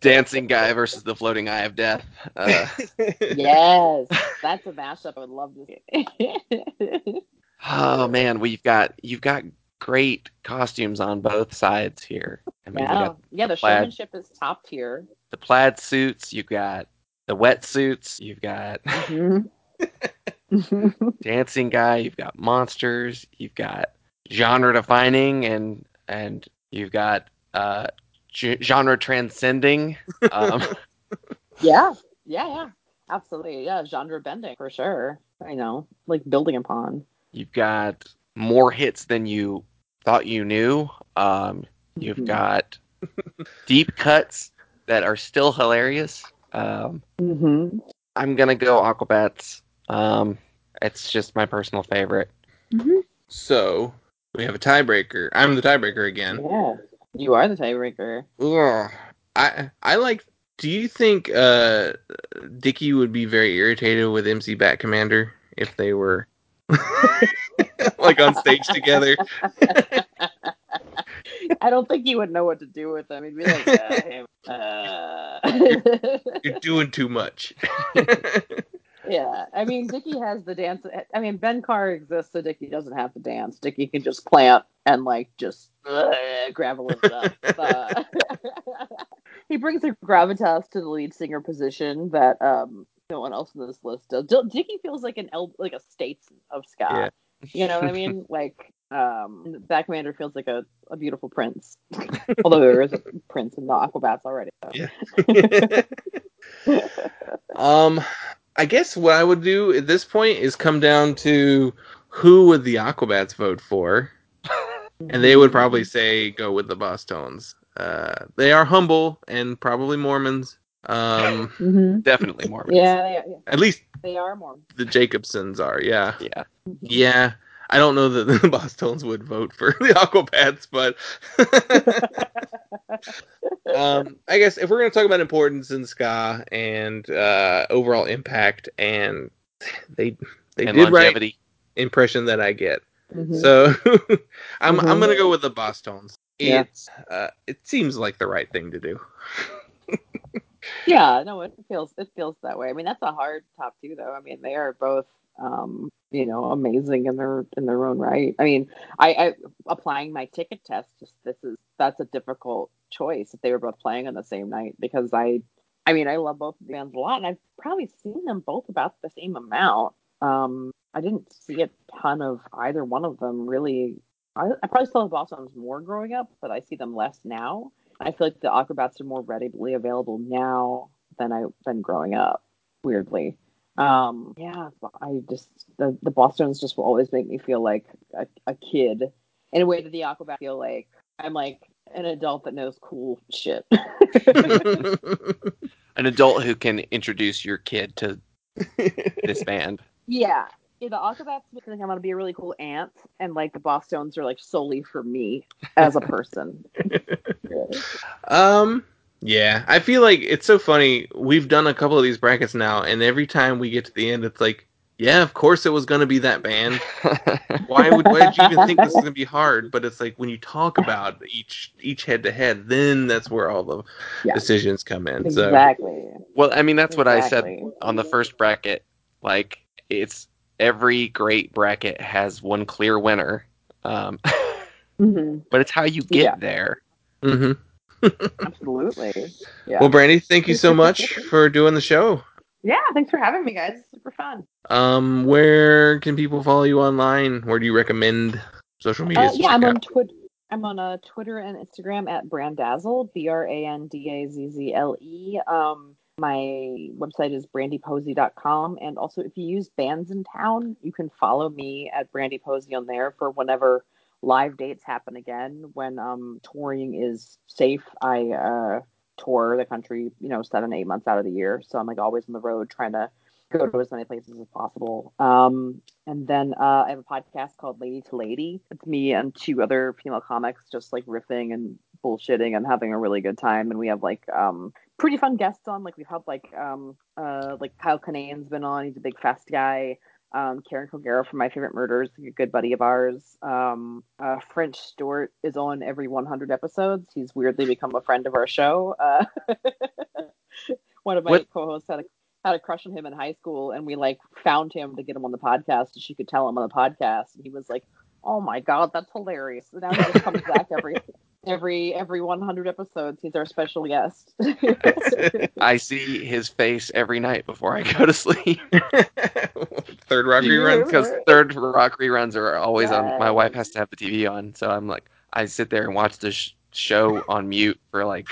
Speaker 3: Dancing guy versus the floating eye of death. Uh,
Speaker 4: yes, that's a mashup I would love to see.
Speaker 3: oh man, we've got you've got great costumes on both sides here. I mean, you
Speaker 4: yeah,
Speaker 3: got
Speaker 4: yeah. The
Speaker 3: plaid.
Speaker 4: showmanship is top tier.
Speaker 3: the plaid suits, you've got the wetsuits, you've got
Speaker 4: Mhm.
Speaker 3: dancing guy, you've got monsters, you've got genre defining, and and you've got uh, g- genre transcending. Um,
Speaker 4: yeah, yeah, yeah. Absolutely, yeah. Genre bending for sure. I know, like building upon.
Speaker 3: you've got more hits than you thought you knew. Um, you've
Speaker 4: Mhm.
Speaker 3: got deep cuts that are still hilarious. Um,
Speaker 4: mm-hmm.
Speaker 3: I'm gonna go Aquabats. Um, it's just my personal favorite.
Speaker 2: so we have a tiebreaker. I'm the tiebreaker again.
Speaker 4: Yeah, you are the tiebreaker.
Speaker 2: Ugh. I I like. Do you think uh, Dicky would be very irritated with MC Bat Commander if they were like on stage together?
Speaker 4: I don't think he would know what to do with them. He'd be like, uh, uh...
Speaker 2: You're doing too much.
Speaker 4: Yeah. I mean, Dicky has the dance. I mean, Ben Carr exists, so Dicky doesn't have to dance. Dicky can just plant and like just uh, gravel it up. Uh, he brings a gravitas to the lead singer position that um no one else in this list does. D- Dicky feels like an el- like a statesman of ska.
Speaker 2: Yeah.
Speaker 4: You know what I mean? Like um Bat Commander feels like a, a beautiful prince. Although there is a prince in the Aquabats already. so.
Speaker 2: Yeah. um, I guess what I would do at this point is come down to who would the Aquabats vote for, and they would probably say go with the Bosstones. Uh, they are humble and probably Mormons. Um,
Speaker 4: Mhm.
Speaker 3: Definitely Mormons.
Speaker 4: Yeah, they, yeah,
Speaker 2: at least
Speaker 4: they are more.
Speaker 2: the Jacobsons are. Yeah,
Speaker 3: Yeah.
Speaker 2: yeah. I don't know that the Bosstones would vote for the Aquabats, but um, I guess if we're going to talk about importance in ska and uh, overall impact, and they they
Speaker 3: and
Speaker 2: did right
Speaker 3: longevity.
Speaker 2: impression that I get,
Speaker 4: Mhm.
Speaker 2: so I'm I'm
Speaker 4: Mhm.
Speaker 2: going to go with the Bosstones. Tones.
Speaker 4: Yeah.
Speaker 2: Uh, it seems like the right thing to do.
Speaker 4: Yeah, no, it feels it feels that way. I mean, that's a hard top two, though. I mean, they are both, um, you know, amazing in their in their own right. I mean, I, I applying my ticket test. Just this is that's a difficult choice if they were both playing on the same night because I, I mean, I love both the bands a lot, and I've probably seen them both about the same amount. Um, I didn't see a ton of either one of them really. I, I probably saw the Bosstones more growing up, but I see them less now. I feel like the Aquabats are more readily available now than I than growing up. Weirdly, um, yeah, I just the the Bosstones just will always make me feel like a, a kid in a way that the Aquabats feel like I'm like an adult that knows cool shit.
Speaker 3: An adult who can introduce your kid to this band.
Speaker 4: yeah. Yeah, the Aquabats make me think I'm gonna be a really cool aunt, and like the Bosstones are like solely for me as a person.
Speaker 2: Um, yeah, I feel like it's so funny. We've done a couple of these brackets now, and every time we get to the end, it's like, yeah, of course it was going to be that band. Why would why did you even think this was going to be hard? But it's like when you talk about each each head to head, then that's where all the
Speaker 4: Yeah.
Speaker 2: decisions come in. So
Speaker 4: Exactly.
Speaker 3: well, I mean, that's what I said on the first bracket. Like, it's every great bracket has one clear winner, um,
Speaker 4: hmm
Speaker 3: but it's how you get
Speaker 4: Yeah.
Speaker 3: there.
Speaker 2: hmm
Speaker 4: Absolutely. Yeah.
Speaker 2: Well, Brandy, thank you so much for doing the show.
Speaker 4: Yeah, thanks for having me, guys. It's Super fun.
Speaker 2: Um, where can people follow you online? Where do you recommend social media?
Speaker 4: Uh, yeah, I'm
Speaker 2: out?
Speaker 4: on Twitter. I'm on uh, Twitter and Instagram at Brandazzle, B R A N D A Z Z L E. Um, my website is brandyposey.com. And also, if you use bands in town, you can follow me at Brandy Posey on there for whenever live dates happen again. When um, touring is safe, I uh, tour the country, you know, seven, eight months out of the year. So I'm like always on the road trying to go to as many places as possible. Um, and then uh, I have a podcast called Lady to Lady. It's me and two other female comics just like riffing and bullshitting and having a really good time. And we have like um, pretty fun guests on. Like we've had like um, uh, like Kyle Kinane's been on. He's a big fest guy. Um, Karen Kilgariff from My Favorite Murders, a good buddy of ours. Um, uh, French Stewart is on every 100 episodes. He's weirdly become a friend of our show. Uh, one of my
Speaker 3: What-
Speaker 4: co-hosts had a had a crush on him in high school, and we like found him to get him on the podcast, so she could tell him on the podcast. And he was like, "Oh my god, that's hilarious!" So now he just comes back every every every 100 episodes. He's our special guest.
Speaker 3: I see his face every night before I go to sleep
Speaker 2: Third Rock reruns.
Speaker 3: because third rock reruns are always on. My wife has to have the TV on, so I'm like, I sit there and watch this sh- show on mute for like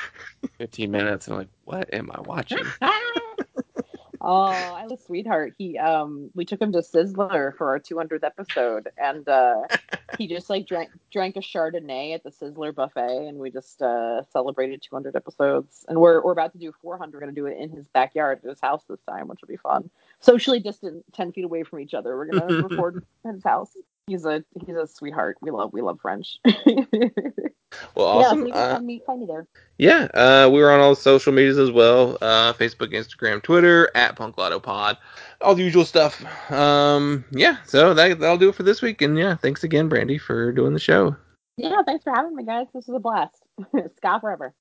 Speaker 3: 15 minutes, and I'm like, what am I watching?
Speaker 4: Oh, I was sweetheart. He um we took him to Sizzler for our 200th episode and uh he just like drank drank a Chardonnay at the Sizzler buffet and we just uh celebrated 200 episodes. And we're we're about to do 400. We're going to do it in his backyard at his house this time, which will be fun. Socially distant 10 feet away from each other. We're going to record at his house. He's a he's a sweetheart. We love we love French.
Speaker 2: Well,
Speaker 4: Yeah,
Speaker 2: awesome.
Speaker 4: so you
Speaker 2: Uh,
Speaker 4: find me find me there.
Speaker 2: Yeah, uh, we were on all the social medias as well uh, Facebook, Instagram, Twitter, at Punk Lotto Pod. All the usual stuff. Um, yeah, so that, that'll do it for this week. And yeah, thanks again, Brandy, for doing the show.
Speaker 4: Yeah, thanks for having me guys. This was a blast. Scott forever.